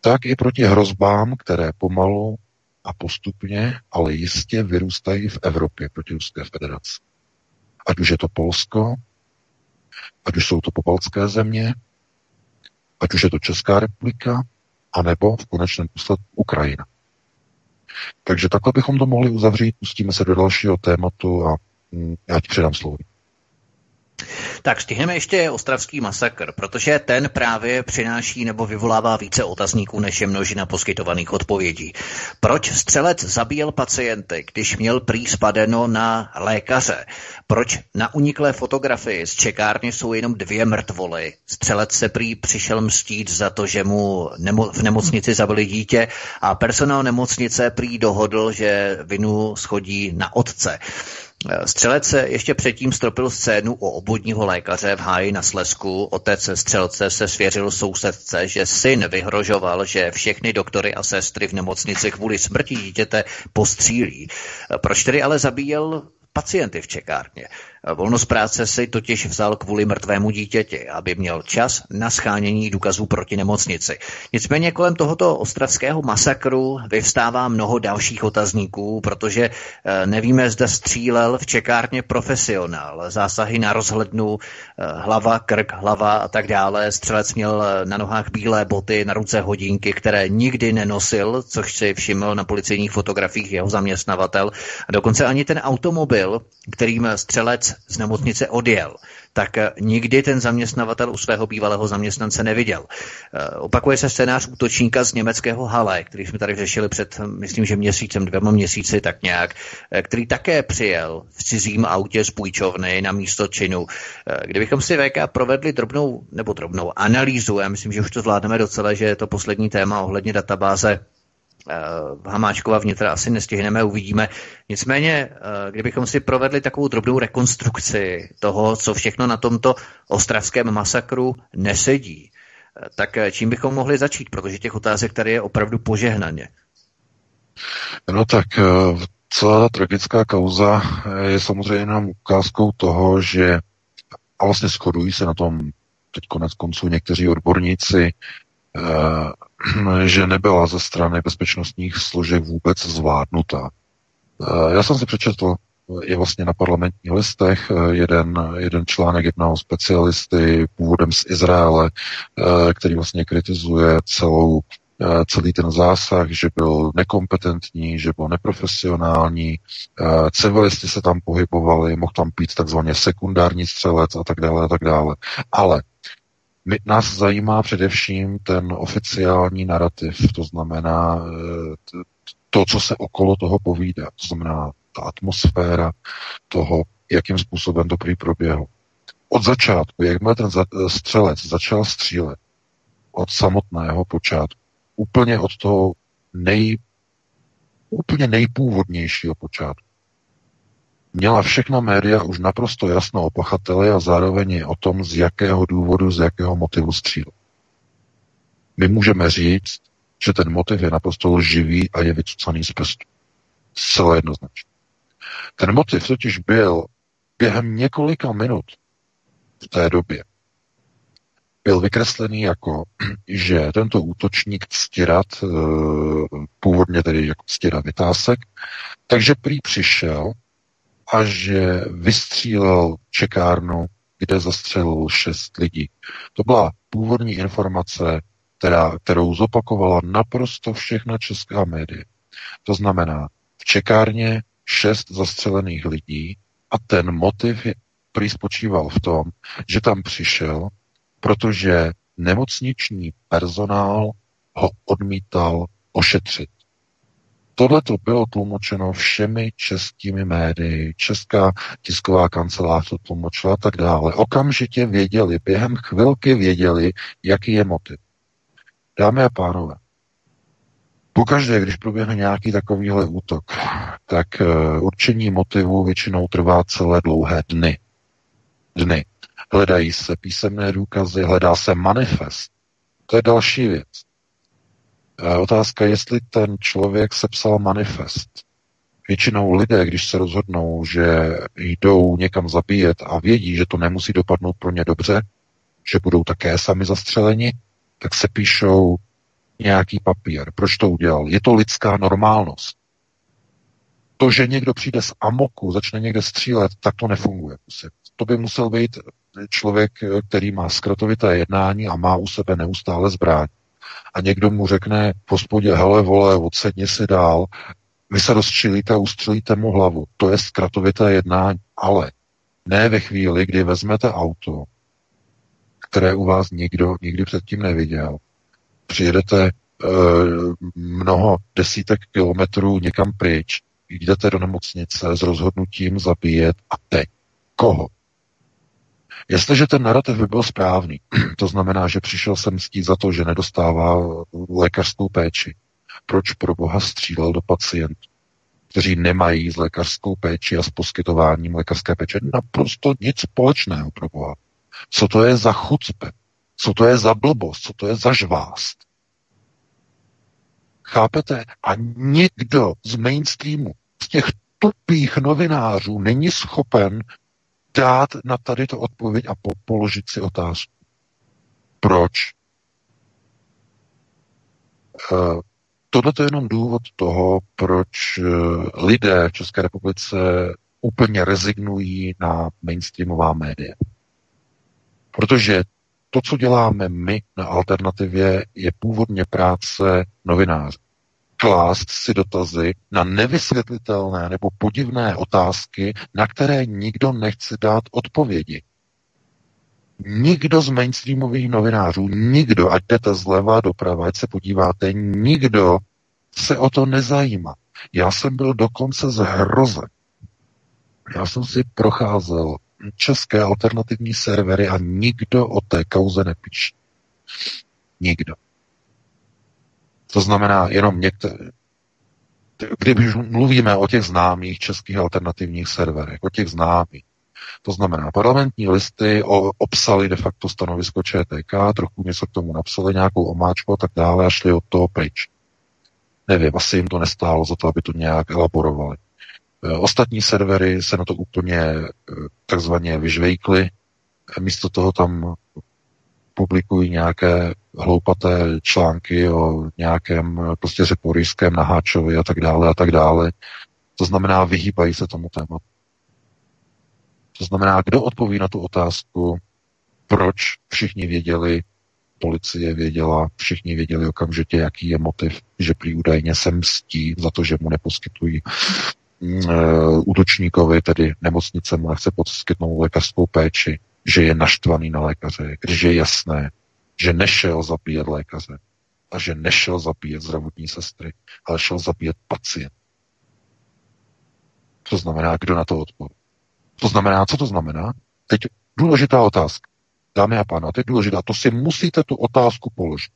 tak i proti hrozbám, které pomalu a postupně, ale jistě vyrůstají v Evropě proti Ruské federaci. Ať už je to Polsko, ať už jsou to pobaltské země, ať už je to Česká republika, anebo v konečném důsledku Ukrajina. Takže takhle bychom to mohli uzavřít, pustíme se do dalšího tématu a mm, já ti předám slovo. Tak stihneme ještě ostravský masakr, protože ten právě přináší nebo vyvolává více otazníků, než je množina poskytovaných odpovědí. Proč střelec zabíjel pacienty, když měl prý spadeno na lékaře? Proč na uniklé fotografii z čekárny jsou jenom dvě mrtvoly? Střelec se prý přišel mstít za to, že mu nemo- v nemocnici zabili dítě a personál nemocnice prý dohodl, že vinu schodí na otce. Střelec se ještě předtím stropil scénu o obvodního lékaře v háji na Slesku. Otec střelce se svěřil sousedce, že syn vyhrožoval, že všechny doktory a sestry v nemocnici kvůli smrti dítěte postřílí. Proč tedy ale zabíjel pacienty v čekárně. Volnost práce si totiž vzal kvůli mrtvému dítěti, aby měl čas na schánění důkazů proti nemocnici. Nicméně kolem tohoto ostravského masakru vyvstává mnoho dalších otazníků, protože eh, nevíme, zda střílel v čekárně profesionál. Zásahy na rozhlednu, eh, hlava, krk, hlava a tak dále. Střelec měl eh, na nohách bílé boty, na ruce hodinky, které nikdy nenosil, což si všiml na policejních fotografiích jeho zaměstnavatel. A dokonce ani ten automobil, kterým střelec z nemocnice odjel, tak eh, nikdy ten zaměstnavatel u svého bývalého zaměstnance neviděl. Eh, opakuje se scénář útočníka z německého Hale, který jsme tady řešili před, myslím, že měsícem, dvěma měsíci, tak nějak, eh, který také přijel v cizím autě z půjčovny na místo činu. Kdybychom si VK provedli drobnou, nebo drobnou analýzu, já myslím, že už to zvládneme docela, že je to poslední téma ohledně databáze Hamáčkova vnitra asi nestihneme, uvidíme. Nicméně, kdybychom si provedli takovou drobnou rekonstrukci toho, co všechno na tomto ostravském masakru nesedí, tak čím bychom mohli začít, protože těch otázek tady je opravdu požehnaně. No tak celá ta tragická kauza je samozřejmě jenom ukázkou toho, že a vlastně shodují se na tom teď konec konců někteří odborníci, eh, že nebyla ze strany bezpečnostních složek vůbec zvládnuta. Eh, já jsem si přečetl je vlastně na parlamentních listech eh, jeden, jeden článek jednoho specialisty původem z Izraele, který vlastně kritizuje celou Eh, celý ten zásah, že byl nekompetentní, že byl neprofesionální, eh, civilisti se tam pohybovali, mohl tam být takzvaně sekundární střelec a tak dále a tak dále. Ale my, nás zajímá především ten oficiální narrativ, to znamená eh, to, co se okolo toho povídá, to znamená ta atmosféra toho, jakým způsobem to prý proběhlo. Od začátku, jakmile ten střelec začal střílet, od samotného počátku, úplně od toho nej, úplně nejpůvodnějšího počátku. Měla všechna média už naprosto jasno o pachateli a zároveň o tom, z jakého důvodu, z jakého motivu stříl. My můžeme říct, že ten motiv je naprosto lživý a je vycucaný z prstu. Zcela jednoznačně. Ten motiv totiž byl během několika minut v té době byl vykreslený jako, že tento útočník Ctirat, eh, původně tedy jako Ctira Vytásek, takže prý přišel a že vystřílel čekárnu, kde zastřelil šest lidí. To byla původní informace, která, kterou zopakovala naprosto všechna česká média. To znamená, v čekárně šest zastřelených lidí a ten motiv prý spočíval v tom, že tam přišel protože nemocniční personál ho odmítal ošetřit. Tohle to bylo tlumočeno všemi českými médii, česká tisková kancelář to tlumočila a tak dále. Okamžitě věděli, během chvilky věděli, jaký je motiv. Dámy a pánové, pokaždé, když proběhne nějaký takovýhle útok, tak uh, určení motivu většinou trvá celé dlouhé dny. Dny. Hledají se písemné důkazy, hledá se manifest. To je další věc. Otázka, jestli ten člověk sepsal manifest. Většinou lidé, když se rozhodnou, že jdou někam zabíjet a vědí, že to nemusí dopadnout pro ně dobře, že budou také sami zastřeleni, tak se píšou nějaký papír. Proč to udělal? Je to lidská normálnost. To, že někdo přijde z amoku, začne někde střílet, tak to nefunguje. To by musel být člověk, který má zkratovité jednání a má u sebe neustále zbraň. A někdo mu řekne v hospodě, hele vole, odsedni si dál, vy se rozčilíte a ustřelíte mu hlavu. To je zkratovité jednání, ale ne ve chvíli, kdy vezmete auto, které u vás nikdo nikdy předtím neviděl. Přijedete e, mnoho desítek kilometrů někam pryč, jdete do nemocnice s rozhodnutím zabíjet a teď koho? Jestliže ten narrativ by byl správný, to znamená, že přišel sem mstít za to, že nedostává lékařskou péči, proč pro boha střílel do pacientů, kteří nemají s lékařskou péči a s poskytováním lékařské péče naprosto nic společného pro boha. Co to je za chucpe? Co to je za blbost? Co to je za žvást? Chápete? A nikdo z mainstreamu, z těch tupých novinářů není schopen dát na tady to odpověď a po, položit si otázku. Proč? Uh, Tohle je jenom důvod toho, proč eh, lidé v České republice úplně rezignují na mainstreamová média. Protože to, co děláme my na alternativě, je původně práce novináře klást si dotazy na nevysvětlitelné nebo podivné otázky, na které nikdo nechce dát odpovědi. Nikdo z mainstreamových novinářů, nikdo, ať jdete zleva doprava, ať se podíváte, nikdo se o to nezajímá. Já jsem byl dokonce zhrozen. Já jsem si procházel české alternativní servery a nikdo o té kauze nepíše. Nikdo. To znamená jenom některé, když mluvíme o těch známých českých alternativních serverech, o těch známých, to znamená, parlamentní listy obsali de facto stanovisko ČTK, trochu něco k tomu napsali, nějakou omáčku a tak dále a šli od toho pryč. Nevím, asi jim to nestálo za to, aby to nějak elaborovali. E, ostatní servery se na to úplně e, takzvaně vyžvejkly, místo toho tam publikují nějaké hloupaté články o nějakém prostě řeporyském naháčovi a tak dále a tak dále. To znamená, vyhýbají se tomu tématu. To znamená, kdo odpoví na tu otázku, proč všichni věděli, policie věděla, všichni věděli okamžitě, jaký je motiv, že prý údajně se mstí za to, že mu neposkytují uh, útočníkovi, tedy nemocnice mu nechce poskytnout lékařskou péči, že je naštvaný na lékaře, když je jasné, že nešel zabíjet lékaře a že nešel zabíjet zdravotní sestry, ale šel zabíjet pacient. To znamená, kdo na to odpoví. To znamená, co to znamená? Teď důležitá otázka. Dámy a pánové, teď důležitá. To si musíte tu otázku položit.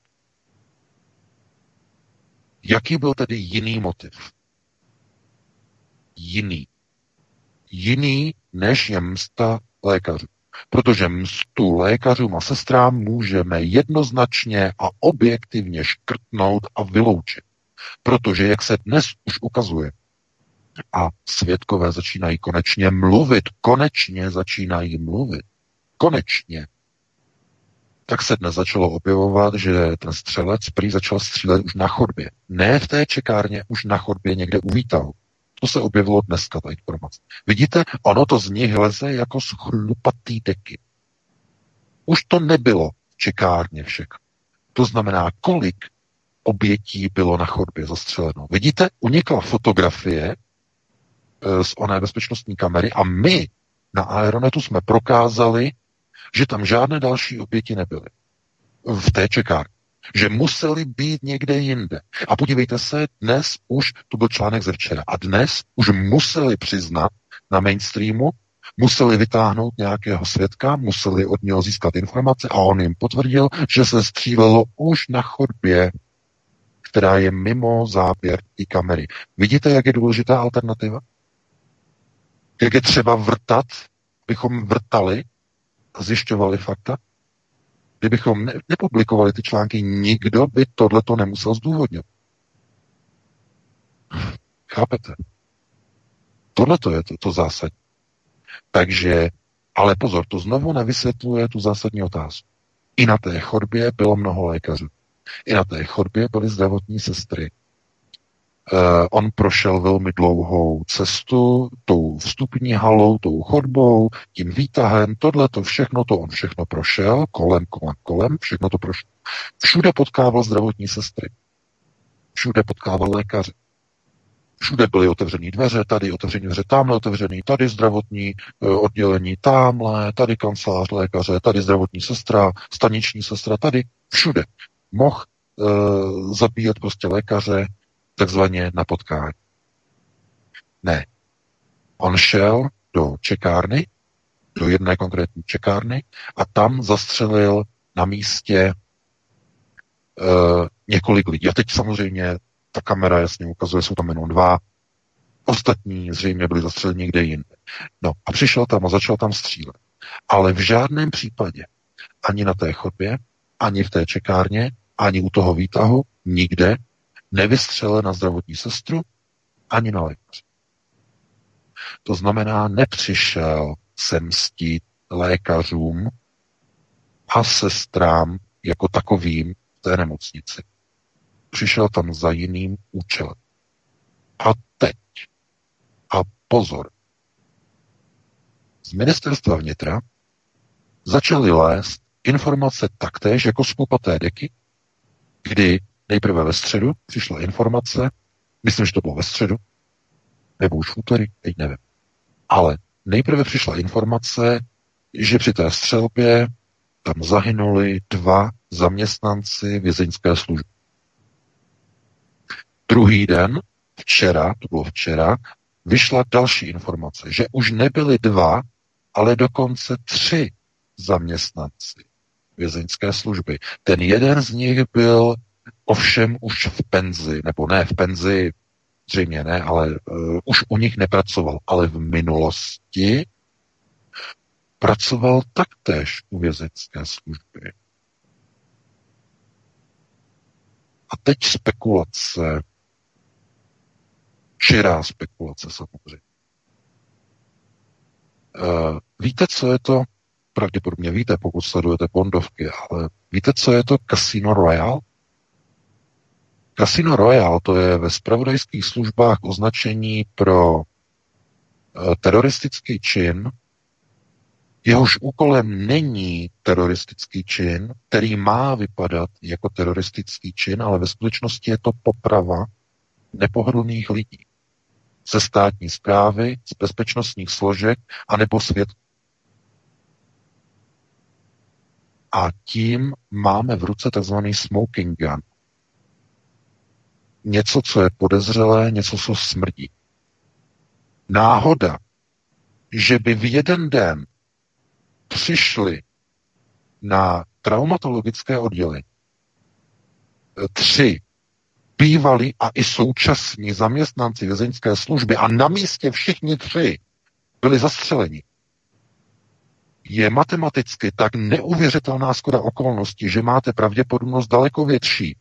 Jaký byl tedy jiný motiv? Jiný. Jiný, než je msta lékařů. Protože mstu lékařům a sestrám můžeme jednoznačně a objektivně škrtnout a vyloučit. Protože, jak se dnes už ukazuje, a svědkové začínají konečně mluvit, konečně začínají mluvit, konečně, tak se dnes začalo objevovat, že ten střelec prý začal střílet už na chodbě. Ne v té čekárně, už na chodbě někde uvítal. To se objevilo dneska, ta informace. Vidíte, ono to z nich leze jako z chlupatý deky. Už to nebylo čekárně však. To znamená, kolik obětí bylo na chodbě zastřeleno. Vidíte, unikla fotografie e, z oné bezpečnostní kamery a my na Aeronetu jsme prokázali, že tam žádné další oběti nebyly v té čekárně že museli být někde jinde. A podívejte se, dnes už, to byl článek ze včera, a dnes už museli přiznat na mainstreamu, museli vytáhnout nějakého svědka, museli od něho získat informace a on jim potvrdil, že se střílelo už na chodbě, která je mimo záběr i kamery. Vidíte, jak je důležitá alternativa? Jak je třeba vrtat, bychom vrtali a zjišťovali fakta? Kdybychom ne- nepublikovali ty články, nikdo by tohleto nemusel zdůvodnit. Chápete? Tohle to je to, to zásadní. Takže, ale pozor, to znovu nevysvětluje tu zásadní otázku. I na té chodbě bylo mnoho lékařů. I na té chodbě byly zdravotní sestry. Uh, on prošel velmi dlouhou cestu, tou vstupní halou, tou chodbou, tím výtahem, tohle to všechno, to on všechno prošel, kolem, kolem, kolem, všechno to prošel. Všude potkával zdravotní sestry. Všude potkával lékaře. Všude byly otevřené dveře, tady otevřené dveře, tamhle otevřený, tady zdravotní uh, oddělení, tamhle, tady kancelář lékaře, tady zdravotní sestra, staniční sestra, tady, všude. Mohl uh, zabíjet prostě lékaře, takzvaně na potkání. Ne. On šel do čekárny, do jedné konkrétní čekárny a tam zastřelil na místě uh, několik lidí. A teď samozřejmě ta kamera jasně ukazuje, jsou tam jenom dva, ostatní zřejmě byli zastřeleni někde jinde. No a přišel tam a začal tam střílet. Ale v žádném případě, ani na té chodbě, ani v té čekárně, ani u toho výtahu, nikde nevystřelil na zdravotní sestru ani na lékaře. To znamená, nepřišel se mstít lékařům a sestrám jako takovým v té nemocnici. Přišel tam za jiným účelem. A teď, a pozor, z ministerstva vnitra začaly lézt informace taktéž jako z deky, kdy Nejprve ve středu přišla informace, myslím, že to bylo ve středu, nebo už v úterý, teď nevím. Ale nejprve přišla informace, že při té střelbě tam zahynuli dva zaměstnanci vězeňské služby. Druhý den, včera, to bylo včera, vyšla další informace, že už nebyli dva, ale dokonce tři zaměstnanci vězeňské služby. Ten jeden z nich byl ovšem už v penzi, nebo ne v penzi, zřejmě ne, ale uh, už u nich nepracoval, ale v minulosti pracoval taktéž u vězeňské služby. A teď spekulace, čirá spekulace samozřejmě. Uh, víte, co je to? Pravděpodobně víte, pokud sledujete Bondovky, ale víte, co je to Casino Royale? Casino Royale to je ve spravodajských službách označení pro uh, teroristický čin, jehož úkolem není teroristický čin, který má vypadat jako teroristický čin, ale ve skutečnosti je to poprava nepohodlných lidí ze státní zprávy, z bezpečnostních složek a nebo svět. A tím máme v ruce tzv. smoking gun. Něco, co je podezřelé, něco, co smrdí. Náhoda, že by v jeden den přišli na traumatologické oddělení tři bývalí a i současní zaměstnanci vězeňské služby a na místě všichni tři byli zastřeleni. Je matematicky tak neuvěřitelná skoda okolností, že máte pravděpodobnost daleko větší,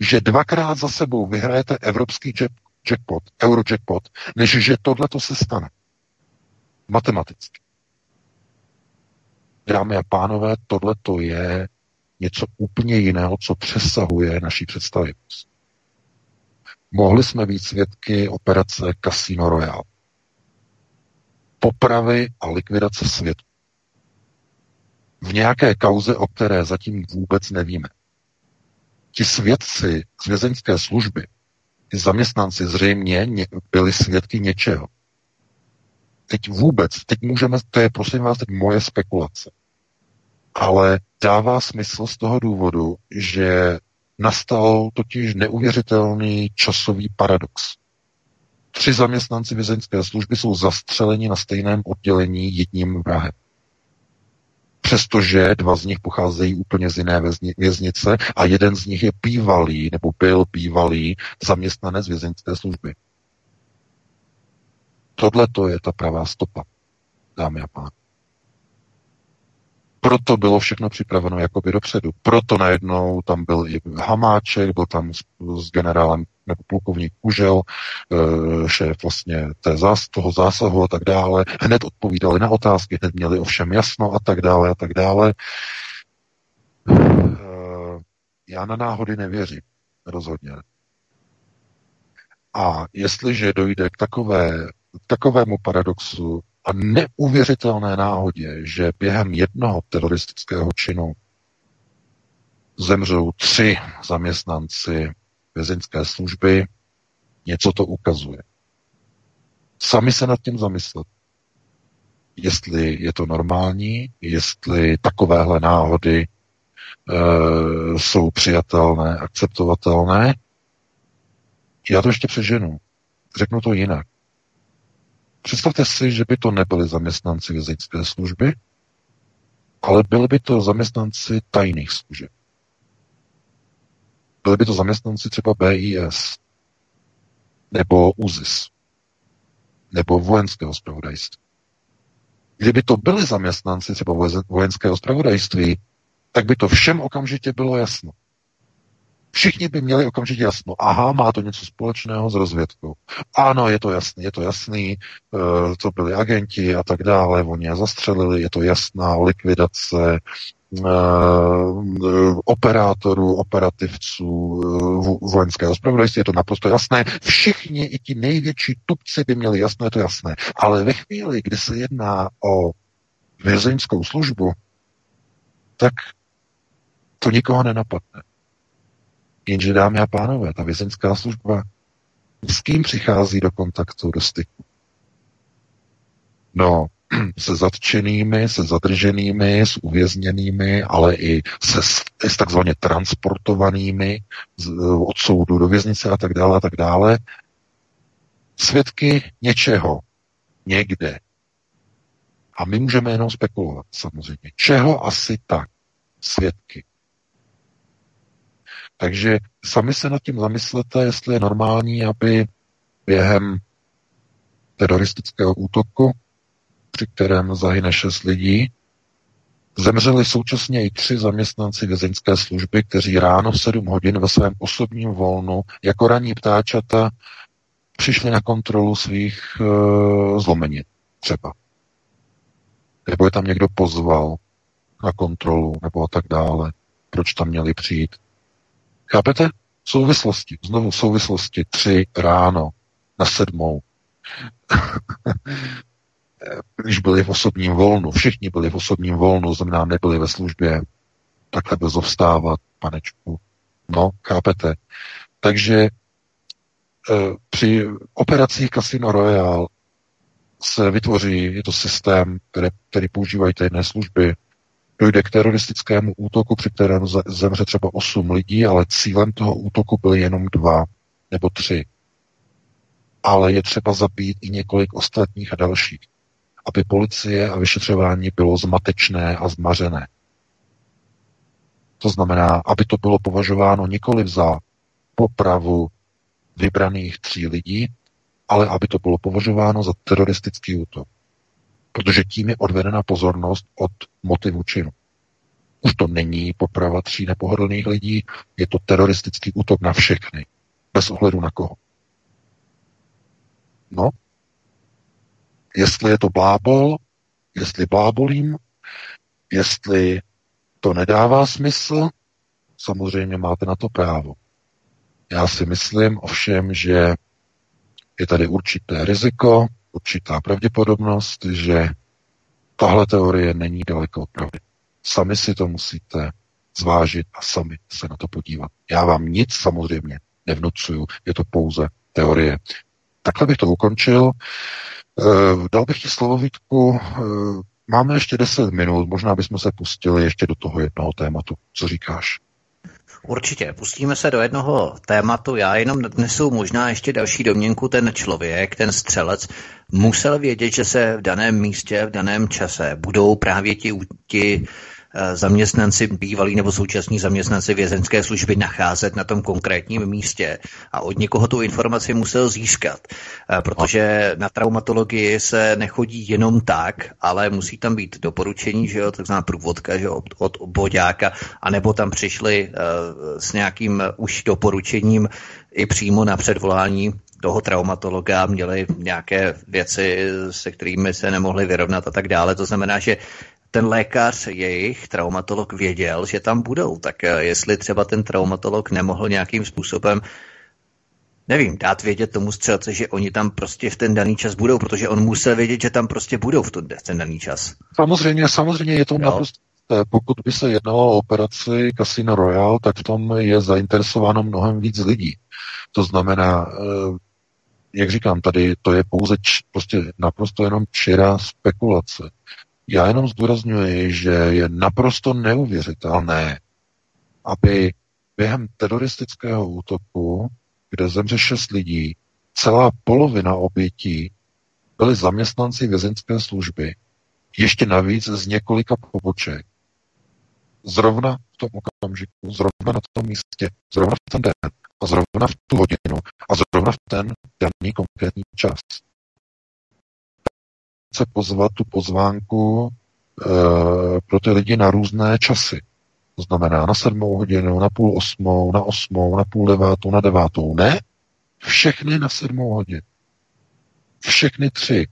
že dvakrát za sebou vyhrajete evropský jackpot, eurojackpot, než že tohle to se stane. Matematicky. Dámy a pánové, tohle to je něco úplně jiného, co přesahuje naší představivost. Mohli jsme být svědky operace Casino Royale. Popravy a likvidace světu. V nějaké kauze, o které zatím vůbec nevíme. Ti svědci z vězeňské služby, ty zaměstnanci zřejmě byli svědky něčeho. Teď vůbec, teď můžeme, to je prosím vás teď moje spekulace, ale dává smysl z toho důvodu, že nastal totiž neuvěřitelný časový paradox. Tři zaměstnanci vězeňské služby jsou zastřeleni na stejném oddělení jedním vrahem. Přestože dva z nich pocházejí úplně z jiné věznice a jeden z nich je bývalý, nebo byl bývalý zaměstnanec vězeňské služby. Tohle to je ta pravá stopa, dámy a pánové. Proto bylo všechno připraveno jakoby dopředu. Proto najednou tam byl i Hamáček, byl tam s, s generálem nebo plukovník Kužel, e, šéf vlastně té zás, toho zásahu a tak dále. Hned odpovídali na otázky, hned měli ovšem jasno a tak dále a tak dále. E, já na náhody nevěřím, rozhodně. A jestliže dojde k, takové, takovému paradoxu, a neuvěřitelné náhodě, že během jednoho teroristického činu zemřou tři zaměstnanci vězeňské služby, něco to ukazuje. Sami se nad tím zamyslet. Jestli je to normální, jestli takovéhle náhody e, jsou přijatelné, akceptovatelné. Já to ještě přeženu. Řeknu to jinak. Představte si, že by to nebyli zaměstnanci vězeňské služby, ale byli by to zaměstnanci tajných služeb. Byli by to zaměstnanci třeba BIS, nebo UZIS, nebo vojenského zpravodajství. Kdyby to byli zaměstnanci třeba vojenského zpravodajství, tak by to všem okamžitě bylo jasno. Všichni by měli okamžitě jasno. Aha, má to něco společného s rozvědkou. Ano, je to jasný, je to jasný, uh, to byli agenti a tak dále, oni je zastřelili, je to jasná likvidace uh, operátorů, operativců uh, vojenského zpravodajství, je to naprosto jasné. Všichni, i ti největší tupci by měli jasno, je to jasné. Ale ve chvíli, kdy se jedná o vězeňskou službu, tak to nikoho nenapadne. Jenže, dámy a pánové, ta vězeňská služba s kým přichází do kontaktu, do styku? No, se zatčenými, se zadrženými, s uvězněnými, ale i se s takzvaně transportovanými od soudu do věznice a tak dále a tak dále. Svědky něčeho, někde. A my můžeme jenom spekulovat, samozřejmě. Čeho asi tak? Svědky. Takže sami se nad tím zamyslete, jestli je normální, aby během teroristického útoku, při kterém zahyne šest lidí, zemřeli současně i tři zaměstnanci vězeňské služby, kteří ráno v 7 hodin ve svém osobním volnu jako ranní ptáčata přišli na kontrolu svých e, zlomenin třeba. Nebo je tam někdo pozval na kontrolu, nebo a tak dále. Proč tam měli přijít? Chápete? Souvislosti. Znovu souvislosti. Tři ráno na sedmou. Když byli v osobním volnu, všichni byli v osobním volnu, znamená nebyli ve službě, takhle bez vstávat, panečku. No, chápete? Takže e, při operacích Casino Royale se vytvoří, je to systém, který, který používají tajné služby, dojde k teroristickému útoku, při kterém zemře třeba 8 lidí, ale cílem toho útoku byly jenom dva nebo tři. Ale je třeba zabít i několik ostatních a dalších, aby policie a vyšetřování bylo zmatečné a zmařené. To znamená, aby to bylo považováno nikoli za popravu vybraných tří lidí, ale aby to bylo považováno za teroristický útok. Protože tím je odvedena pozornost od motivu činu. Už to není poprava tří nepohodlných lidí, je to teroristický útok na všechny, bez ohledu na koho. No, jestli je to blábol, jestli blábolím, jestli to nedává smysl, samozřejmě máte na to právo. Já si myslím ovšem, že je tady určité riziko, určitá pravděpodobnost, že tahle teorie není daleko od pravdy. Sami si to musíte zvážit a sami se na to podívat. Já vám nic samozřejmě nevnucuju, je to pouze teorie. Takhle bych to ukončil. Eh, dal bych ti slovo Vítku. Eh, máme ještě 10 minut, možná bychom se pustili ještě do toho jednoho tématu. Co říkáš? Určitě, pustíme se do jednoho tématu. Já jenom nesu možná ještě další domněnku. Ten člověk, ten střelec, musel vědět, že se v daném místě, v daném čase budou právě ti, ti zaměstnanci, bývalí nebo současní zaměstnanci vězenské služby nacházet na tom konkrétním místě a od někoho tu informaci musel získat, eh, protože na traumatologii se nechodí jenom tak, ale musí tam být doporučení, že jo, takzvaná průvodka, že jo, od, od boďáka, anebo tam přišli uh, s nějakým už doporučením i přímo na předvolání toho traumatologa, měli nějaké věci, se kterými se nemohli vyrovnat a tak dále. To znamená, že ten lékař, jejich traumatolog věděl, že tam budou. Tak eh, jestli třeba ten traumatolog nemohl nějakým způsobem nevím, dát vědět tomu střelce, že oni tam prostě v ten daný čas budou, protože on musel vědět, že tam prostě budou v ten daný čas. Samozřejmě, samozřejmě je to naprosto pokud by se jednalo o operaci Casino Royale, tak v tom je zainteresováno mnohem víc lidí. To znamená, eh, jak říkám, tady to je pouze č, prostě naprosto jenom čirá spekulace. Já jenom zdůrazňuji, že je naprosto neuvěřitelné, aby během teroristického útoku, kde zemře šest lidí, celá polovina obětí byli zaměstnanci vězeňské služby, ještě navíc z několika poboček. Zrovna v tom okamžiku, zrovna na tom místě, zrovna v ten den a zrovna v tu hodinu a zrovna v ten daný konkrétní čas chce pozvat tu pozvánku e, pro ty lidi na různé časy. To znamená na sedmou hodinu, na půl osmou, na osmou, na půl devátou, na devátou. Ne, všechny na sedmou hodinu. Všechny tři.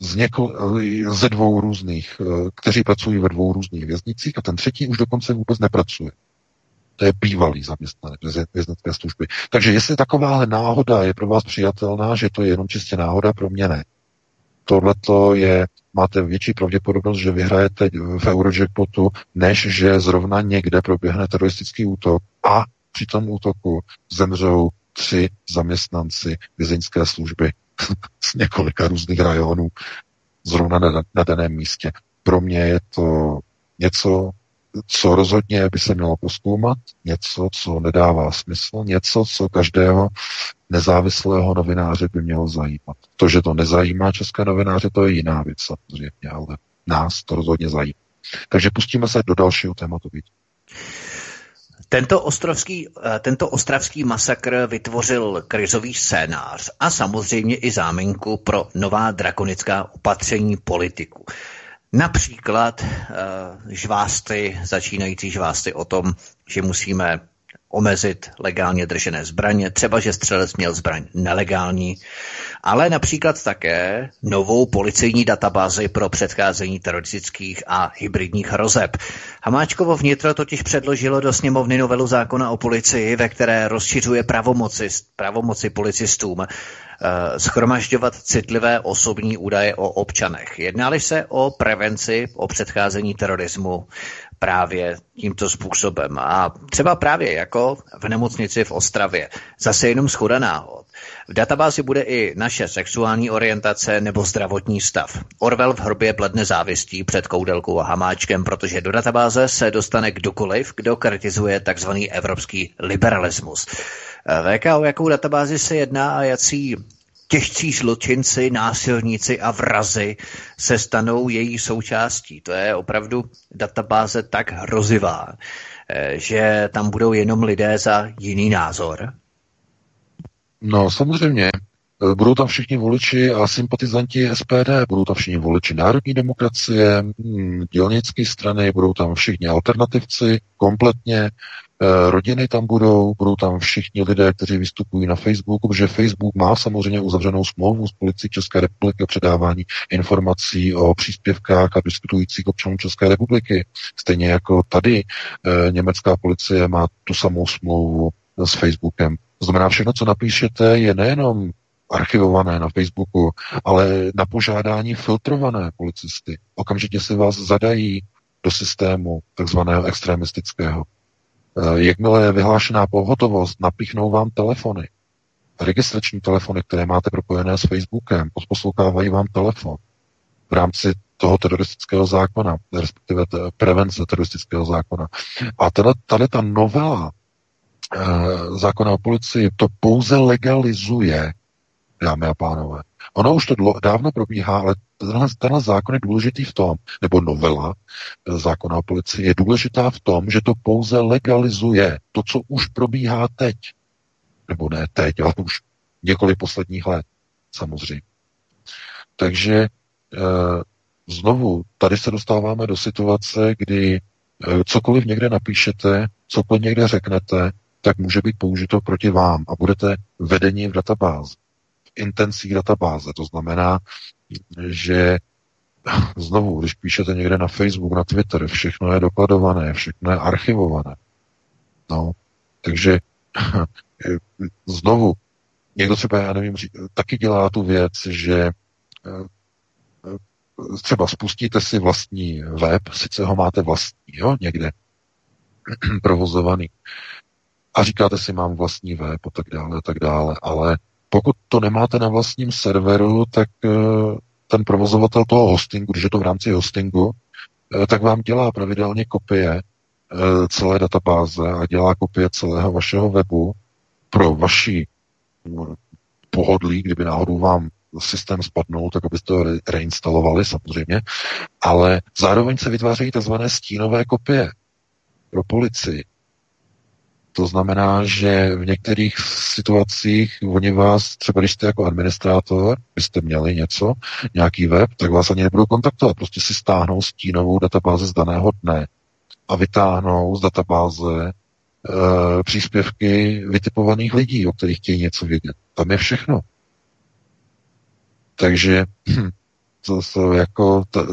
Z něko, ze dvou různých, eh, kteří pracují ve dvou různých věznicích a ten třetí už dokonce vůbec nepracuje. To je bývalý zaměstnanec věznické služby. Takže jestli takováhle náhoda je pro vás přijatelná, že to je jenom čistě náhoda, pro mě ne tohleto je, máte větší pravděpodobnost, že vyhrajete v Eurojackpotu, než že zrovna někde proběhne teroristický útok a při tom útoku zemřou tři zaměstnanci vězeňské služby z několika různých rajonů zrovna na, na daném místě. Pro mě je to něco, co rozhodně by se mělo poskoumat, něco, co nedává smysl, něco, co každého nezávislého novináře by mělo zajímat. To, že to nezajímá české novináře, to je jiná věc samozřejmě, ale nás to rozhodně zajímá. Takže pustíme se do dalšího tématu. Tento, ostrovský, eh, tento ostravský masakr vytvořil krizový scénář a samozřejmě i záminku pro nová drakonická opatření politiku. Například uh, žvásty, začínající žvásty o tom, že musíme omezit legálně držené zbraně, třeba že střelec měl zbraň nelegální, ale například také novou policejní databázi pro předcházení teroristických a hybridních hrozeb. Hamáčkovo vnitro totiž předložilo do sněmovny novelu zákona o policii, ve které rozšiřuje pravomoci, pravomoci policistům Eh, schromažďovat citlivé osobní údaje o občanech. Jednali se o prevenci, o předcházení terorismu právě tímto způsobem. A třeba právě jako v nemocnici v Ostravě. Zase jenom schoda náhod. V databázi bude i naše sexuální orientace nebo zdravotní stav. Orwell v hrobě bledne závistí před koudelkou a hamáčkem, protože do databáze se dostane kdokoliv, kdo kritizuje tzv. evropský liberalismus. VK, o jakou databázi se jedná a jací těžcí zločinci, násilníci a vrazy se stanou její součástí. To je opravdu databáze tak hrozivá, eh, že tam budou jenom lidé za jiný názor. No samozřejmě, Eh, budou tam všichni voliči a sympatizanti SPD, budou tam všichni voliči národní demokracie, hm, dělnické strany, budou tam všichni alternativci kompletně, rodiny tam budou, budou tam všichni lidé, kteří vystupují na Facebooku, protože Facebook má samozřejmě uzavřenou smlouvu s policií České republiky o předávání informací o příspěvkách a diskutujících občanů České republiky. Stejně jako tady e, německá policie má tu samou smlouvu s Facebookem. To znamená, všechno, co napíšete, je nejenom archivované na Facebooku, ale na požádání filtrované policisty. Okamžitě si vás zadají do systému takzvaného extremistického. Eh, jakmile je vyhlášená pohotovost, napichnou vám telefony. Registrační telefony, které máte propojené s Facebookem, poslouchávají vám telefon v rámci toho teroristického zákona, respektive prevence teroristického zákona. A tady, tady ta novela e, zákona o policii to pouze legalizuje dámy a pánové. Ono už to dávno probíhá, ale tenhle, tenhle zákon je důležitý v tom, nebo novela eh, zákona o policii je důležitá v tom, že to pouze legalizuje to, co už probíhá teď. Nebo ne teď, ale už několik posledních let, samozřejmě. Takže e, znovu, tady se dostáváme do situace, kdy e, cokoliv někde napíšete, cokoliv někde řeknete, tak může být použito proti vám a budete vedeni v databázi intencí databáze. To znamená, že znovu, když píšete někde na Facebook, na Twitter, všechno je dokladované, všechno je archivované. No, takže znovu, někdo třeba, já nevím, taky dělá tu věc, že eh, třeba spustíte si vlastní web, sice ho máte vlastní, jo, někde provozovaný, a říkáte si, mám vlastní web a tak dále, a tak dále, ale pokud to nemáte na vlastním serveru, tak eh, ten provozovatel toho hostingu, když je to v rámci hostingu, eh, tak vám dělá pravidelně kopie eh, celé databáze a dělá kopie celého vašeho webu pro vaši mm, pohodlí, kdyby náhodou vám systém spadnul, tak abyste to reinstalovali samozřejmě, ale zároveň se vytvářejí tzv. stínové kopie pro policii. To znamená, že v některých situacích oni vás, třeba když jste jako administrátor, byste měli něco, nějaký web, tak vás ani nebudou kontaktovat. Prostě si stáhnou stínovou databázi z daného dne a vytáhnou z databáze e, příspěvky vytipovaných lidí, o kterých chtějí něco vědět. Tam je všechno. Takže hm, to, to, jako, to,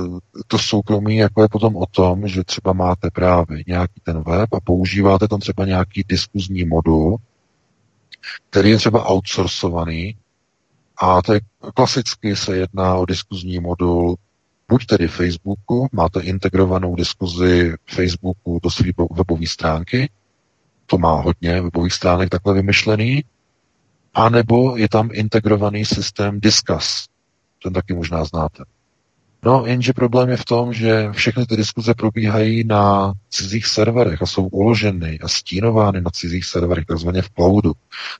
to soukromí jako je potom o tom, že třeba máte právě nějaký ten web a používáte tam třeba nějaký diskuzní modul, který je třeba outsourcovaný a to je, klasicky se jedná o diskuzní modul buď tedy Facebooku, máte integrovanou diskuzi Facebooku do své webové stránky, to má hodně webových stránek takhle vymyšlený, anebo je tam integrovaný systém Discuss, ten taky možná znáte. No, jenže problém je v tom, že všechny ty diskuze probíhají na cizích serverech a jsou uloženy a stínovány na cizích serverech, takzvaně v cloudu.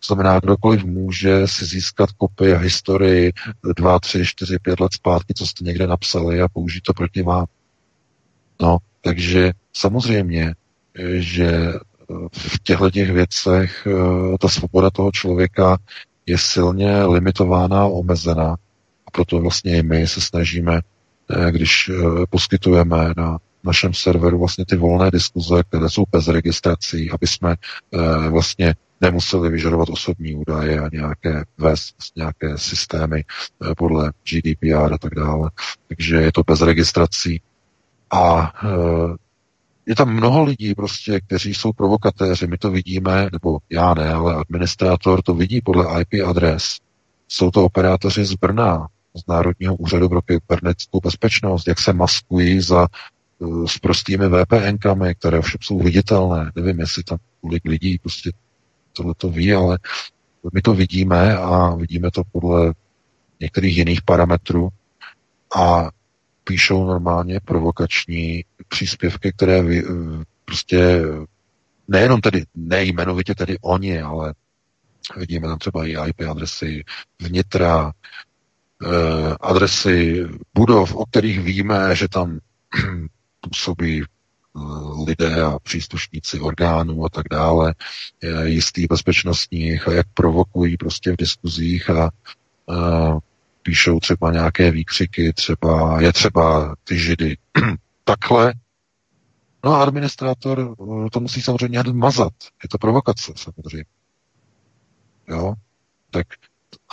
Znamená, kdokoliv může si získat kopii a historii 2, 3, 4, 5 let zpátky, co jste někde napsali a použít to proti vám. No, takže samozřejmě, že v těchto těch věcech ta svoboda toho člověka je silně limitována a omezená. Proto vlastně i my se snažíme, když poskytujeme na našem serveru vlastně ty volné diskuze, které jsou bez registrací, aby jsme vlastně nemuseli vyžadovat osobní údaje a nějaké vést nějaké systémy eh, podle GDPR a tak dále. Takže je to bez registrací. A eh, je tam mnoho lidí prostě, kteří jsou provokatéři, my to vidíme, nebo já ne, ale administrátor to vidí podle IP adres. Jsou to operátoři z Brna, z Národního úřadu pro kybernetickou bezpečnost, jak se maskují za uh, s prostými VPNkami, které všem jsou viditelné. Nevím, jestli tam kolik lidí prostě tohle to ví, ale my to vidíme a vidíme to podle některých jiných parametrů a píšou normálně provokační příspěvky, které vy, prostě nejenom tedy, nejmenovitě tedy oni, ale vidíme tam třeba i IP adresy vnitra, eh, adresy budov, o kterých víme, že tam působí lidé a příslušníci orgánů a tak dále, jistý bezpečnostních a jak provokují prostě v diskuzích a, a píšou třeba nějaké výkřiky, třeba je třeba ty židy takhle. No a administrátor to musí samozřejmě mazat. Je to provokace samozřejmě. Jo? Tak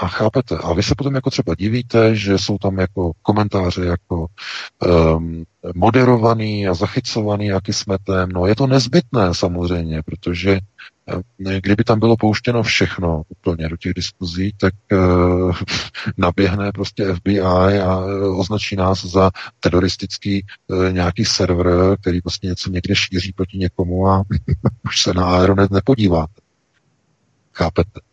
a chápete, a vy se potom jako třeba divíte, že jsou tam jako komentáře jako um, moderovaný a zachycovaný jaký smetem. No je to nezbytné samozřejmě, protože eh, kdyby tam bylo pouštěno všechno úplně do těch diskuzí, tak uh, naběhne prostě FBI a označí nás za teroristický uh, nějaký server, který prostě něco někde šíří proti někomu a už se na Aeronet nepodíváte. Chápete?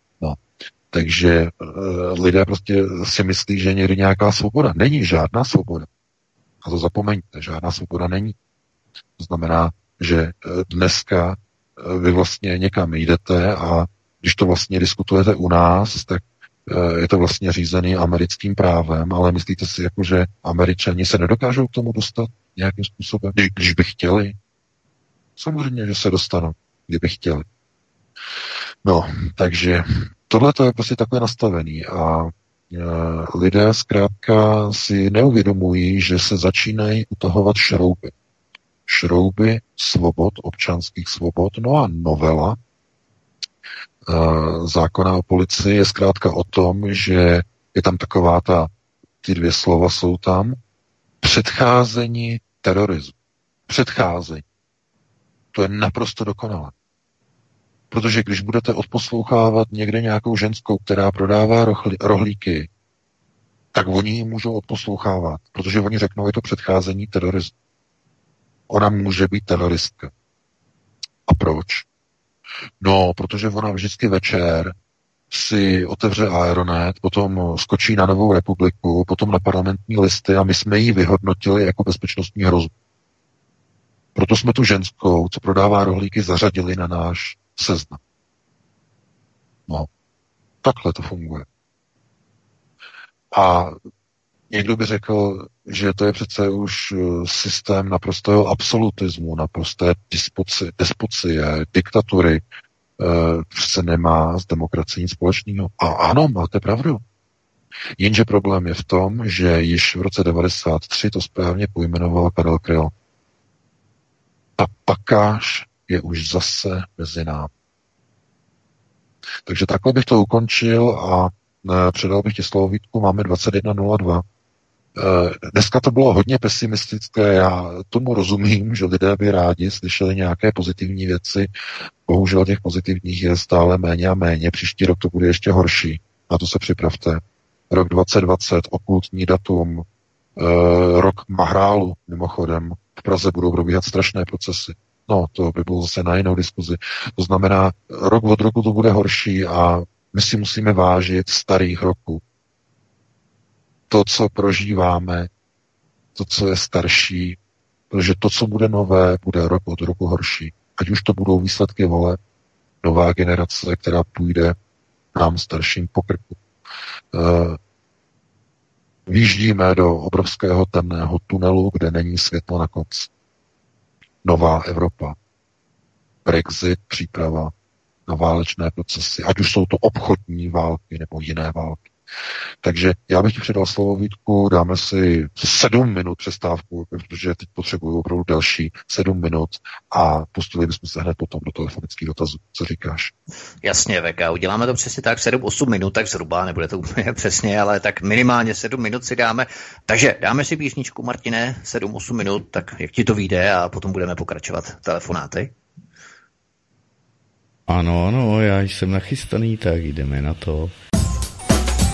Takže uh, lidé prostě si myslí, že někdy nějaká svoboda. Není žádná svoboda. A to zapomeňte, žádná svoboda není. To znamená, že eh, dneska uh, vy vlastně někam jdete a když to vlastně diskutujete u nás, tak je to vlastně řízený americkým právem, ale myslíte si, jako, že američani se nedokážou k tomu dostat nějakým způsobem, když, když by chtěli? Samozřejmě, že se dostanou, kdyby chtěli. No, takže tohle to je prostě takové nastavený a e, lidé zkrátka si neuvědomují, že se začínají utahovat šrouby. Šrouby svobod, občanských svobod, no a novela e, zákona o policii je zkrátka o tom, že je tam taková ta, ty dvě slova jsou tam, předcházení terorismu. Předcházení. To je naprosto dokonalé. Protože když budete odposlouchávat někde nějakou ženskou, která prodává rohlí, rohlíky, tak oni ji můžou odposlouchávat, protože oni řeknou, je to předcházení terorismu. Ona může být teroristka. A proč? No, protože ona vždycky večer si otevře Aeronet, potom skočí na Novou republiku, potom na parlamentní listy a my jsme ji vyhodnotili jako bezpečnostní hrozbu. Proto jsme tu ženskou, co prodává rohlíky, zařadili na náš seznam. No, takhle to funguje. A někdo by řekl, že to je přece už eh, systém naprostého absolutismu, naprosté despocie, diktatury, přece nemá s demokracií nic společného. A ano, máte pravdu. Jenže problém je v tom, že již v roce 93 to správně pojmenoval Karel Kryl. Ta pakáž je už zase mezi námi. Takže takhle bych to ukončil a e, předal bych ti slovo Vítku, máme 21.02. E, dneska to bylo hodně pesimistické, já tomu rozumím, že lidé by rádi slyšeli nějaké pozitivní věci, bohužel těch pozitivních je stále méně a méně, příští rok to bude ještě horší, na to se připravte. Rok 2020, okultní datum, e, rok Mahrálu, mimochodem, v Praze budou probíhat strašné procesy. No, to by bylo zase na jinou diskuzi. To znamená, rok od roku to bude horší a my si musíme vážit starých roků. To, co prožíváme, to, co je starší, protože to, co bude nové, bude rok od roku horší. Ať už to budou výsledky vole, nová generace, která půjde nám starším pokrku. Uh, Výjíždíme do obrovského temného tunelu, kde není světlo na konci nová Evropa. Brexit, příprava na válečné procesy, ať už jsou to obchodní války nebo jiné války. Takže já bych ti předal slovo Vítku, dáme si sedm minut přestávku, protože teď potřebuju opravdu další sedm minut a pustili bychom se hned potom do telefonických dotazů. Co říkáš? Jasně, VK, uděláme to přesně tak 7-8 minut, tak zhruba, nebude to úplně přesně, ale tak minimálně 7 minut si dáme. Takže dáme si písničku, Martine, 7-8 minut, tak jak ti to vyjde a potom budeme pokračovat telefonáty. Ano, ano, já jsem nachystaný, tak jdeme na to.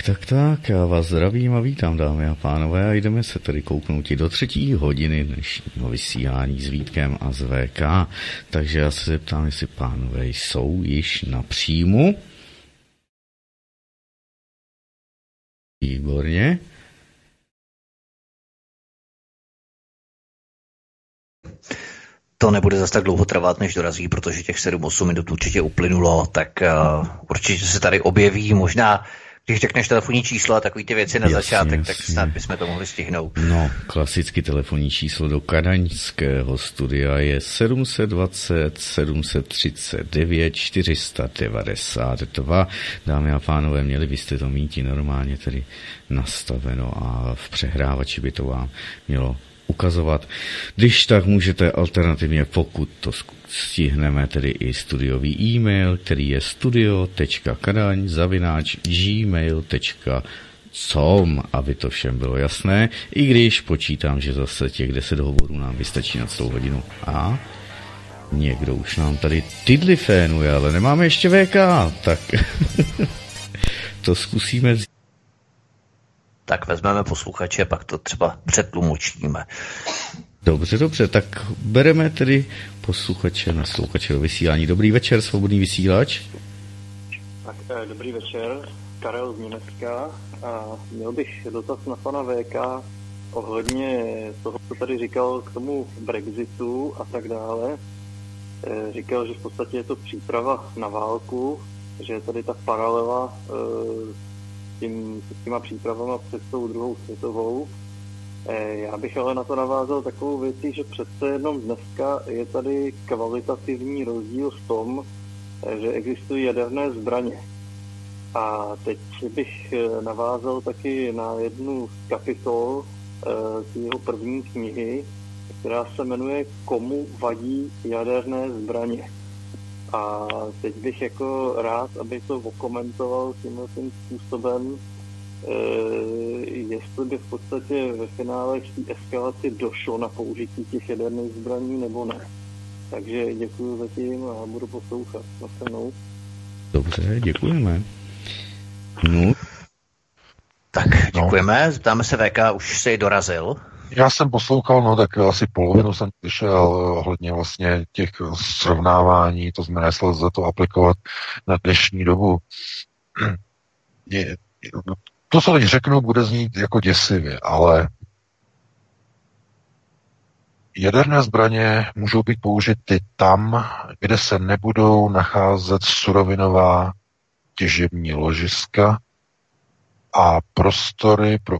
Tak, tak, tak, já vás zdravím a vítám, dámy a pánové, a jdeme se tedy kouknout i do třetí hodiny dnešního vysílání s Vítkem a s VK. Takže já se zeptám, jestli pánové jsou již na příjmu. Výborně. To nebude zase tak dlouho trvat, než dorazí, protože těch 7-8 minut určitě uplynulo, tak uh, určitě se tady objeví možná když řekneš telefonní číslo a takový ty věci na jasně, začátek, jasně. tak snad bychom to mohli stihnout. No, klasicky telefonní číslo do kadaňského studia je 720 739 492. Dámy a pánové, měli byste to mít normálně tedy nastaveno a v přehrávači by to vám mělo ukazovat. Když tak můžete alternativně, pokud to stihneme, tedy i studiový e-mail, který je studio.kadaň zavináč gmail.com, aby to všem bylo jasné, i když počítám, že zase těch 10 hovorů nám vystačí na celou hodinu. A někdo už nám tady tydly fénuje, ale nemáme ještě VK, tak to zkusíme tak vezmeme posluchače, pak to třeba přetlumočíme. Dobře, dobře, tak bereme tedy posluchače, naslouchače do vysílání. Dobrý večer, svobodný vysílač. Tak, eh, dobrý večer, Karel z Německa. A měl bych dotaz na pana VK ohledně toho, co tady říkal k tomu Brexitu a tak dále. Eh, říkal, že v podstatě je to příprava na válku, že je tady ta paralela eh, tím, s těma přípravama před tou druhou světovou. Eh, já bych ale na to navázal takovou věcí, že přece jenom dneska je tady kvalitativní rozdíl v tom, eh, že existují jaderné zbraně. A teď bych eh, navázal taky na jednu z kapitol z jeho první knihy, která se jmenuje Komu vadí jaderné zbraně. A teď bych jako rád, aby to okomentoval tímhle tím způsobem, e, jestli by v podstatě ve finále v té eskalaci došlo na použití těch jaderných zbraní nebo ne. Takže děkuji zatím a budu poslouchat. Nastanou. Dobře, děkujeme. No. Tak děkujeme, zeptáme se VK, už si dorazil. Já jsem poslouchal, no tak asi polovinu jsem slyšel ohledně vlastně těch srovnávání, to znamená, jestli lze to aplikovat na dnešní dobu. To, co teď řeknu, bude znít jako děsivě, ale jaderné zbraně můžou být použity tam, kde se nebudou nacházet surovinová těžební ložiska a prostory pro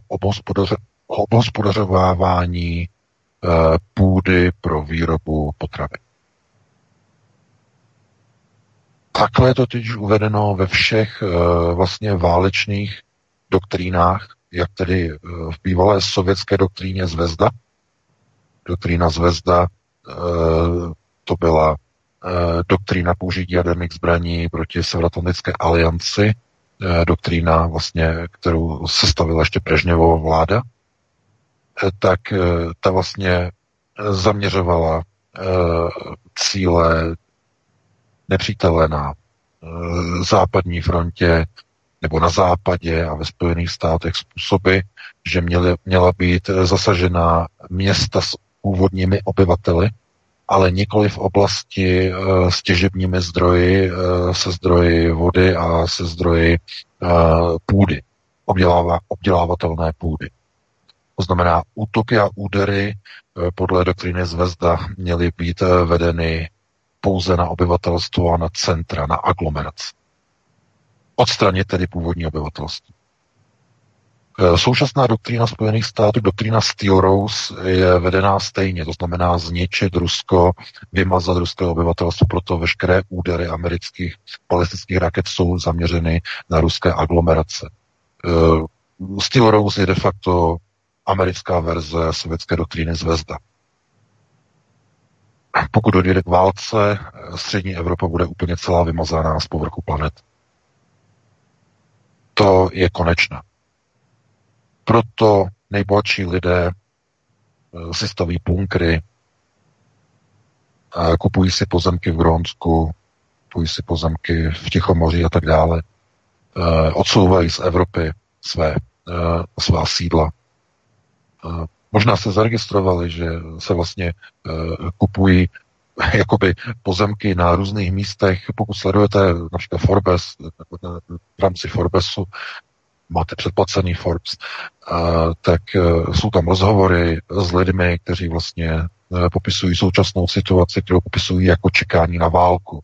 obhospodařovávání eh, půdy pro výrobu potravy. Takhle je to teď uvedeno ve všech eh, vlastně válečných doktrínách, jak tedy eh, v bývalé sovětské doktríně Zvezda. Doktrína Zvezda to byla doktrína použití jaderných zbraní proti Severoatlantické alianci, doktrína vlastně, kterou sestavila ještě Brežněvova vláda tak eh, ta vlastně eh, zaměřovala eh, cíle nepřítele na západní frontě nebo na západě a ve Spojených státech způsoby, že měly, měla být zasažena města s původními obyvateli ale nikoli v oblasti s těžebními zdroji, se zdroji vody a se zdroji půdy, obdělávatelné půdy. To znamená, útoky a údery podle doktríny Zvezda měly být vedeny pouze na obyvatelstvo a na centra, na aglomerace. Odstranit tedy původní obyvatelstvo. E, současná doktrína Spojených států, doktrína Steel Rose, je vedená stejně, to znamená zničit Rusko, vymazat ruské obyvatelstvo, proto veškeré údery amerických balistických raket jsou zaměřeny na ruské aglomerace. Steel Rose je de facto americká verze sovětské doktríny Zvezda. Pokud dojde k válce, střední Evropa bude úplně celá vymazaná z povrchu planet. To je konečné. Proto nejbohatší lidé eh, si staví bunkry, kupují si pozemky v Grónsku, kupují si pozemky v Tichomoří a tak dále. Eh, odsouvají z Evropy své, eh, svá sídla. Možná se zaregistrovali, že se vlastně kupují jakoby pozemky na různých místech. Pokud sledujete například Forbes, v rámci Forbesu, máte předplacený Forbes, tak e, jsou tam rozhovory s lidmi, kteří vlastně e, popisují současnou situaci, kterou popisují jako čekání na válku.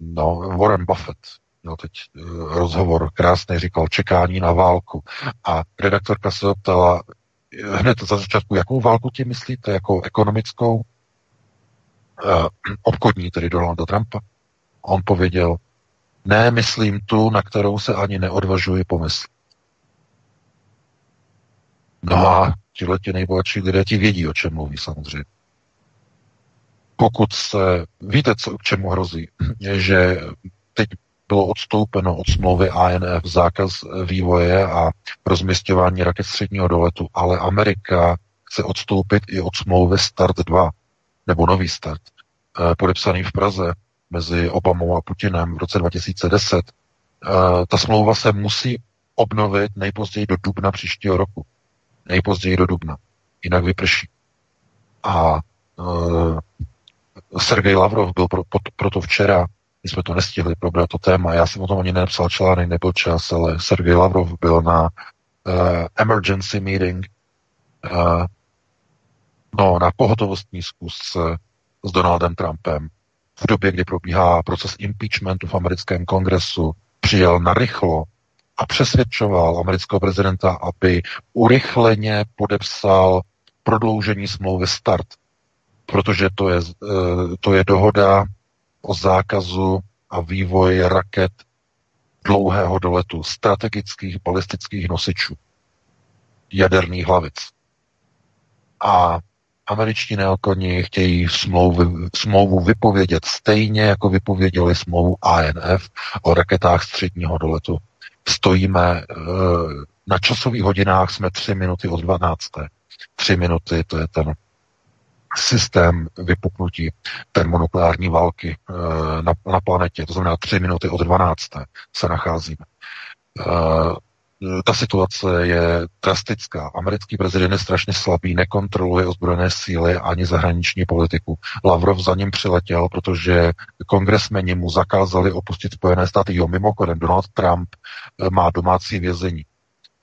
No, Warren Buffett měl teď e, rozhovor krásný, říkal čekání na válku. A redaktorka se optala hned za začátku, jakou válku ti myslíte, jako ekonomickou? Uh, obchodní, tedy Donalda Trumpa. On pověděl, ne, myslím tu, na kterou se ani neodvažuji pomyslet. No a tihle ti nejbohatší lidé ti vědí, o čem mluví samozřejmě. Pokud se, víte, co, k čemu hrozí, že teď bylo odstoupeno od smlouvy ANF zákaz vývoje a rozměstňování raket středního doletu, ale Amerika chce odstoupit i od smlouvy Start 2, nebo Nový Start, eh, podepsaný v Praze mezi Obamou a Putinem v roce 2010, eh, ta smlouva se musí obnovit nejpozději do dubna příštího roku. Nejpozději do dubna. Jinak vyprší. A uh, Sergej Lavrov byl pro, pro, proto včera, my jsme to nestihli probrat to téma, já jsem o tom ani nenapsal článek, nebyl čas, ale Sergej Lavrov byl na uh, emergency meeting, uh, no, na pohotovostní zkusce s Donaldem Trumpem. V době, kdy probíhá proces impeachmentu v americkém kongresu, přijel narychlo a přesvědčoval amerického prezidenta, aby urychleně podepsal prodloužení smlouvy START, protože to je, eh, to je dohoda o zákazu a vývoji raket dlouhého doletu, strategických balistických nosičů, jaderných hlavic. A američtí neokoni chtějí smlouvu, smlouvu vypovědět stejně, jako vypověděli smlouvu ANF o raketách středního doletu. Stojíme eh, na časových hodinách, jsme tři minuty od 12. Tři minuty, to je ten systém vypuknutí termonukleární války eh, na, na planetě, to znamená tři minuty od 12. se nacházíme. Eh, ta situace je drastická. Americký prezident je strašně slabý, nekontroluje ozbrojené síly ani zahraniční politiku. Lavrov za ním přiletěl, protože kongresmeni mu zakázali opustit Spojené státy. Jo, mimochodem, Donald Trump eh, má domácí vězení.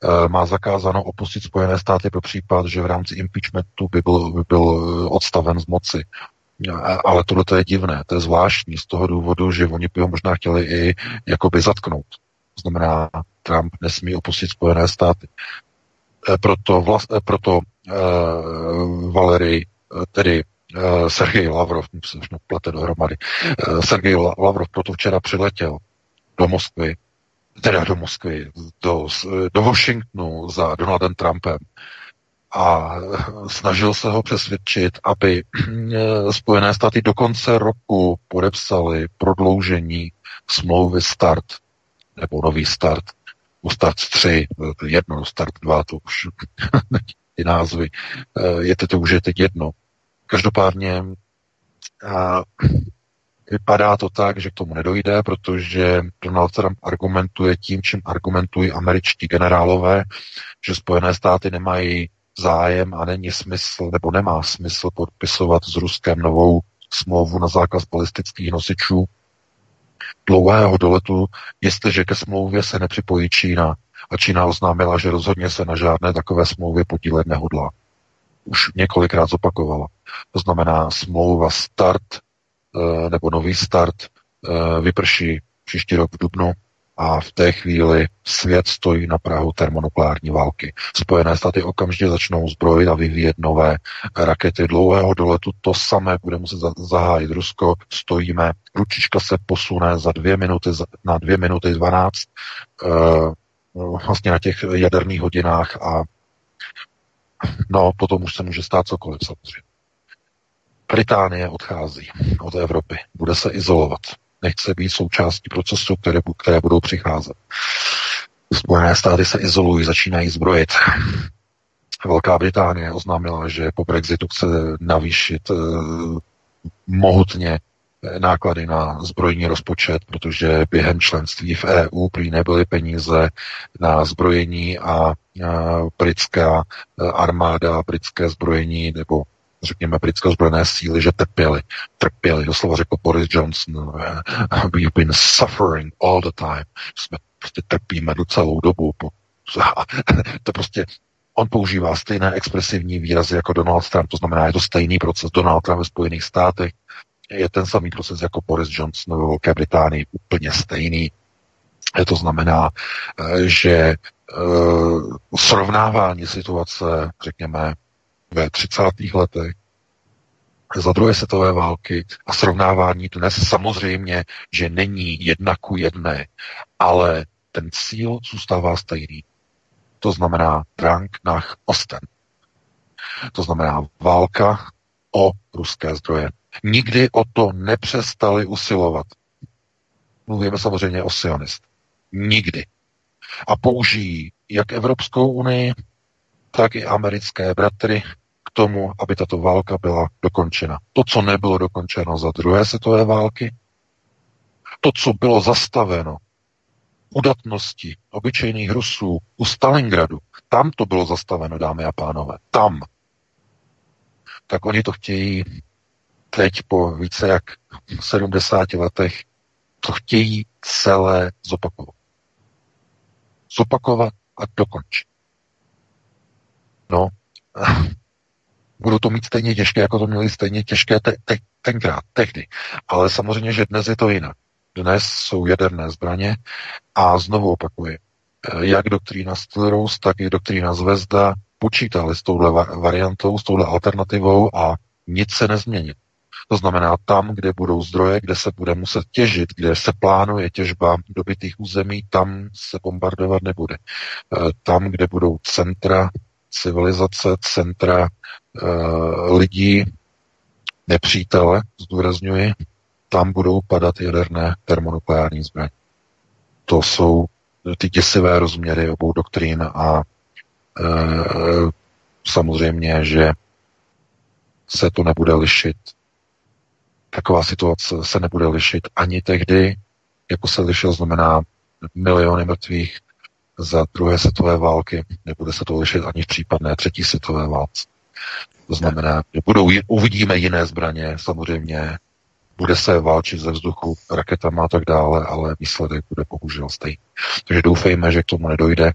Eh, má zakázáno opustit Spojené státy pro případ, že v rámci impeachmentu by byl, by byl eh, odstaven z moci. Ale tohle je divné, to je zvláštní z toho důvodu, že oni by ho možná chtěli i jakoby zatknout. To znamená, Trump nesmí opustit Spojené státy. Proto, vlast, proto uh, Valery, tedy uh, Sergej Lavrov, se všechno plete dohromady, uh, Sergej Lavrov proto včera přiletěl do Moskvy, teda do Moskvy, do, do Washingtonu za Donaldem Trumpem a snažil se ho přesvědčit, aby Spojené státy do konce roku podepsali prodloužení smlouvy START nebo nový start, u start 3, jedno, start 2, to už ty názvy, eh, je to už je teď jedno. Každopádně vypadá to tak, že k tomu nedojde, protože Donald Trump argumentuje tím, čím argumentují američtí generálové, že Spojené státy nemají zájem a není smysl, nebo nemá smysl podpisovat s Ruskem novou smlouvu na zákaz balistických nosičů dlouhého doletu, jestliže ke smlouvě se nepřipojí Čína. A Čína oznámila, že rozhodně se na žádné takové smlouvě podílet nehodlá. Už několikrát zopakovala. To znamená, smlouva start nebo nový start eh, vyprší příští rok v Dubnu a v té chvíli svět stojí na Prahu termonukleární války. Spojené státy okamžitě začnou zbrojit a vyvíjet nové rakety dlouhého doletu. To samé bude muset zahájit Rusko. Stojíme, ručička se posune za dvě minuty, na dvě minuty dvanáct eh, vlastně na těch jaderných hodinách a no, potom už se může stát cokoliv samozřejmě. Británie odchází od Evropy, bude se izolovat nechce být součástí procesu, které, které budou přicházet. Spojené státy se izolují, začínají zbrojit. Velká Británie oznámila, že po Brexitu chce navýšit eh, mohutně náklady na zbrojní rozpočet, protože během členství v EU prý nebyly peníze na zbrojení a, a britská eh, armáda, britské zbrojení nebo řekněme, britské ozbrojené síly, že trpěli. Trpěli, doslova řekl Boris Johnson, we've been suffering all the time. Jsme prostě trpíme do celou dobu. to prostě On používá stejné expresivní výrazy jako Donald Trump, to znamená, je to stejný proces. Donald Trump ve Spojených státech je ten samý proces jako Boris Johnson ve Velké Británii, úplně stejný. To znamená, eh, že srovnávání situace, řekněme, ve 30. letech za druhé světové války a srovnávání dnes samozřejmě, že není jedna ku jedné, ale ten cíl zůstává stejný. To znamená Drang nach Osten. To znamená válka o ruské zdroje. Nikdy o to nepřestali usilovat. Mluvíme samozřejmě o sionist. Nikdy. A použijí jak Evropskou unii, tak i americké bratry tomu, aby tato válka byla dokončena. To, co nebylo dokončeno za druhé světové války, to, co bylo zastaveno udatnosti obyčejných Rusů u Stalingradu, tam to bylo zastaveno, dámy a pánové, tam. Tak oni to chtějí teď po více jak 70 letech, to chtějí celé zopakovat. Zopakovat a dokončit. No, budou to mít stejně těžké, jako to měli stejně těžké te- te- tenkrát, tehdy. Ale samozřejmě, že dnes je to jinak. Dnes jsou jaderné zbraně a znovu opakuji, eh, jak doktrína Stilrous, tak i doktrína Zvezda počítali s touhle variantou, s touhle alternativou a nic se nezměnit. To znamená, tam, kde budou zdroje, kde se bude muset těžit, kde se plánuje těžba dobytých území, tam se bombardovat nebude. Eh, tam, kde budou centra civilizace, centra lidí, nepřítele, zdůrazňuji, tam budou padat jaderné termonukleární zbraně. To jsou ty děsivé rozměry obou doktrín a e, samozřejmě, že se to nebude lišit. Taková situace se nebude lišit ani tehdy, jako se lišil, znamená miliony mrtvých, za druhé světové války. Nebude se to lišit ani v případné třetí světové válce. To znamená, že budou, uvidíme jiné zbraně, samozřejmě, bude se válčit ze vzduchu raketama a tak dále, ale výsledek bude bohužel stejný. Takže doufejme, že k tomu nedojde,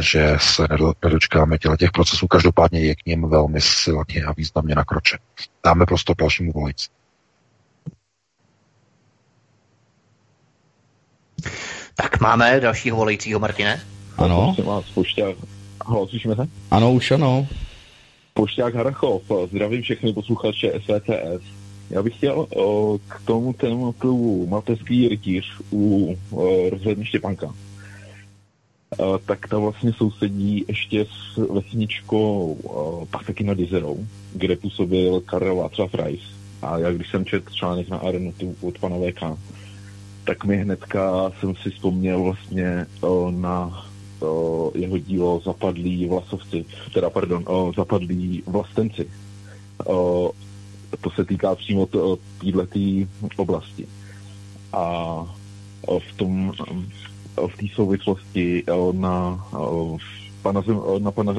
že se nedočkáme těle těch procesů. Každopádně je k ním velmi silně a významně nakročen. Dáme prostor dalšímu volici. Tak máme dalšího volajícího, Martine? Ano. Prosím vás? Ano, už ano. Pošťák Harachov, zdravím všechny posluchače SVTS. Já bych chtěl o, k tomu tématu mateřský rytíř u o, rozhledny Štěpanka. O, tak ta vlastně sousedí ještě s vesničkou Paseky nad Jezerou, kde působil Karel Václav Reis. A já když jsem četl článek na Arenutu od pana VK, tak mi hnedka jsem si vzpomněl vlastně o, na o, jeho dílo Zapadlí vlasovci, teda pardon, Zapadlí vlastenci. To se týká přímo této oblasti. A v tom, v té souvislosti na, pana Zem, na pana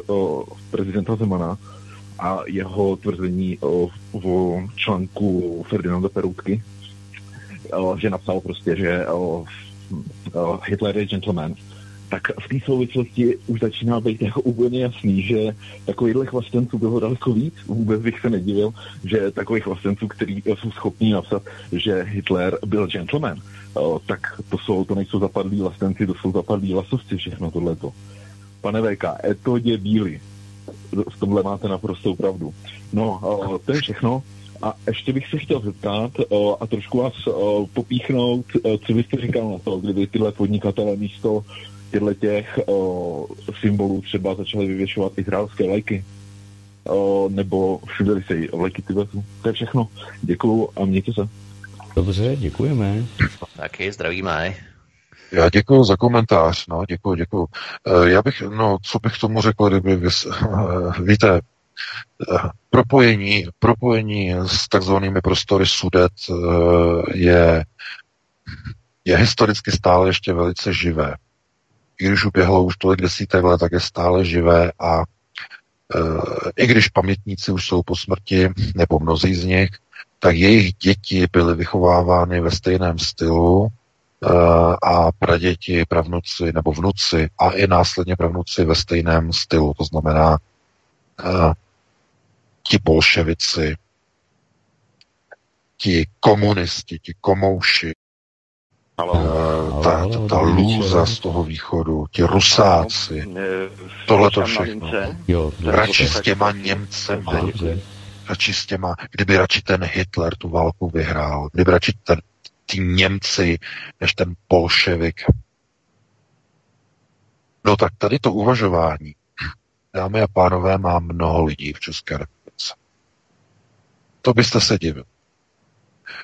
prezidenta Zemana a jeho tvrzení o článku Ferdinanda Peroutky, že napsal prostě, že Hitler je gentleman, tak v té souvislosti už začíná být jako úplně jasný, že takovýchhle vlastenců bylo daleko víc. Vůbec bych se nedivil, že takových vlastenců, kteří jsou schopní napsat, že Hitler byl gentleman, tak to, jsou, to nejsou zapadlí vlastenci, to jsou zapadlí lasovci, všechno tohleto. Pane VK, etodě bílý. V tomhle máte naprostou pravdu. No, to je všechno. A ještě bych se chtěl zeptat o, a trošku vás o, popíchnout, o, co byste říkal na to, kdyby tyhle podnikatele místo těchto těch o, symbolů třeba začaly vyvěšovat izraelské lajky o, nebo všude se lajky Tibetu. To je všechno. Děkuju a mějte se. Dobře, děkujeme. Taky zdravíme. Já děkuji za komentář, no, děkuji, děkuji. Eh, já bych, no, co bych tomu řekl, kdyby, vys, víte, eh, propojení, propojení s takzvanými prostory sudet je, je historicky stále ještě velice živé. I když uběhlo už tolik desítek let, tak je stále živé a i když pamětníci už jsou po smrti, nebo mnozí z nich, tak jejich děti byly vychovávány ve stejném stylu, Eh, a praděti, pravnuci nebo vnuci a i následně pravnuci ve stejném stylu. To znamená uh, ti bolševici, ti komunisti, ti komouši, Uh, ta, ta, ta lůza z toho východu, ti rusáci, tohle to všechno. Radši s těma Němcema, radši s těma, kdyby radši ten Hitler tu válku vyhrál, kdyby radši ten, ty Němci, než ten bolševik. No tak tady to uvažování, dámy a pánové, má mnoho lidí v České republice. To byste se divil.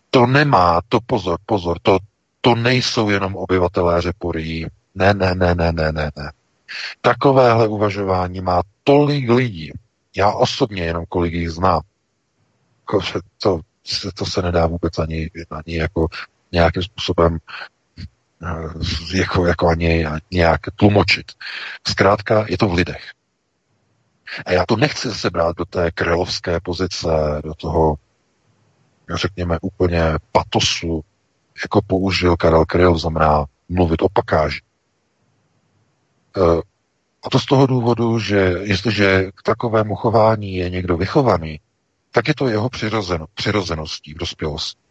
To nemá, to pozor, pozor, to, to nejsou jenom obyvatelé Řeporí. Ne, ne, ne, ne, ne, ne, ne. Takovéhle uvažování má tolik lidí. Já osobně jenom kolik jich znám. To, to se nedá vůbec ani, ani jako nějakým způsobem eh, jako, jako ani nějak tlumočit. Zkrátka je to v lidech. A já to nechci se brát do té krelovské pozice, do toho, řekněme, úplně patosu, jako použil Karel Kryl, znamená mluvit o pakáži. Eh, a to z toho důvodu, že jestliže k takovému chování je někdo vychovaný, tak je to jeho přirozeno, přirozeností v dospělosti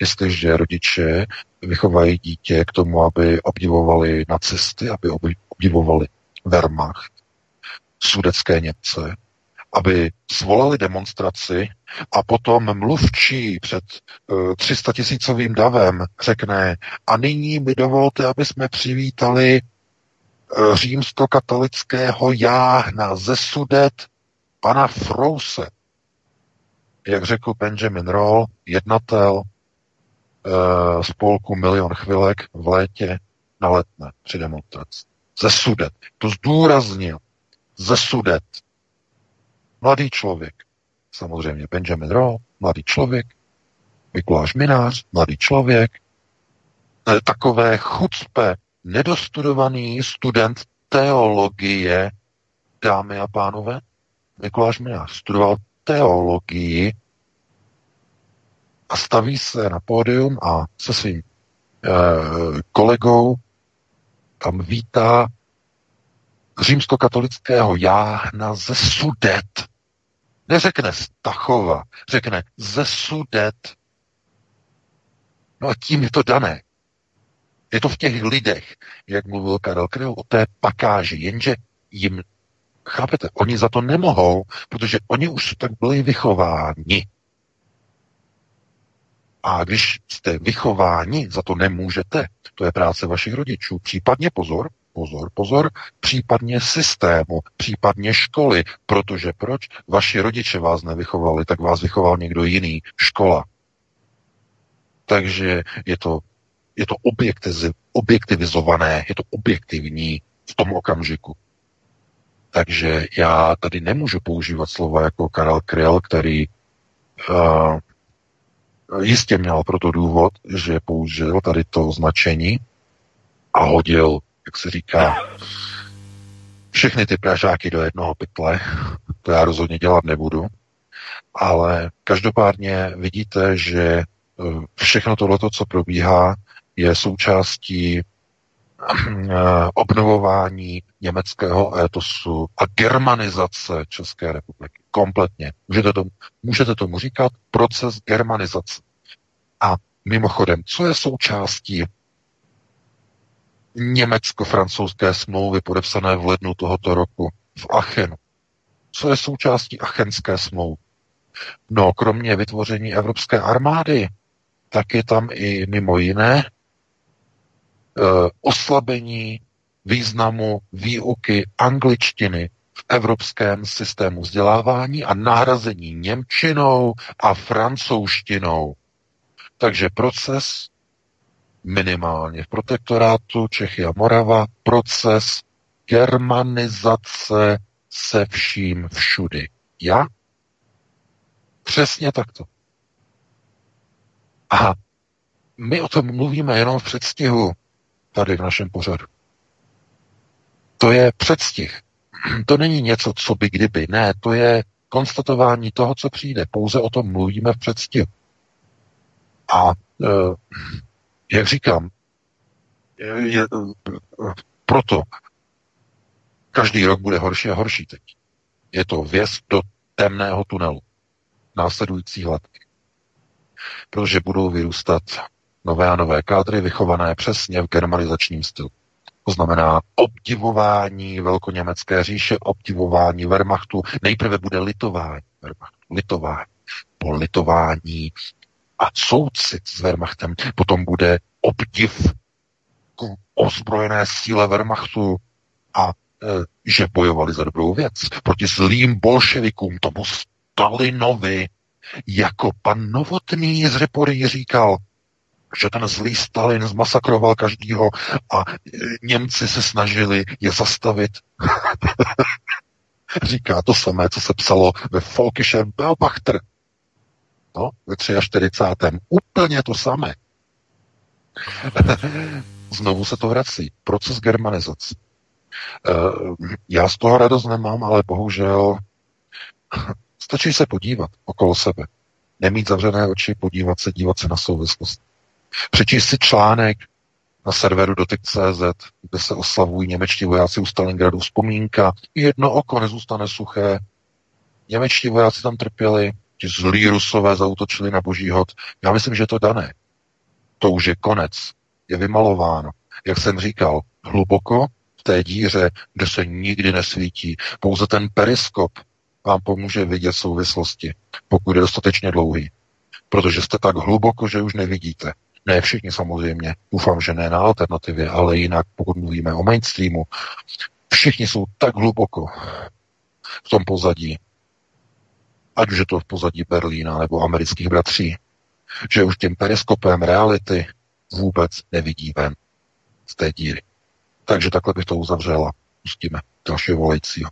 jestliže rodiče vychovají dítě k tomu, aby obdivovali nacisty, aby obdivovali Wehrmacht, sudecké Němce, aby svolali demonstraci a potom mluvčí před uh, 300 tisícovým davem řekne a nyní mi dovolte, aby jsme přivítali uh, římskokatolického jáhna ze Sudet pana Frouse. Jak řekl Benjamin Roll, jednatel uh, spolku Milion chvilek v létě na letné při demonstraci. Ze Sudet. To zdůraznil. Ze Sudet. Mladý člověk. Samozřejmě Benjamin Rowe, mladý člověk. Mikuláš Minář, mladý člověk. E, takové chucpe, nedostudovaný student teologie, dámy a pánové. Mikuláš Minář studoval teologii a staví se na pódium a se svým e, kolegou tam vítá římskokatolického jáhna ze Sudet. Neřekne Stachova, řekne ze Sudet. No a tím je to dané. Je to v těch lidech, jak mluvil Karel Kryl o té pakáži, jenže jim, chápete, oni za to nemohou, protože oni už tak byli vychováni. A když jste vychováni, za to nemůžete. To je práce vašich rodičů. Případně pozor, pozor, pozor, případně systému, případně školy, protože proč? Vaši rodiče vás nevychovali, tak vás vychoval někdo jiný, škola. Takže je to, je to objektivizované, je to objektivní v tom okamžiku. Takže já tady nemůžu používat slova jako Karel Kryl, který uh, Jistě měl proto důvod, že použil tady to značení a hodil, jak se říká, všechny ty pražáky do jednoho pytle. To já rozhodně dělat nebudu. Ale každopádně vidíte, že eh, všechno tohle, co probíhá, je součástí eh, obnovování německého étosu a germanizace České republiky. Kompletně. Můžete tomu, můžete tomu říkat proces germanizace. A mimochodem, co je součástí německo-francouzské smlouvy podepsané v lednu tohoto roku v Achenu? Co je součástí Achenské smlouvy? No, kromě vytvoření Evropské armády, tak je tam i mimo jiné Eh, oslabení významu výuky angličtiny v evropském systému vzdělávání a nahrazení němčinou a francouzštinou. Takže proces minimálně v protektorátu Čechy a Morava, proces germanizace se vším všudy. Já? Přesně takto. A my o tom mluvíme jenom v předstihu tady v našem pořadu. To je předstih. To není něco, co by kdyby. Ne, to je konstatování toho, co přijde. Pouze o tom mluvíme v předstihu. A e, jak říkám, je, je, proto každý rok bude horší a horší teď. Je to věc do temného tunelu následující let. Protože budou vyrůstat nové a nové kádry vychované přesně v germanizačním stylu. To znamená obdivování velkoněmecké říše, obdivování Wehrmachtu. Nejprve bude litování Wehrmachtu, litování, po litování a soucit s Wehrmachtem. Potom bude obdiv k ozbrojené síle Wehrmachtu a e, že bojovali za dobrou věc proti zlým bolševikům, tomu Stalinovi, jako pan Novotný z Repory říkal, že ten zlý Stalin zmasakroval každýho a e, Němci se snažili je zastavit. Říká to samé, co se psalo ve Folkische Beobachter. No, ve 43. Úplně to samé. Znovu se to vrací. Proces germanizace. E, já z toho radost nemám, ale bohužel stačí se podívat okolo sebe. Nemít zavřené oči, podívat se, dívat se na souvislost. Přečíst si článek na serveru dotyk.cz, kde se oslavují němečtí vojáci u Stalingradu. Vzpomínka, jedno oko nezůstane suché. Němečtí vojáci tam trpěli, ti zlí rusové zautočili na boží hod. Já myslím, že to dané. To už je konec. Je vymalováno. Jak jsem říkal, hluboko v té díře, kde se nikdy nesvítí. Pouze ten periskop vám pomůže vidět souvislosti, pokud je dostatečně dlouhý. Protože jste tak hluboko, že už nevidíte. Ne všichni samozřejmě, doufám, že ne na alternativě, ale jinak, pokud mluvíme o mainstreamu, všichni jsou tak hluboko v tom pozadí, ať už je to v pozadí Berlína nebo amerických bratří, že už tím periskopem reality vůbec nevidí ven z té díry. Takže takhle bych to uzavřela. Pustíme dalšího volajícího.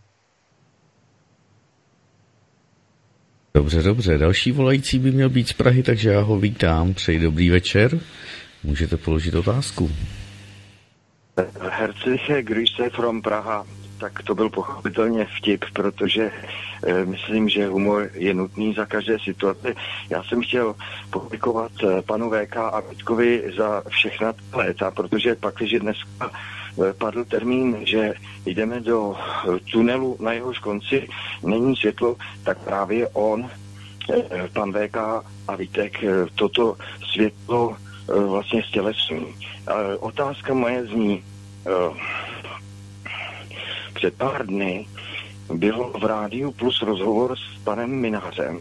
Dobře, dobře. Další volající by měl být z Prahy, takže já ho vítám. Přeji dobrý večer. Můžete položit otázku. Herzliche Grüße from Praha. Tak to byl pochopitelně vtip, protože e, myslím, že humor je nutný za každé situace. Já jsem chtěl poděkovat e, panu VK a Vítkovi za všechna léta, protože pak, když dneska e, padl termín, že jdeme do tunelu, na jehož konci není světlo, tak právě on, pan VK a Vítek, toto světlo vlastně stělesní. Otázka moje zní, před pár dny byl v Rádiu Plus rozhovor s panem Minářem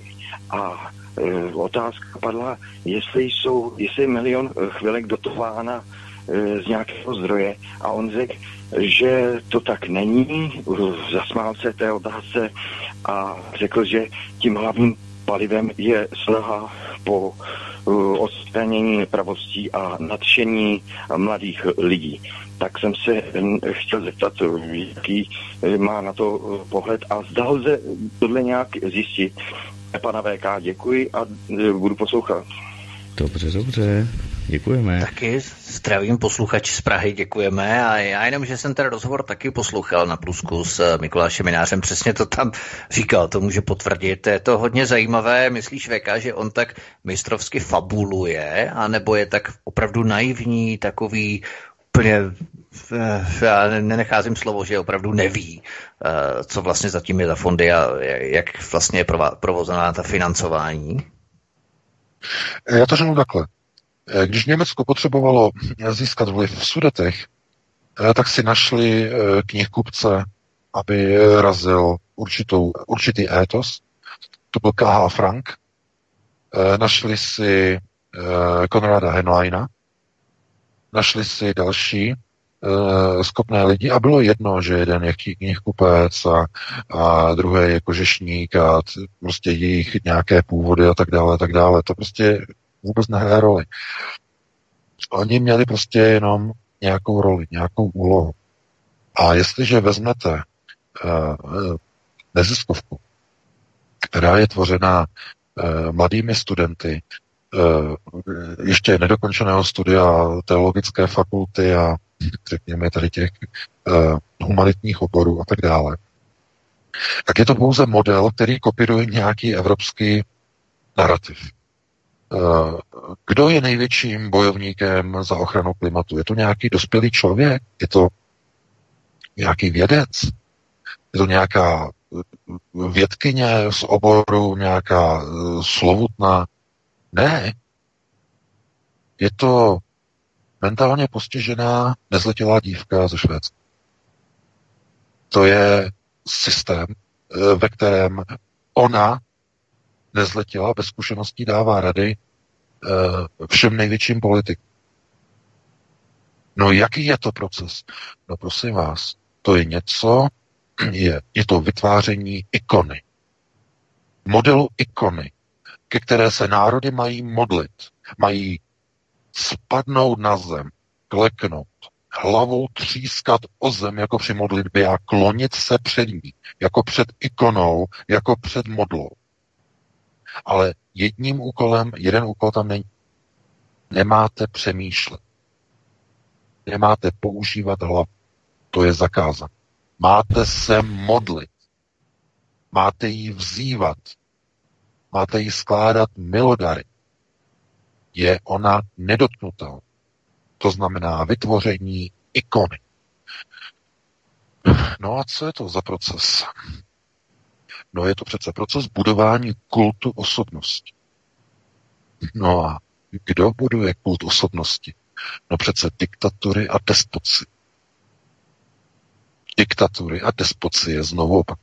a e, otázka padla, jestli jsou, jestli je milion chvilek dotována e, z nějakého zdroje. A on řekl, že to tak není, zasmál se té otázce a řekl, že tím hlavním palivem je snaha po uh, odstranění pravostí a nadšení mladých lidí tak jsem se chtěl zeptat, jaký eh, má na to eh, pohled a zda lze tohle nějak zjistit. Pana VK, děkuji a eh, budu poslouchat. Dobře, dobře. děkujeme. Taky zdravím posluchač z Prahy, děkujeme. A já jenom, že jsem ten rozhovor taky poslouchal na Plusku s Mikulášem Minářem, přesně to tam říkal, to může potvrdit. Je to hodně zajímavé, myslíš Veka, že on tak mistrovsky fabuluje, anebo je tak opravdu naivní, takový úplně eh, já nenecházím slovo, že opravdu neví, eh, co vlastně zatím je za fondy a jak vlastně je provozená ta financování? Já to řeknu takhle. Eh, když Německo potřebovalo získat vliv v Sudetech, tak si našli knihkupce, aby razil určitou, určitý étos. To byl K.H. Frank. Našli si Konrada Henleina, našli si další uh, skopné lidi a bylo jedno, že jeden je knihkupec a, a druhý je kožešník a t, prostě jejich nějaké původy a tak dále, a tak dále. To prostě vůbec nehraje roli. Oni měli prostě jenom nějakou roli, nějakou úlohu. A jestliže vezmete uh, neziskovku, která je tvořena uh, mladými studenty, Eh, ještě nedokončeného studia teologické fakulty a řekněme tady těch uh, humanitních oborů a tak dále, tak je to pouze model, který kopíruje nějaký evropský narrativ. Uh, kdo je největším bojovníkem za ochranu klimatu? Je to nějaký dospělý člověk? Je to nějaký vědec? Je to nějaká vědkyně z oboru, nějaká slovutná ne. Je to mentálně postižená nezletilá dívka ze Švédska. To je systém, eh, ve kterém ona nezletila, bez zkušeností dává rady eh, všem největším politikům. No jaký je to proces? No prosím vás, to je něco, je, je to vytváření ikony. Modelu ikony ke které se národy mají modlit, mají spadnout na zem, kleknout, hlavou třískat o zem jako při modlitbě a klonit se před ní, jako před ikonou, jako před modlou. Ale jedním úkolem, jeden úkol tam není. Nemáte přemýšlet. Nemáte používat hlavu. To je zakázané. Máte se modlit. Máte jí vzývat. Máte jí skládat milodary. Je ona nedotknutelná. To znamená vytvoření ikony. No a co je to za proces? No je to přece proces budování kultu osobnosti. No a kdo buduje kult osobnosti? No přece diktatury a despoci. Diktatury a despoci je znovu opak.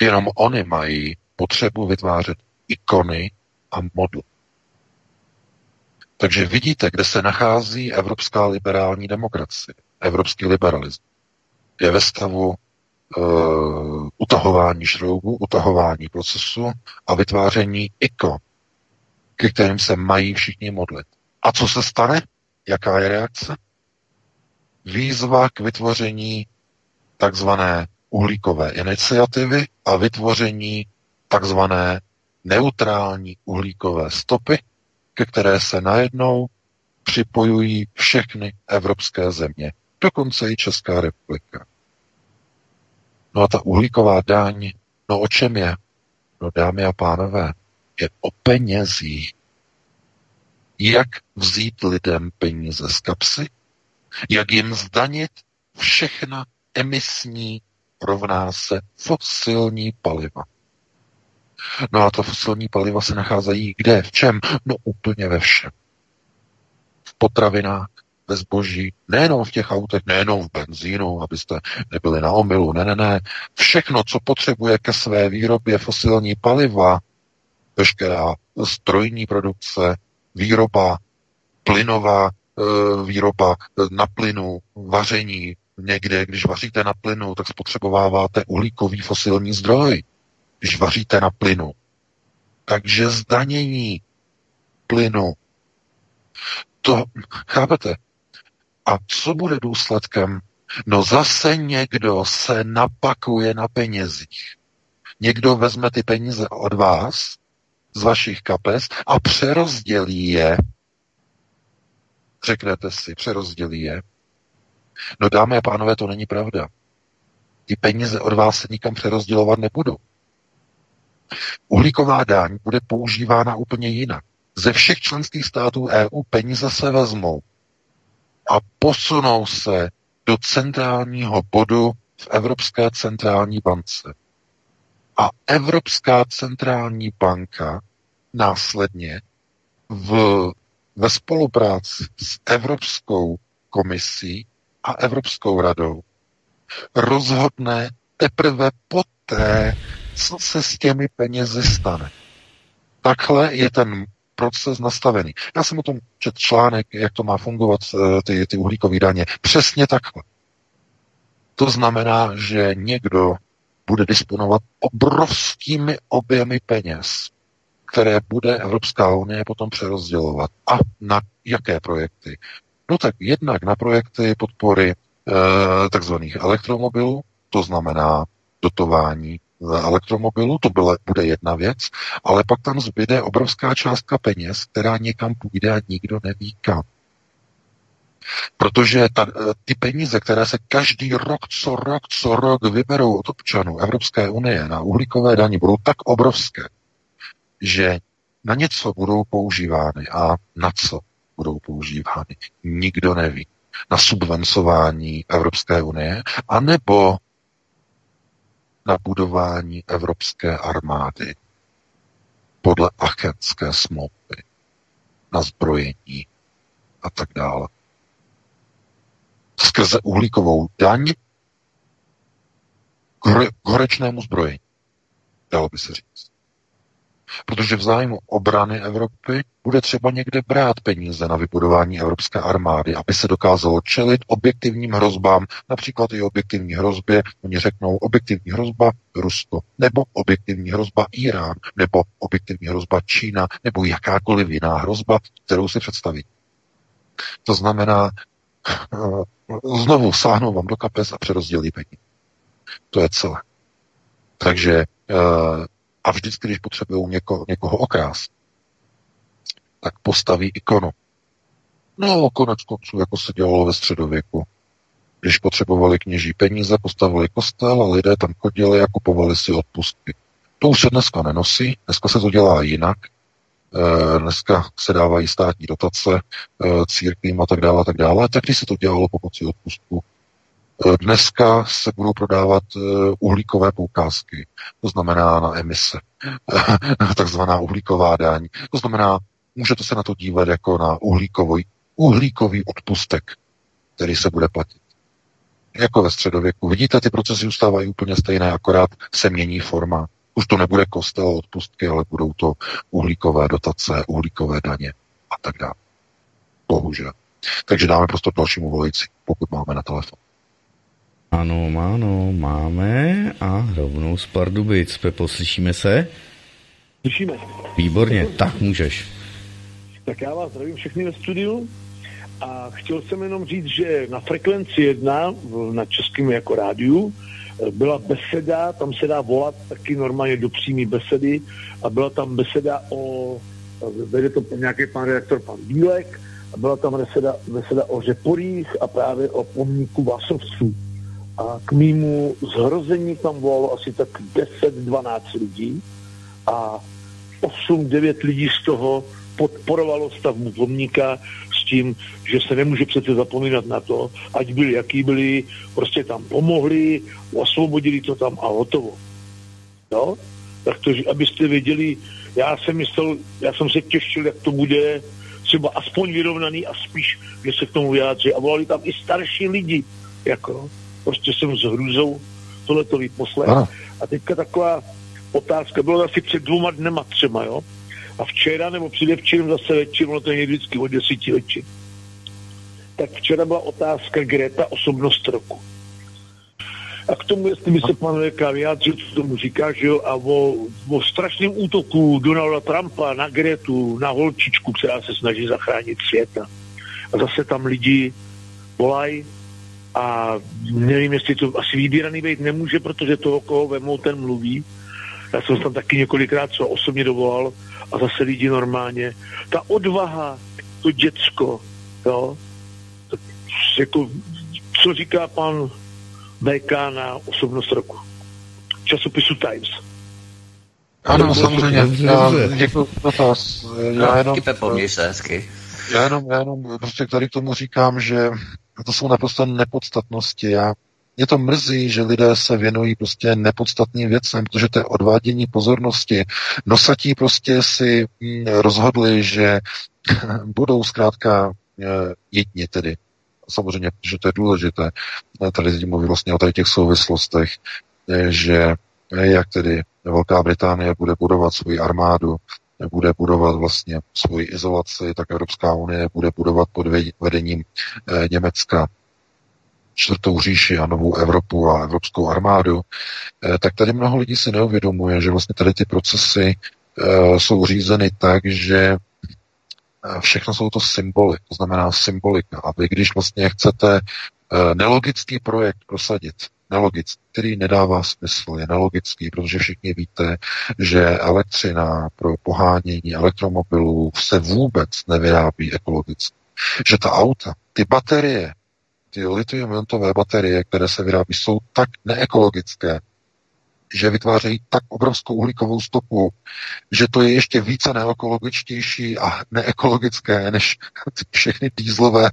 Jenom oni mají potřebu vytvářet ikony a modl. Takže vidíte, kde se nachází evropská liberální demokracie, evropský liberalismus. Je ve stavu uh, utahování šroubu, utahování procesu a vytváření ikon, ke kterým se mají všichni modlit. A co se stane? Jaká je reakce? Výzva k vytvoření takzvané uhlíkové iniciativy a vytvoření takzvané neutrální uhlíkové stopy, ke které se najednou připojují všechny evropské země, dokonce i Česká republika. No a ta uhlíková daň, no o čem je? No dámy a pánové, je o penězích. Jak vzít lidem peníze z kapsy? Jak jim zdanit všechna emisní rovná se fosilní paliva? No a ta fosilní paliva se nacházejí kde? V čem? No úplně ve všem. V potravinách, ve zboží, nejenom v těch autech, nejenom v benzínu, abyste nebyli na omilu, ne, ne, ne. Všechno, co potřebuje ke své výrobě fosilní paliva, veškerá strojní produkce, výroba plynová, e, výroba na plynu, vaření, někde, když vaříte na plynu, tak spotřebováváte uhlíkový fosilní zdroj když vaříte na plynu. Takže zdanění plynu. To, chápete? A co bude důsledkem? No zase někdo se napakuje na penězích. Někdo vezme ty peníze od vás, z vašich kapes a přerozdělí je Řeknete si, přerozdělí je. No dámy a pánové, to není pravda. Ty peníze od vás se nikam přerozdělovat nebudou. Uhlíková daň bude používána úplně jinak. Ze všech členských států EU peníze se vezmou a posunou se do centrálního bodu v Evropské centrální bance. A Evropská centrální banka následně v, ve spolupráci s Evropskou komisí a Evropskou radou rozhodne teprve poté, co se s těmi penězi stane. Takhle je ten proces nastavený. Já jsem o tom čet článek, jak to má fungovat, eh, ty, ty uhlíkové daně. Přesně takhle. To znamená, že někdo bude disponovat obrovskými objemy peněz, které bude Evropská unie potom přerozdělovat. A na jaké projekty? No tak jednak na projekty podpory e, takzvaných elektromobilů, to znamená dotování elektromobilů, to byla, bude jedna věc, ale pak tam zbyde obrovská částka peněz, která někam půjde a nikdo neví kam. Protože ta, ty peníze, které se každý rok, co rok, co rok vyberou od občanů Evropské unie na uhlíkové daní, budou tak obrovské, že na něco budou používány a na co budou používány. Nikdo neví. Na subvencování Evropské unie, anebo na budování evropské armády podle achenské smlouvy, na zbrojení a tak dále. Skrze uhlíkovou daň k horečnému zbrojení, dalo by se říct. Protože v zájmu obrany Evropy bude třeba někde brát peníze na vybudování evropské armády, aby se dokázalo čelit objektivním hrozbám, například i objektivní hrozbě, oni řeknou objektivní hrozba Rusko, nebo objektivní hrozba Irán, nebo objektivní hrozba Čína, nebo jakákoliv jiná hrozba, kterou si představí. To znamená, znovu sáhnou vám do kapes a přerozdělí peníze. To je celé. Takže eh, a vždycky, když potřebují něko, někoho okrást, tak postaví ikonu. No, konec konců, jako se dělalo ve středověku. Když potřebovali kněží peníze, postavili kostel a lidé tam chodili a kupovali si odpustky. To už se dneska nenosí, dneska se to dělá jinak. E, dneska se dávají státní dotace e, církvím a tak dále a tak dále. Tak když se to dělalo pomocí odpustku, Dneska se budou prodávat eh, uhlíkové poukázky, to znamená na emise, takzvaná uhlíková daň. To znamená, můžete se na to dívat jako na uhlíkový, uhlíkový odpustek, který se bude platit. Jako ve středověku. Vidíte, ty procesy zůstávají úplně stejné, akorát se mění forma. Už to nebude kostel odpustky, ale budou to uhlíkové dotace, uhlíkové daně a tak dále. Bohužel. Takže dáme prostor dalšímu volici, pokud máme na telefon. Ano, ano, máme a rovnou z Pardubic. Pepo, slyšíme se? Slyšíme. Výborně, tak můžeš. Tak já vás zdravím všechny ve studiu a chtěl jsem jenom říct, že na frekvenci 1 na českém jako rádiu byla beseda, tam se dá volat taky normálně do přímé besedy a byla tam beseda o, vede to nějaký pan redaktor, pan Bílek, a byla tam beseda, beseda o řeporích a právě o pomníku Vásovců a k mýmu zhrození tam volalo asi tak 10-12 lidí a 8-9 lidí z toho podporovalo stavbu pomníka s tím, že se nemůže přece zapomínat na to, ať byli, jaký byli, prostě tam pomohli, osvobodili to tam a hotovo. No? Tak to, abyste věděli, já jsem myslel, já jsem se těšil, jak to bude třeba aspoň vyrovnaný a spíš, že se k tomu vyjádří. A volali tam i starší lidi, jako, prostě jsem s hrůzou tohleto vyposlech. A teďka taková otázka, bylo asi před dvouma dnema třema, jo? A včera nebo předevčírem zase večer, ono to je vždycky o desíti večer. Tak včera byla otázka Greta, osobnost roku. A k tomu, jestli by se pan VK vyjádřil, co tomu říká, že jo, a o, o strašném útoku Donalda Trumpa na Gretu, na holčičku, která se snaží zachránit světa. A zase tam lidi volají, a nevím, jestli to asi vybíraný být nemůže, protože toho, koho vemou, ten mluví. Já jsem tam taky několikrát co osobně dovolal a zase lidi normálně. Ta odvaha, to děcko, Jo? Tak jako, co říká pan BK na osobnost roku? Časopisu Times. Ano, samozřejmě. Já děkuji dotaz. Já jenom, Pepo, se hezky. Já jenom, já jenom prostě tady k tomu říkám, že to jsou naprosto nepodstatnosti. Já mě to mrzí, že lidé se věnují prostě nepodstatným věcem, protože to je odvádění pozornosti. Nosatí prostě si hm, rozhodli, že budou zkrátka eh, jedni tedy. Samozřejmě, že to je důležité. Tady teď mluví vlastně o tady těch souvislostech, eh, že eh, jak tedy Velká Británie bude budovat svoji armádu, bude budovat vlastně svoji izolaci, tak Evropská unie bude budovat pod vedením Německa čtvrtou říši a novou Evropu a evropskou armádu, eh, tak tady mnoho lidí si neuvědomuje, že vlastně tady ty procesy eh, jsou řízeny tak, že eh, všechno jsou to symboly, to znamená symbolika. A vy, když vlastně chcete nelogický projekt prosadit, nelogický, který nedává smysl, je nelogický, protože všichni víte, že elektřina pro pohánění elektromobilů se vůbec nevyrábí ekologicky. Že ta auta, ty baterie, ty litium-iontové baterie, které se vyrábí, jsou tak neekologické, že vytvářejí tak obrovskou uhlíkovou stopu, že to je ještě více neekologičtější a neekologické než všechny dýzlové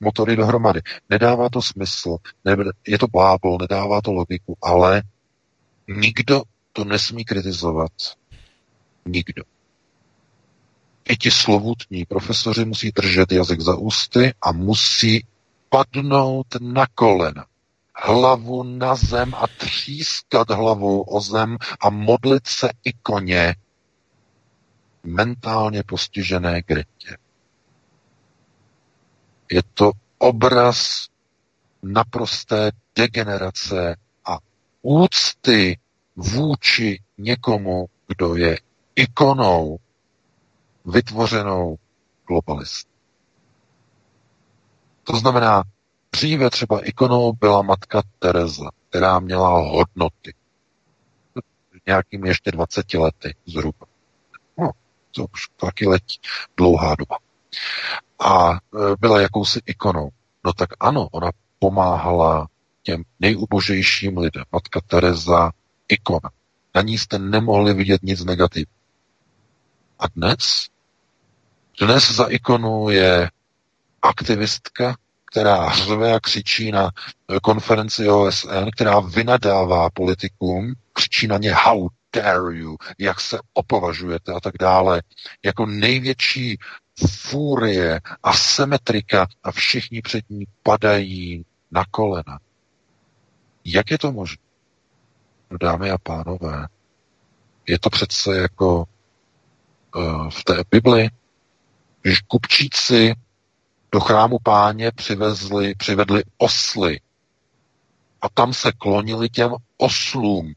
motory dohromady. Nedává to smysl, je to blábol, nedává to logiku, ale nikdo to nesmí kritizovat. Nikdo. I ti slovutní profesoři musí držet jazyk za ústy a musí padnout na kolena, hlavu na zem a třískat hlavou o zem a modlit se i koně mentálně postižené Gretě. Je to obraz naprosté degenerace a úcty vůči někomu, kdo je ikonou vytvořenou globalist. To znamená, dříve třeba ikonou byla matka Teresa, která měla hodnoty. Nějakými ještě 20 lety zhruba. No, to už taky letí dlouhá doba. A e, byla jakousi ikonou. No tak ano, ona pomáhala těm nejubožejším lidem. Matka Teresa, ikona. Na ní jste nemohli vidět nic negativního. A dnes? Dnes za ikonu je aktivistka, která řve a křičí na konferenci OSN, která vynadává politikům, křičí na ně how dare you, jak se opovažujete a tak dále, jako největší fúrie a symetrika a všichni před ní padají na kolena. Jak je to možné? No, dámy a pánové, je to přece jako uh, v té Bibli, že kupčíci do chrámu páně přivezli, přivedli osly a tam se klonili těm oslům.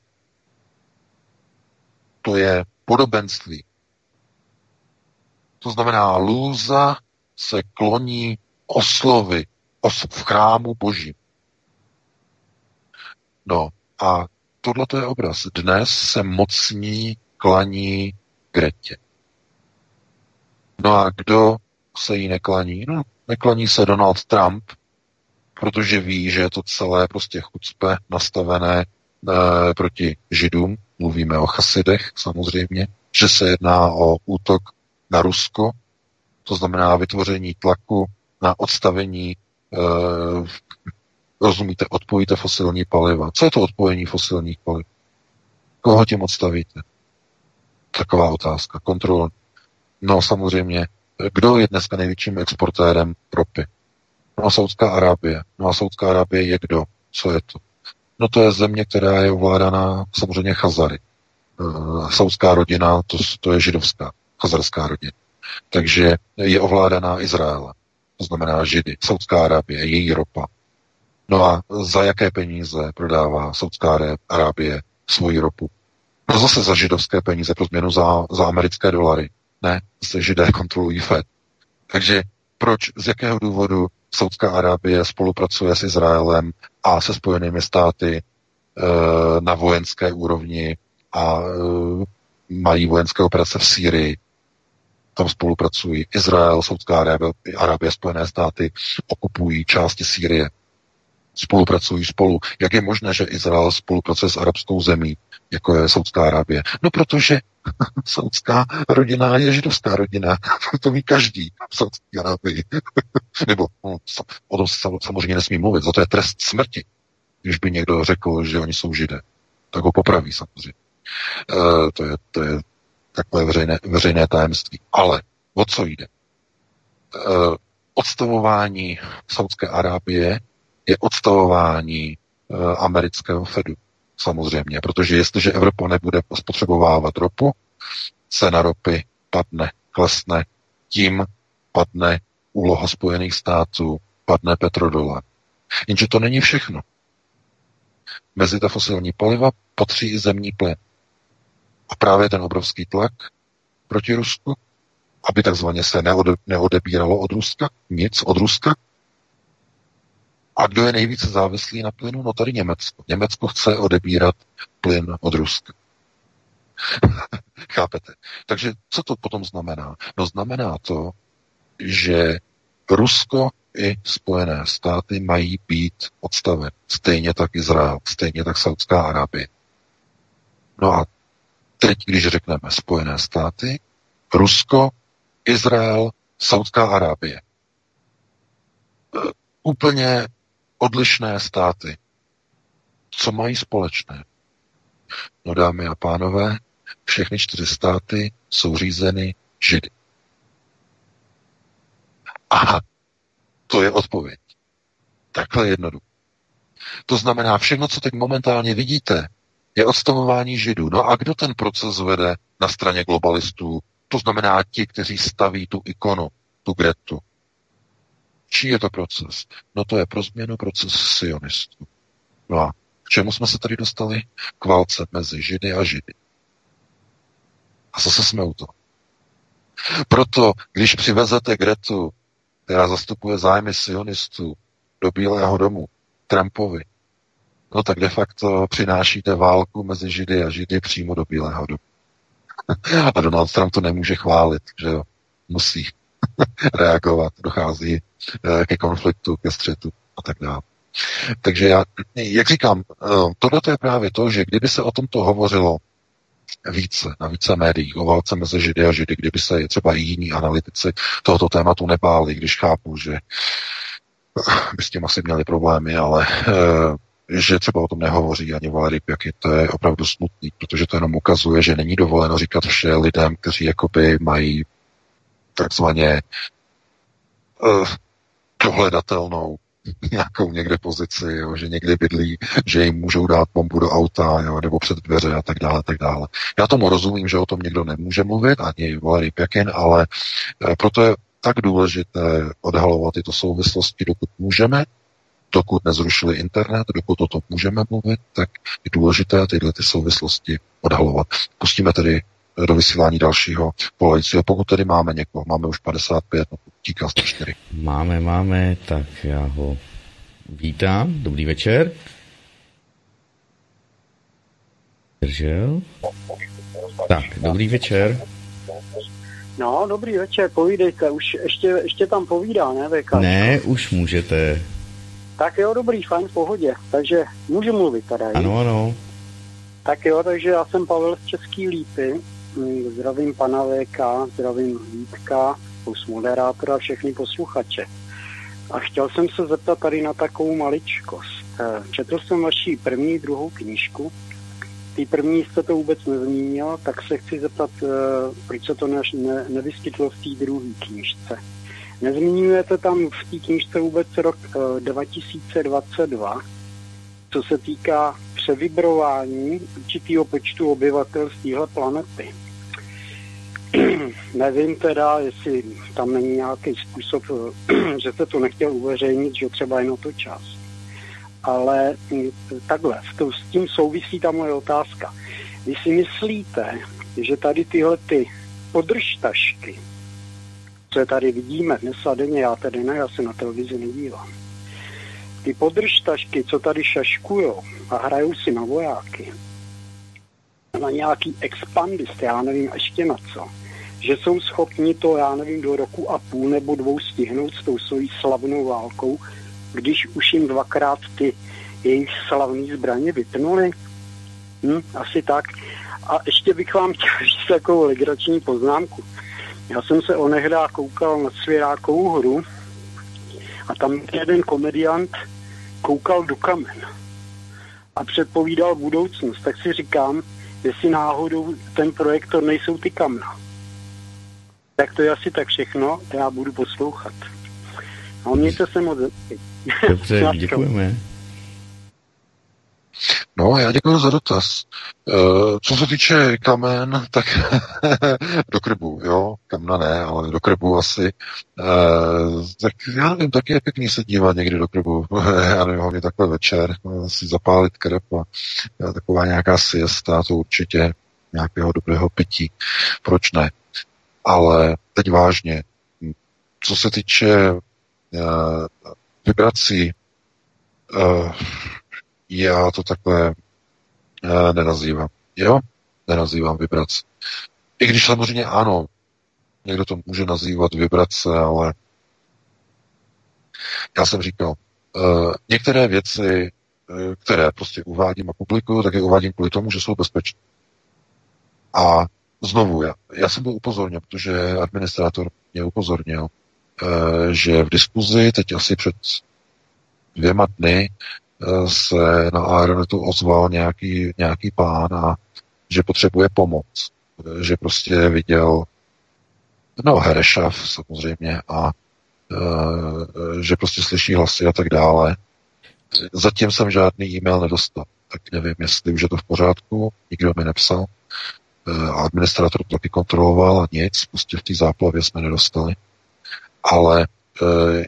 To je podobenství. To znamená, lůza se kloní oslovy os v chrámu božím. No a tohle je obraz. Dnes se mocní klaní Gretě. No a kdo se jí neklaní? No, Nekloní se Donald Trump, protože ví, že je to celé prostě chucpe nastavené e, proti židům, mluvíme o chasidech samozřejmě, že se jedná o útok na Rusko, to znamená vytvoření tlaku na odstavení, e, rozumíte, odpojíte fosilní paliva. Co je to odpojení fosilních paliv? Koho tím odstavíte? Taková otázka. Kontrol. No samozřejmě kdo je dneska největším exportérem ropy? No a Saudská Arábie. No a Saudská Arábie je kdo? Co je to? No to je země, která je ovládaná samozřejmě Chazary. Uh, Saudská rodina, to, to je židovská, chazarská rodina. Takže je ovládaná Izraele. To znamená Židy. Saudská Arábie, její ropa. No a za jaké peníze prodává Saudská Arábie svoji ropu? No zase za židovské peníze, pro změnu za, za americké dolary. Ne, se židé kontrolují FED. Takže proč, z jakého důvodu Saudská Arábie spolupracuje s Izraelem a se Spojenými státy e, na vojenské úrovni a e, mají vojenské operace v Sýrii? tam spolupracují Izrael, Saudská Arábie, Arábie, Spojené státy, okupují části Sýrie. Spolupracují spolu. Jak je možné, že Izrael spolupracuje s arabskou zemí, jako je Saudská Arábie? No protože saudská rodina je židovská rodina. to ví každý v Saudské Arábii. Nebo no, o tom samozřejmě nesmí mluvit, za to je trest smrti. Když by někdo řekl, že oni jsou židé, tak ho popraví samozřejmě. E, to, je, to je takové veřejné, veřejné tajemství. Ale o co jde? E, odstavování Saudské Arábie je odstavování e, amerického Fedu. Samozřejmě, protože jestliže Evropa nebude spotřebovávat ropu, cena ropy padne, klesne, tím padne úloha Spojených států, padne petrodolar. Jenže to není všechno. Mezi ta fosilní paliva patří i zemní plyn. A právě ten obrovský tlak proti Rusku, aby takzvaně se neode, neodebíralo od Ruska, nic od Ruska. A kdo je nejvíce závislý na plynu? No tady Německo. Německo chce odebírat plyn od Ruska. Chápete? Takže co to potom znamená? No znamená to, že Rusko i Spojené státy mají být odstaven. Stejně tak Izrael, stejně tak Saudská Arábie. No a teď, když řekneme Spojené státy, Rusko, Izrael, Saudská Arábie. E, úplně odlišné státy. Co mají společné? No dámy a pánové, všechny čtyři státy jsou řízeny Židy. Aha, to je odpověď. Takhle jednoduché. To znamená, všechno, co teď momentálně vidíte, je odstavování židů. No a kdo ten proces vede na straně globalistů? To znamená ti, kteří staví tu ikonu, tu Gretu. Čí je to proces? No to je pro změnu proces sionistů. No a k čemu jsme se tady dostali? K válce mezi židy a židy. A zase jsme u toho. Proto, když přivezete Gretu, která zastupuje zájmy sionistů do Bílého domu, Trumpovi, no tak de facto přinášíte válku mezi Židy a Židy přímo do Bílého domu. a Donald Trump to nemůže chválit, že jo, musí reagovat, dochází eh, ke konfliktu, ke střetu a tak dále. Takže já, jak říkám, eh, tohle je právě to, že kdyby se o tomto hovořilo více, na více médiích, o válce mezi Židy a Židy, kdyby se třeba i jiní analytici tohoto tématu nebáli, když chápu, že by s tím asi měli problémy, ale že třeba o tom nehovoří ani Valery Pěky, to je opravdu smutný, protože to jenom ukazuje, že není dovoleno říkat vše lidem, kteří jakoby mají takzvaně uh, dohledatelnou nějakou někde pozici, jo, že někde bydlí, že jim můžou dát bombu do auta jo, nebo před dveře a tak dále, tak dále. Já tomu rozumím, že o tom někdo nemůže mluvit, ani Valery Pěkin, ale uh, proto je tak důležité odhalovat tyto souvislosti, dokud můžeme, dokud nezrušili internet, dokud o tom můžeme mluvit, tak je důležité tyhle ty souvislosti odhalovat. Pustíme tedy do vysílání dalšího volajícího, pokud tedy máme někoho. Máme už 55, no tíká 104. Máme, máme, tak já ho vítám. Dobrý večer. Držel. Tak, dobrý večer. No, dobrý večer, povídejte, už ještě, ještě tam povídá, ne, VK? Ne, už můžete. Tak jo, dobrý, fajn, v pohodě. Takže můžu mluvit tady. Ano, ano. Tak jo, takže já jsem Pavel z Český Lípy. Zdravím pana VK, zdravím Vítka, plus moderátora a všechny posluchače. A chtěl jsem se zeptat tady na takovou maličkost. Eh, četl jsem vaši první, druhou knížku. Ty první jste to vůbec nezmínil, tak se chci zeptat, eh, proč se to ne, ne, nevyskytlo v té druhé knížce. Nezmiňujete tam v té knižce vůbec rok 2022, eh, co se týká převibrování určitého počtu obyvatel z téhle planety. Nevím teda, jestli tam není nějaký způsob, že se to nechtěl uveřejnit, že třeba jen o to čas. Ale hm, takhle, s tím souvisí ta moje otázka. Vy si myslíte, že tady tyhle ty podržtašky, co tady vidíme dnes a denně, já tedy ne, já se na televizi nedívám. Ty podržtašky, co tady šaškujou a hrajou si na vojáky, na nějaký expandist, já nevím ještě na co, že jsou schopni to, já nevím, do roku a půl nebo dvou stihnout s tou svojí slavnou válkou, když už jim dvakrát ty jejich slavné zbraně vypnuli. Hm, asi tak. A ještě bych vám chtěl říct takovou legrační poznámku. Já jsem se onehdá koukal na svěrákovou hru a tam jeden komediant koukal do kamen a předpovídal budoucnost. Tak si říkám, jestli náhodou ten projektor nejsou ty kamna. Tak to je asi tak všechno, já budu poslouchat. A mějte se moc. Dobře, děkujeme. No, já děkuji za dotaz. E, co se týče kamen, tak do krbu, jo, kamna ne, ale do krbu asi. E, tak já nevím, taky je pěkný se dívat někdy do krbu. já nevím, hlavně takhle večer, si zapálit krb a, taková nějaká siesta, to určitě nějakého dobrého pití. Proč ne? Ale teď vážně, co se týče vibrací, já to takhle uh, nenazývám. Jo? Nenazývám vibrace. I když samozřejmě ano, někdo to může nazývat vibrace, ale já jsem říkal, uh, některé věci, uh, které prostě uvádím a publikuju, tak je uvádím kvůli tomu, že jsou bezpečné. A znovu, já, já jsem byl upozorněn, protože administrátor mě upozornil, že v diskuzi teď asi před dvěma dny se na Aeronetu ozval nějaký, nějaký pán a že potřebuje pomoc. Že prostě viděl no Herešav samozřejmě a e, že prostě slyší hlasy a tak dále. Zatím jsem žádný e-mail nedostal, tak nevím, jestli už je to v pořádku, nikdo mi nepsal. E, administrátor to taky kontroloval a nic, prostě v té záplavě jsme nedostali. Ale, e,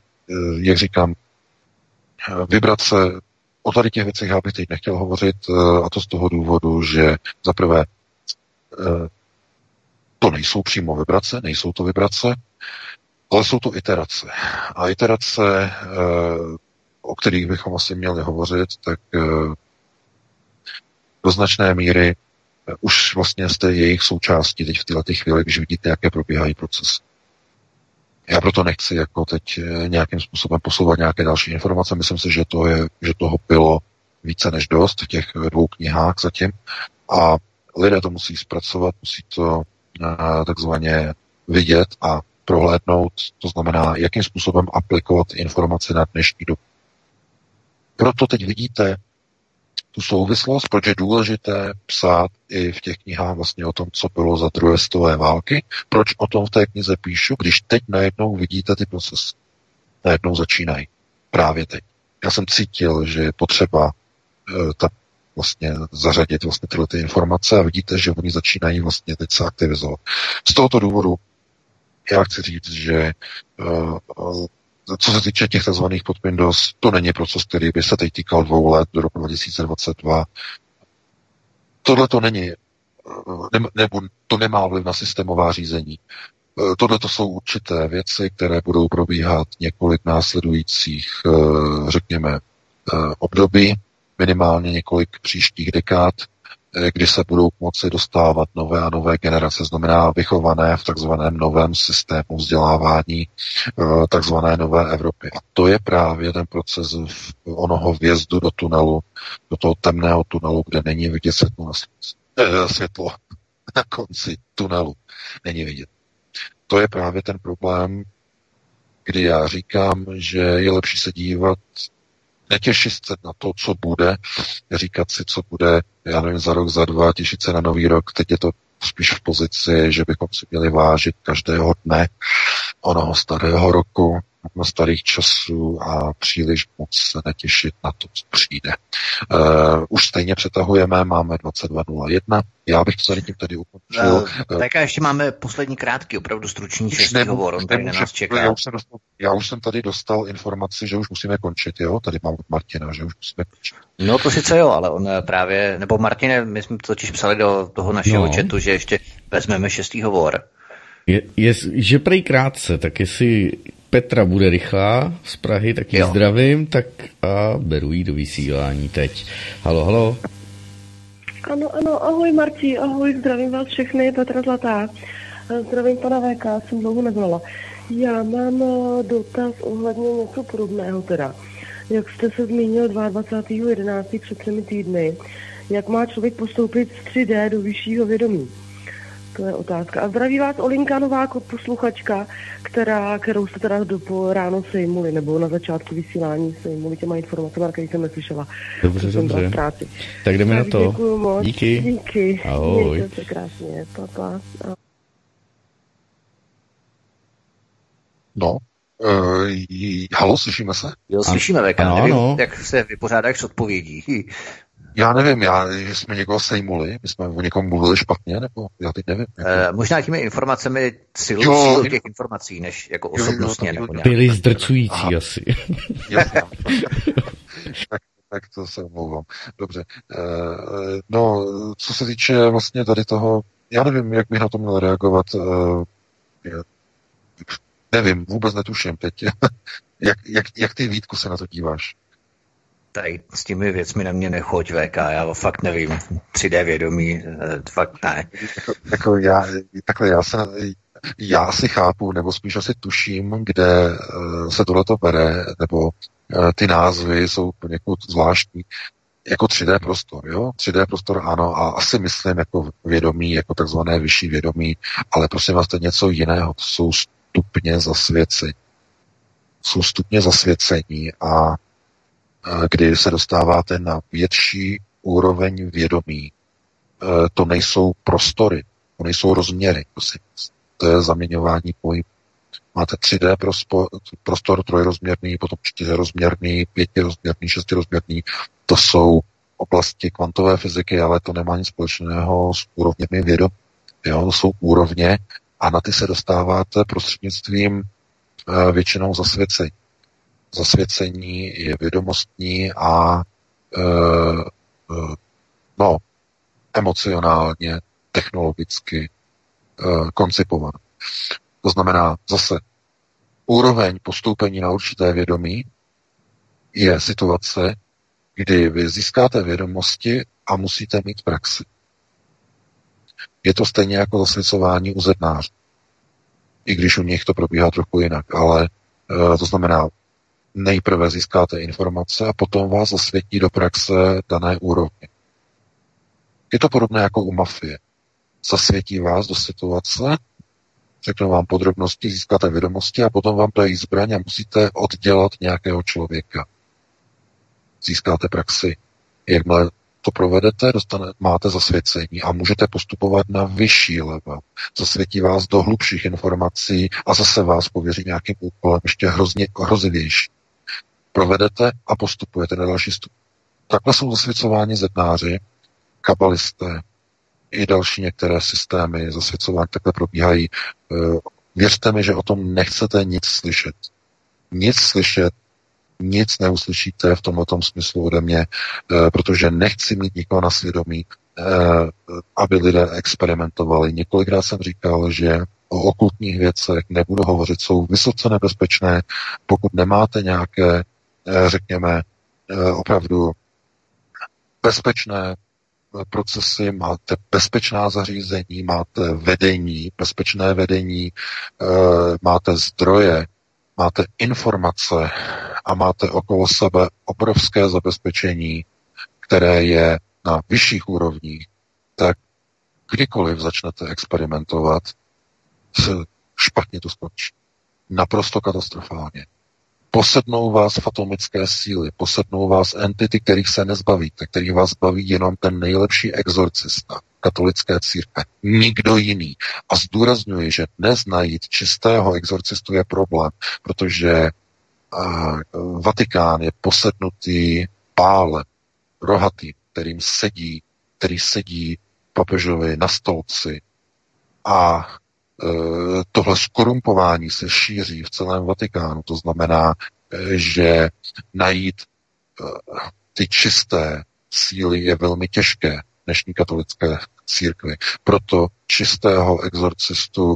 jak říkám, vibrace O tady těch věcech já bych teď nechtěl hovořit, eh, a to z toho důvodu, že za prvé eh, to nejsou přímo vibrace, nejsou to vibrace, ale jsou to iterace. A iterace, eh, o kterých bychom asi měli hovořit, tak do značné míry už vlastně jste jejich součástí teď v této chvíli, když vidíte, jaké probíhají procesy. Já proto nechci jako teď eh, nějakým způsobem posouvat nějaké další informace. Myslím si, že, to je, že toho bylo více než dost v těch dvou knihách zatím. A lidé to musí zpracovat, musí to eh, takzvaně vidět a prohlédnout, to znamená, jakým způsobem aplikovat informace na dnešní dobu. Proto teď vidíte tu souvislost, proč je důležité psát i v těch knihách vlastně o tom, co bylo za druhé stové války, proč o tom v té knize píšu, když teď najednou vidíte ty procesy. Najednou začínají. Právě teď. Já jsem cítil, že je potřeba uh, ta vlastně zařadit vlastně tyhle ty informace a vidíte, že oni začínají vlastně teď se aktivizovat. Z tohoto důvodu já chci říct, že uh, co se týče těch tzv. podpindos, to není proces, který by se teď týkal dvou let do roku 2022. Tohle to není, ne, nebo to nemá vliv na systémová řízení. Tohle to jsou určité věci, které budou probíhat několik následujících, řekněme, období, minimálně několik příštích dekád, kdy se budou moci dostávat nové a nové generace, znamená vychované v takzvaném novém systému vzdělávání eh, takzvané nové Evropy. A to je právě ten proces onoho vjezdu do tunelu, do toho temného tunelu, kde není vidět světlo na, eh, světlo na konci tunelu. Není vidět. To je právě ten problém, kdy já říkám, že je lepší se dívat netěšit se na to, co bude, říkat si, co bude, já nevím, za rok, za dva, těšit se na nový rok. Teď je to spíš v pozici, že bychom si měli vážit každého dne onoho starého roku, starých časů a příliš moc se netěšit na to, co přijde. Uh, už stejně přetahujeme, máme 22.01. Já bych to tím tady ukončil. Uh, tak a ještě máme poslední krátký, opravdu stručný šestý hovor, on tady na nás čeká. Já už, jsem dostal, já už jsem tady dostal informaci, že už musíme končit, jo? Tady mám od Martina, že už musíme končit. No to sice jo, ale on právě, nebo Martine, my jsme totiž psali do toho našeho no. chatu, že ještě vezmeme šestý hovor. Je, je, že prej krátce, tak jestli Petra bude rychlá z Prahy, tak ji zdravím, tak a beru jí do vysílání teď. Halo, halo. Ano, ano, ahoj Marti, ahoj, zdravím vás všechny, Petra Zlatá. Zdravím pana VK, jsem dlouho nevolala. Já mám eh, dotaz ohledně něco podobného teda. Jak jste se zmínil 22.11. před třemi týdny, jak má člověk postoupit z 3D do vyššího vědomí? To je otázka. A zdraví vás Olinka Nováko, posluchačka, která, kterou jste teda do ráno sejmuli, nebo na začátku vysílání sejmuli těma informacemi, kterých jsem neslyšela. Dobře, dobře. Tak jdeme tak na to. Děkuji moc. Díky. Díky. Ahoj. Mějte se krásně. Papa. Pa. No, uh, halo, slyšíme se? Jo, slyšíme, VK. Ano, Nevím, ano. jak se vypořádáš s odpovědí. Já nevím, já, že jsme někoho sejmuli, my jsme o někom mluvili špatně, nebo já teď nevím. Jako... E, možná těmi informacemi silou Jo, sílu jo. těch informací, než jako Jo, jo, osobnostně. to nebo. Byli zdrcující Aha. asi. Jasně. tak, tak to se omlouvám. Dobře. E, no, co se týče vlastně tady toho, já nevím, jak bych na to měl reagovat. E, já- nevím, vůbec netuším teď. jak, jak, jak ty Vítku se na to díváš? Tady s těmi věcmi na mě nechoď, VK, já fakt nevím. 3D vědomí, e, fakt ne. Jako, já, takhle já se, já si chápu, nebo spíš asi tuším, kde uh, se tohleto bere, nebo uh, ty názvy jsou poněkud zvláštní. Jako 3D prostor, jo? 3D prostor ano, a asi myslím jako vědomí, jako takzvané vyšší vědomí, ale prosím vás, to je něco jiného. To jsou stupně zasvěcení. Jsou stupně zasvěcení a eh, kdy se dostáváte na větší úroveň vědomí, eh, to nejsou prostory, to nejsou rozměry. To je zaměňování pojmu. Máte 3D prospo, prostor trojrozměrný, potom čtyřrozměrný, pětirozměrný, šestirozměrný. To jsou oblasti kvantové fyziky, ale to nemá nic společného s úrovněmi vědomí. Jo, to jsou úrovně a na ty se dostáváte prostřednictvím eh, většinou zasvěcení. Zasvěcení je vědomostní a eh, eh, no, emocionálně, technologicky eh, koncipované. To znamená zase úroveň postoupení na určité vědomí je situace, kdy vy získáte vědomosti a musíte mít praxi. Je to stejně jako zasvěcování u zednářů. I když u nich to probíhá trochu jinak, ale e, to znamená, nejprve získáte informace a potom vás zasvětí do praxe dané úrovně. Je to podobné jako u mafie. Zasvětí vás do situace, řeknou vám podrobnosti, získáte vědomosti a potom vám dají zbraň a musíte oddělat nějakého člověka. Získáte praxi. Jakmile to provedete, dostane, máte zasvěcení a můžete postupovat na vyšší level. Zasvětí vás do hlubších informací a zase vás pověří nějakým úkolem ještě hrozně hrozivější. Provedete a postupujete na další stup. Takhle jsou zasvěcováni zednáři, kabalisté, i další některé systémy zasvěcování takhle probíhají. Eh, Věřte mi, že o tom nechcete nic slyšet. Nic slyšet, nic neuslyšíte v tomto smyslu ode mě, eh, protože nechci mít nikoho na svědomí, eh, aby lidé experimentovali. Několikrát jsem říkal, že o okultních věcech nebudu hovořit, jsou vysoce nebezpečné, pokud nemáte nějaké, řekněme, opravdu bezpečné procesy, máte bezpečná zařízení, máte vedení, bezpečné vedení, máte zdroje, máte informace a máte okolo sebe obrovské zabezpečení, které je na vyšších úrovních, tak kdykoliv začnete experimentovat, špatně to skončí. Naprosto katastrofálně. Posednou vás fatomické síly, posednou vás entity, kterých se nezbavíte, který vás baví jenom ten nejlepší exorcista katolické církve. Nikdo jiný. A zdůrazňuji, že dnes najít čistého exorcistu je problém, protože uh, Vatikán je posednutý pálem, rohatým, kterým sedí, který sedí papežovi na stolci a tohle skorumpování se šíří v celém Vatikánu. To znamená, že najít ty čisté síly je velmi těžké dnešní katolické církvi. Proto čistého exorcistu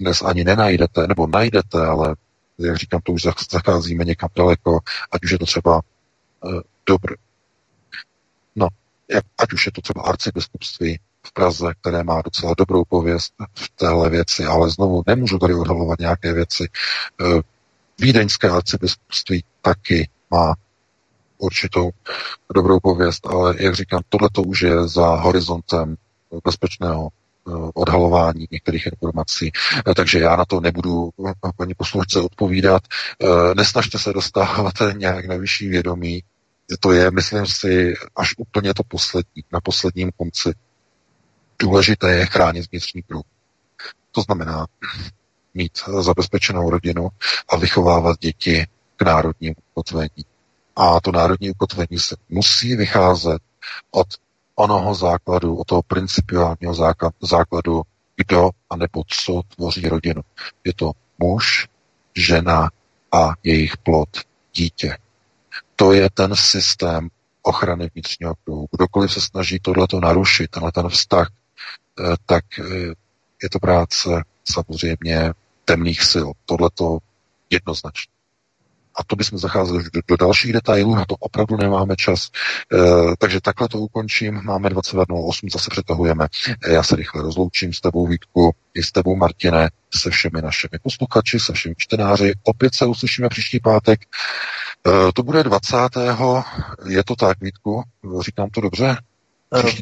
dnes ani nenajdete, nebo najdete, ale jak říkám, to už zacházíme někam daleko, ať už je to třeba uh, dobré. No, jak, ať už je to třeba arcibiskupství, v Praze, které má docela dobrou pověst v téhle věci, ale znovu nemůžu tady odhalovat nějaké věci. Eh, Vídeňské arcibiskupství taky má určitou dobrou pověst, ale jak říkám, tohle to už je za horizontem bezpečného eh, odhalování některých informací. Eh, takže já na to nebudu paní posluchačce odpovídat. Nesnažte se dostávat nějak na vyšší vědomí. To je, myslím si, až úplně to poslední, na posledním konci. Důležité je chránit vnitřní kruh. To znamená mít zabezpečenou rodinu a vychovávat děti k národnímu ukotvení. A to národní ukotvení se musí vycházet od onoho základu, od toho principiálního základu, kdo a nebo co tvoří rodinu. Je to muž, žena a jejich plod, dítě. To je ten systém ochrany vnitřního kruhu. Kdokoliv se snaží tohleto narušit, tenhle ten vztah, tak eh, je to práce samozřejmě temných sil. Tohleto jednoznačně. A to bychom zacházeli do, do dalších detailů, na to opravdu nemáme čas. E, takže takhle to ukončím. Máme 22.08, zase přetahujeme. E, já se rychle rozloučím s tebou, Vítku, i s tebou, Martine, se všemi našimi posluchači, se všemi čtenáři. Opět se uslyšíme příští pátek. E, to bude 20. Je to tak, Vítku? Říkám to dobře?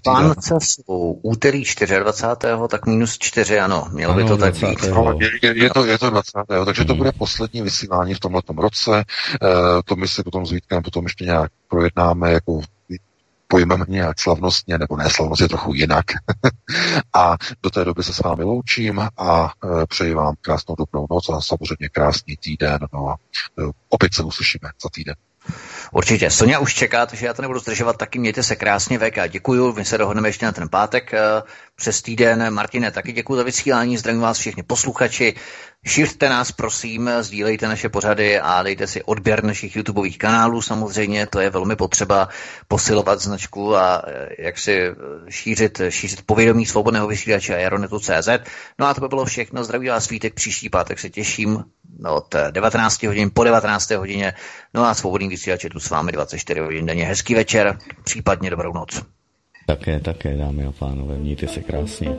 Vánoce jsou úterý 24. tak minus 4, ano. Mělo by to tak být. No, je, je, to, je to 20. takže to bude poslední vysílání v tomhle roce. E, to my si potom s Vítkem potom ještě nějak projednáme, jako pojmeme nějak slavnostně, nebo ne slavnostně, trochu jinak. a do té doby se s vámi loučím a e, přeji vám krásnou dobrou noc a samozřejmě krásný týden. No a e, opět se uslyšíme za týden. Určitě. Sonja už čeká, takže já to nebudu zdržovat, taky mějte se krásně, VK. Děkuju, my se dohodneme ještě na ten pátek eh, přes týden. Martine, taky děkuji za vysílání, zdravím vás všichni posluchači. Šiřte nás, prosím, sdílejte naše pořady a dejte si odběr našich YouTubeových kanálů. Samozřejmě to je velmi potřeba posilovat značku a eh, jak si eh, šířit, šířit povědomí svobodného vysílače Aeronetu.cz. No a to by bylo všechno. Zdraví vás svítek, příští pátek se těším od 19 hodin po 19 hodině. No a svobodný vysílač je tu s vámi 24 hodin denně. Hezký večer, případně dobrou noc. Také, také, dámy a pánové, mějte se krásně.